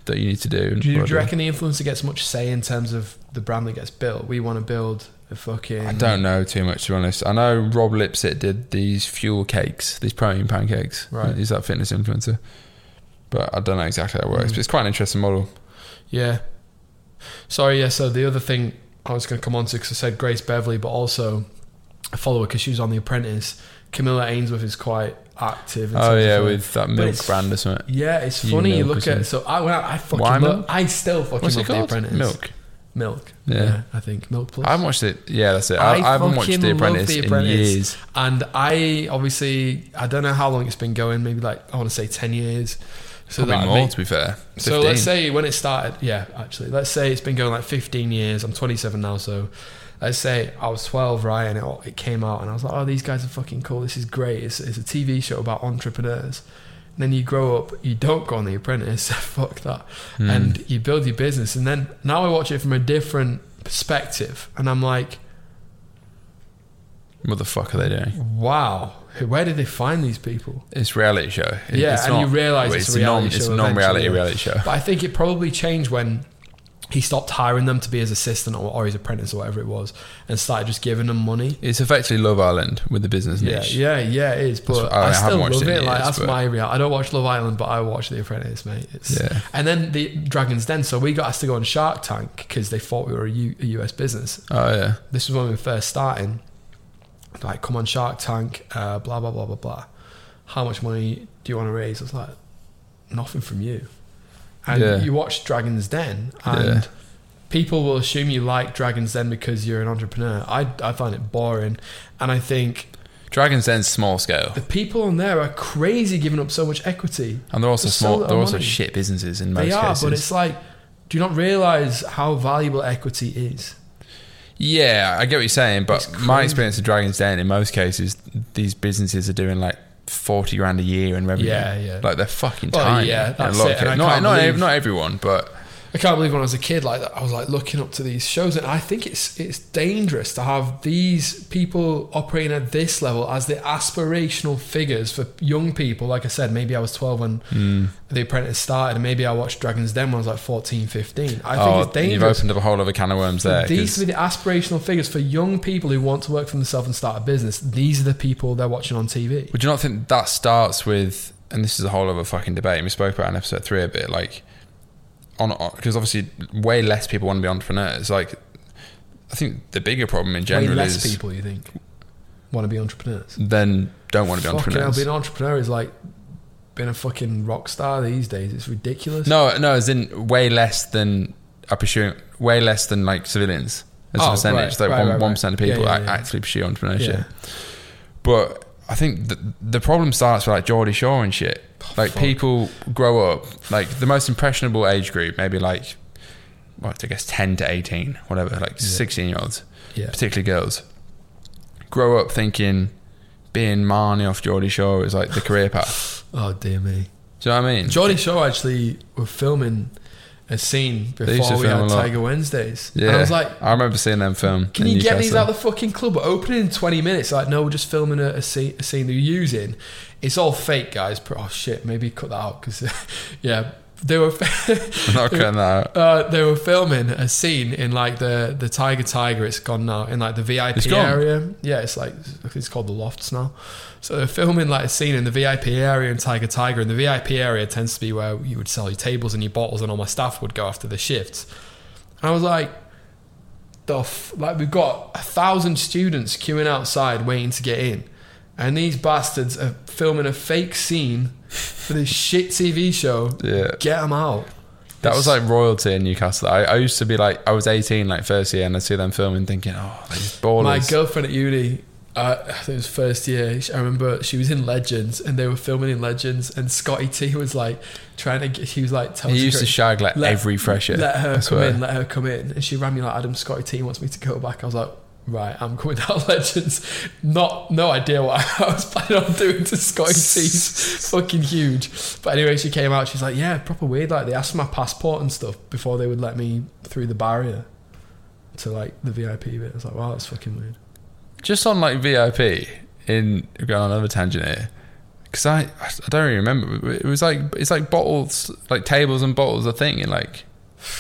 that you need to do. Do you, do you reckon the influencer gets much say in terms of the brand that gets built? We want to build a fucking. I don't know too much to be honest. I know Rob Lipsett did these fuel cakes, these protein pancakes. Right. He's that fitness influencer. But I don't know exactly how it works. But it's quite an interesting model. Yeah. Sorry, yeah. So the other thing I was going to come on to because I said Grace Beverley, but also I follow her because she was on The Apprentice. Camilla Ainsworth is quite active. in Oh yeah, with that milk brand or something. Yeah, it's You funny. You look at so I well, I fucking Why love, milk? I still fucking What's love The? Apprentice. Milk. Milk. Yeah. I think Milk Plus. I haven't watched it. Yeah, that's it. I, I, haven't watched The Apprentice, The in years. And I obviously I don't know how long it's been going. Maybe like I want to say ten years. So Probably that more, make- to be fair. 15. So let's say when it started, yeah, actually, let's say it's been going like 15 years. I'm 27 now, so let's say I was 12, right, and it, it came out, and I was like, oh, these guys are fucking cool. This is great. It's, it's a TV show about entrepreneurs. And then you grow up, you don't go on The Apprentice, (laughs) fuck that, Hmm. and you build your business. And then now I watch it from a different perspective, and I'm like, what the fuck are they doing? wow, where did they find these people? It's reality show. It- Yeah, it's and you realise well, it's a non, reality it's show a non-reality reality show. But I think it probably changed when he stopped hiring them to be his assistant or, or his apprentice or whatever it was, and started just giving them money. It's effectively Love Island with the business niche. yeah, yeah, yeah it is. But I I, still love it it. in like years, that's my real. I don't watch Love Island, but I watch The Apprentice, mate. It's, Yeah. And then the Dragons Den. So we got asked to go on Shark Tank because they thought we were a, U, a US business. Oh yeah. This was when we were first starting. Like, come on Shark Tank, uh, blah blah blah blah blah. How much money do you want to raise? I was like, nothing from you. And Yeah. you watch Dragon's Den, and Yeah. people will assume you like Dragon's Den because you're an entrepreneur. I, I find it boring. And I think Dragon's Den's small scale, the people on there are crazy giving up so much equity. and they're also There's so small. They're also money. shit businesses in most They are, cases. but it's like, do you not realize how valuable equity is? Yeah, I get what you're saying, but my experience of Dragon's Den, in most cases, these businesses are doing like forty grand a year in revenue. Yeah, yeah. Like they're fucking Well, tiny. yeah, that's it, and I. Not can't not, believe- not everyone, but I can't believe when I was a kid like I was like looking up to these shows, and I think it's it's dangerous to have these people operating at this level as the aspirational figures for young people. Like I said, maybe I was 12 when mm, The Apprentice started, and maybe I watched Dragon's Den when I was like 14, 15. I think oh, it's you've opened up a whole other can of worms there. these be the aspirational figures for young people who want to work for themselves and start a business. These are the people they're watching on TV. Would you not think that starts with, and this is a whole other fucking debate, and we spoke about it in episode three a bit, like, on because obviously way less people want to be entrepreneurs. Like, I think the bigger problem in Way general less is people, you think, want to be entrepreneurs. then don't want to be Fucking hell, entrepreneurs. being an entrepreneur is like being a fucking rock star these days. It's ridiculous. No, no, as in way less than are pursuing, way less than like civilians as Oh, a percentage. right, like right, one right, percent of people yeah, act- yeah. actually pursue entrepreneurship. Yeah. But I think the, the problem starts with like Geordie Shore and shit. Like fuck. people grow up like the most impressionable age group, maybe like what I guess ten to eighteen, whatever, like sixteen year olds, Yeah. particularly girls, grow up thinking being Marnie off Geordie Shore is like the career path. (sighs) Oh dear me. Do you know what I mean? Geordie Shore actually were filming a scene They used to before we had. Tiger Wednesdays. yeah, And I was like, I remember seeing them film. Can you get these out of the fucking club? We're opening in 20 minutes. Like, no, we're just filming a, a, scene, a scene they're using. It's all fake, guys. Oh, shit. Maybe cut that out because, (laughs) yeah. They (laughs) were not cutting that out. uh, they were filming a scene in like the the Tiger Tiger. It's gone now in like the VIP area. Yeah, it's like it's called the Lofts now. So they're filming like a scene in the VIP area in Tiger Tiger, and the VIP area tends to be where you would sell your tables and your bottles, and all my staff would go after the shifts. And I was like, the f- like we've got a thousand students queuing outside waiting to get in, and these bastards are filming a fake scene for this shit TV show. Yeah. Get them out. That was like royalty in Newcastle. I, I used to be like, I was 18, like first year, and I see them filming, thinking, oh, these ballers. My girlfriend at uni, uh, I think it was first year. I remember she was in Legends, and they were filming in Legends, and Scotty T was like trying to get. He was like, telling he used to shag like Let- every fresher. let her I come in, let her come in, and she ran me like Adam Scotty T wants me to go back. I was like. Right, I'm going out (laughs) Legends. Not, no idea what (laughs) I was planning on doing to Scotty T's (laughs) fucking huge. But anyway, she came out. She's like, "Yeah, proper weird." Like they asked for my passport and stuff before they would let me through the barrier to like the VIP bit. I was like, "Wow, that's fucking weird." Just on like VIP, in going on another tangent here, because I, I don't really remember. It was like, it's like bottles, like tables and bottles, a thing in like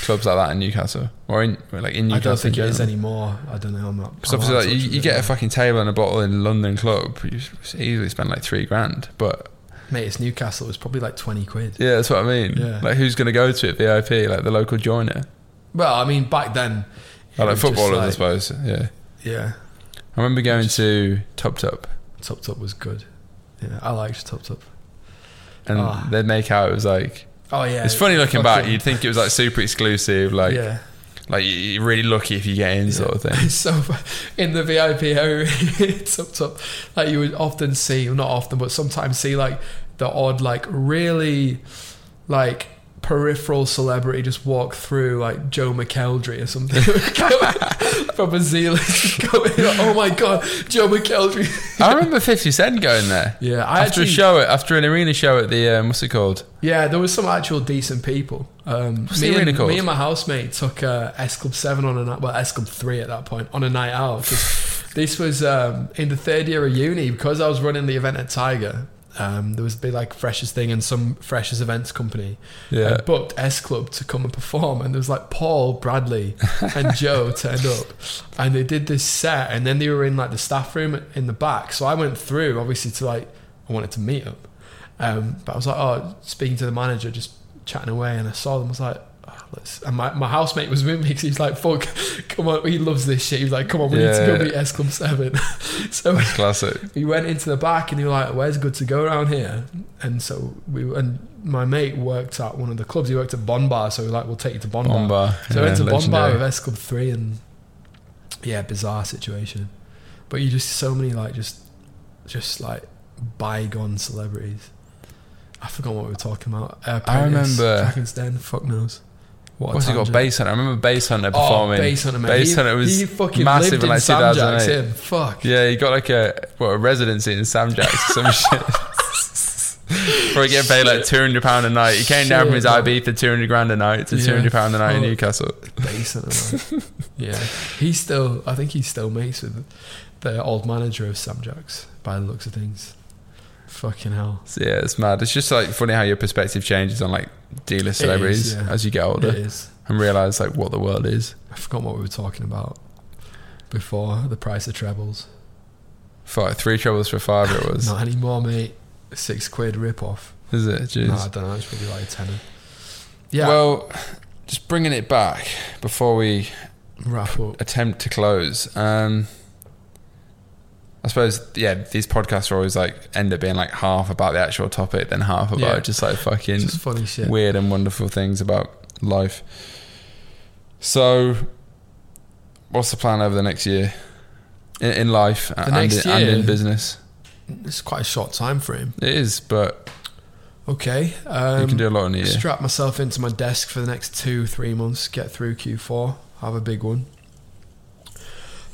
clubs like that in Newcastle or in like in Newcastle. I don't think it is anymore. I don't know. I'm not. Because obviously, like, you, you get a fucking table and a bottle in a London club, you easily spend like three grand. But mate. It's Newcastle. It was probably like twenty quid. yeah, that's what I mean. Yeah. Like, who's going to go to it VIP? Like the local joiner, Well, I mean, back then, or like just footballers, I suppose. Yeah, Yeah, I remember going to Tup Tup, Tup Tup was good. Yeah, I liked Tup Tup. and Ah. they'd make out it was like Oh yeah, it's funny looking back. You'd think it was like super exclusive, like yeah. like you're really lucky if you get in, sort of thing. (laughs) So in the VIP area, it's Tup Tup, like you would often see, not often, but sometimes see like the odd, like really, like peripheral celebrity just walk through, like Joe McElderry or something, (laughs) from a Zealand. (laughs) coming, oh my god, Joe McElderry. (laughs) I remember Fifty Cent going there Yeah, I after actually, a show, after an arena show at the um, what's it called? Yeah, there was some actual decent people. Um, What's me, and, called? me and my housemate took uh, S Club Seven on a night, well S Club Three at that point on a night out. this was um, in the third year of uni because I was running the event at Tiger. Um, there was a big like freshers thing and some freshers events company Yeah, uh, booked S Club to come and perform, and there was like Paul Bradley and (laughs) Joe turned up, and they did this set, and then they were in like the staff room in the back. So I went through, obviously, to like I wanted to meet them, um, but I was like, oh, speaking to the manager, just chatting away, and I saw them. I was like, let's. And my, my housemate was with me because he's like, fuck, (laughs) come on. He loves this shit. He was like, come on, we need to Yeah. go meet S Club 7. (laughs) so That's classic. we went into the back and he was like, "Where's good to go around here?" And so we and my mate worked at one of the clubs. He worked at Bond Bar, so we like, "We'll take you to Bond, Bar." Bomba. So I went to yeah, Bar with S Club Three, and yeah, bizarre situation. But you just so many like just just like bygone celebrities. I forgot what we were talking about. Uh, I remember- Dragon's Den. Fuck knows. What What's he got? Basshunter. I remember Basshunter Oh, performing. Basshunter, man. Basshunter was he fucking massive lived in, in like, Sam Jacks. 2008. him. Fuck. Yeah, he got like a what a residency in Sam Jacks or some (laughs) shit. Probably getting paid like two hundred pound a night. He came down from his Shit, IB for two hundred grand a night to Yeah, two hundred pound a night in. Newcastle. Decent, man. (laughs) yeah, he's still. I think he still mates with the old manager of Sam Jacks by the looks of things. Fucking hell, So, yeah, it's mad. It's just like funny how your perspective changes on like D-list celebrities yeah. as you get older it is. and realize like what the world is. I forgot what we were talking about before the price of trebles. Fuck, three trebles for five it (laughs) was. Not anymore, mate. Six quid rip off. Is it? Jeez. No, I don't know. It's probably like a tenner. Yeah. Well, just bringing it back before we wrap up. attempt to close. Um, I suppose, yeah, these podcasts are always like end up being like half about the actual topic, then half about Yeah. just like fucking Just funny shit. weird and wonderful things about life. So, what's the plan over the next year in, in life and, in, and in business? It's quite a short time frame. It is, but Okay. Um, you can do a lot in a year. Strap myself into my desk for the next two, three months, get through Q4, have a big one.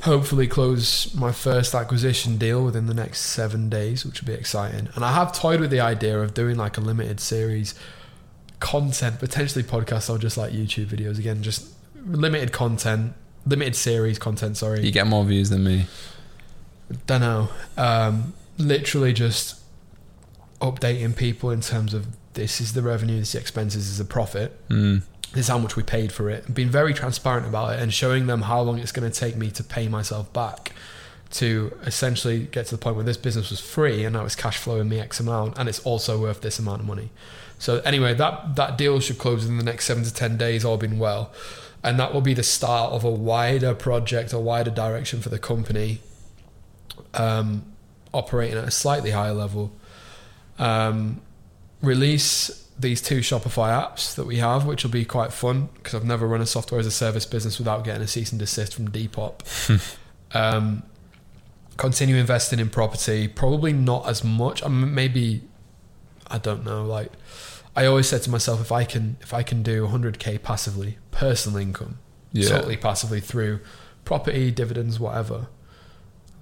Hopefully, close my first acquisition deal within the next seven days, which will be exciting. And I have toyed with the idea of doing like a limited series content, potentially podcasts or just like YouTube videos. Again, just limited content, limited series content, sorry. You get more views than me. Don't know. Um, literally just updating people in terms of this is the revenue, this is the expenses, this is the profit, Mm. This is how much we paid for it. And being very transparent about it and showing them how long it's going to take me to pay myself back to essentially get to the point where this business was free and now it's cash flowing me X amount and it's also worth this amount of money. So anyway, that that deal should close in the next seven to ten days, all being well. And that will be the start of a wider project, a wider direction for the company um, operating at a slightly higher level. Um, release these two Shopify apps that we have, which will be quite fun because I've never run a software as a service business without getting a cease and desist from Depop. (laughs) um, continue investing in property, probably not as much. I mean, maybe I don't know. Like I always said to myself, if I can, if I can do 100k passively, personal income, Yeah. solely passively through property, dividends, whatever.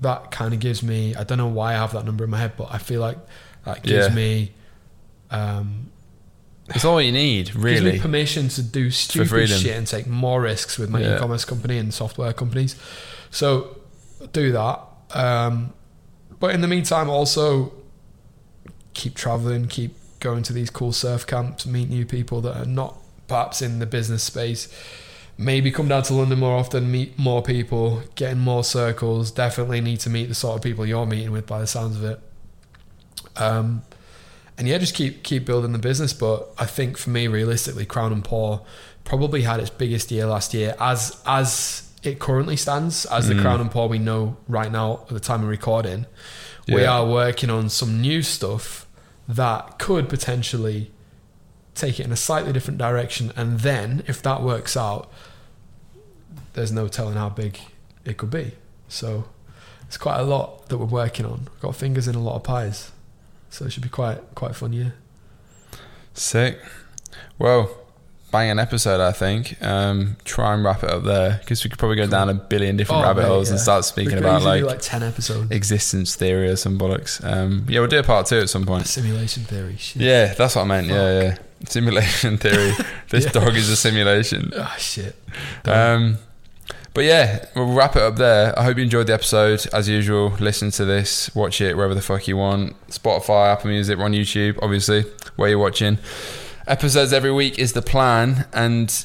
That kind of gives me. I don't know why I have that number in my head, but I feel like that gives Yeah. me. Um, It's all you need, gives me really. permission to do stupid shit and take more risks with my Yeah. e-commerce company and software companies. So do that. Um, but in the meantime, also keep traveling, keep going to these cool surf camps, meet new people that are not perhaps in the business space. Maybe come down to London more often, meet more people, get in more circles. Definitely need to meet the sort of people you're meeting with by the sounds of it. Um, and yeah, just keep keep building the business. But I think for me, realistically, Crown and Paw probably had its biggest year last year, as as it currently stands, as the Mm. Crown and Paw we know right now at the time of recording. We are working on some new stuff that could potentially take it in a slightly different direction, and then if that works out, there's no telling how big it could be. So it's quite a lot that we're working on. We've got fingers in a lot of pies, so it should be quite quite a fun year. Sick. Well, bang an episode, I think. Um, try and wrap it up there because we could probably go Cool. down a billion different Oh, rabbit holes and yeah. start We speaking about like, like ten episodes. existence theory or some bollocks. Um, yeah, we'll do a part two at some point. Simulation theory. Shit. Yeah, that's what I meant. Yeah, yeah. Simulation theory. (laughs) this Yeah. dog is a simulation. Ah shit. Um, but yeah, we'll wrap it up there. I hope you enjoyed the episode. As usual, listen to this, watch it wherever the fuck you want. Spotify, Apple Music, we're on YouTube, obviously, where you're watching. Episodes every week is the plan. And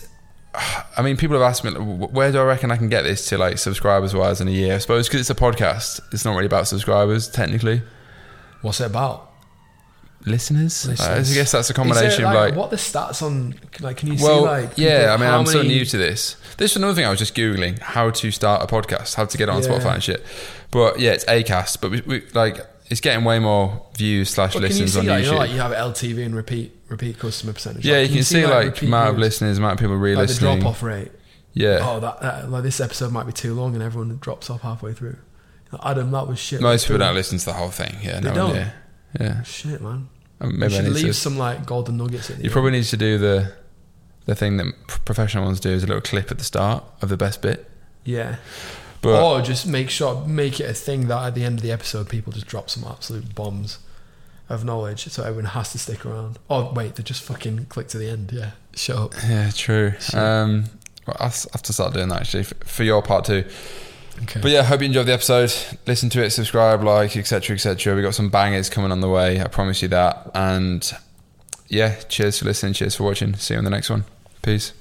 (sighs) I mean, people have asked me, where do I reckon I can get this to, like, subscribers wise in a year? I suppose because it's a podcast, it's not really about subscribers, technically. What's it about? Listeners. Listeners. I guess that's a Is there, combination of like. what the stats on? Like, can you well, see like? yeah. I mean, I'm so new to this. This is another thing I was just googling: how to start a podcast, how to get it on Yeah. Spotify and shit. But yeah, it's Acast, but we, we like it's getting way more views slash listens see on like, YouTube. you know, like you have LTV and repeat repeat customer percentage. yeah, Like, you can, see, like repeat amount of listeners, amount of people like the re-listening. drop off rate. yeah, Oh, that, that like this episode might be too long, and everyone drops off halfway through. Adam, that was shit. most people don't listen to the whole thing. Yeah, They no, don't? yeah, yeah. Shit, man. Um, You Maybe I should leave to. some like golden nuggets You end. probably need to do the the thing that professional ones do is a little clip at the start of the best bit. yeah. But or just make sure make it a thing that at the end of the episode people just drop some absolute bombs of knowledge so everyone has to stick around. Oh wait, they just fucking click to the end. Yeah, shut up. yeah, true. Shit. Um, well, I have to start doing that actually for, for your part too. Okay. But yeah, hope you enjoyed the episode. Listen to it, subscribe, like, etc., etc. We got some bangers coming on the way. I promise you that. And yeah, cheers for listening. Cheers for watching. See you on the next one. Peace.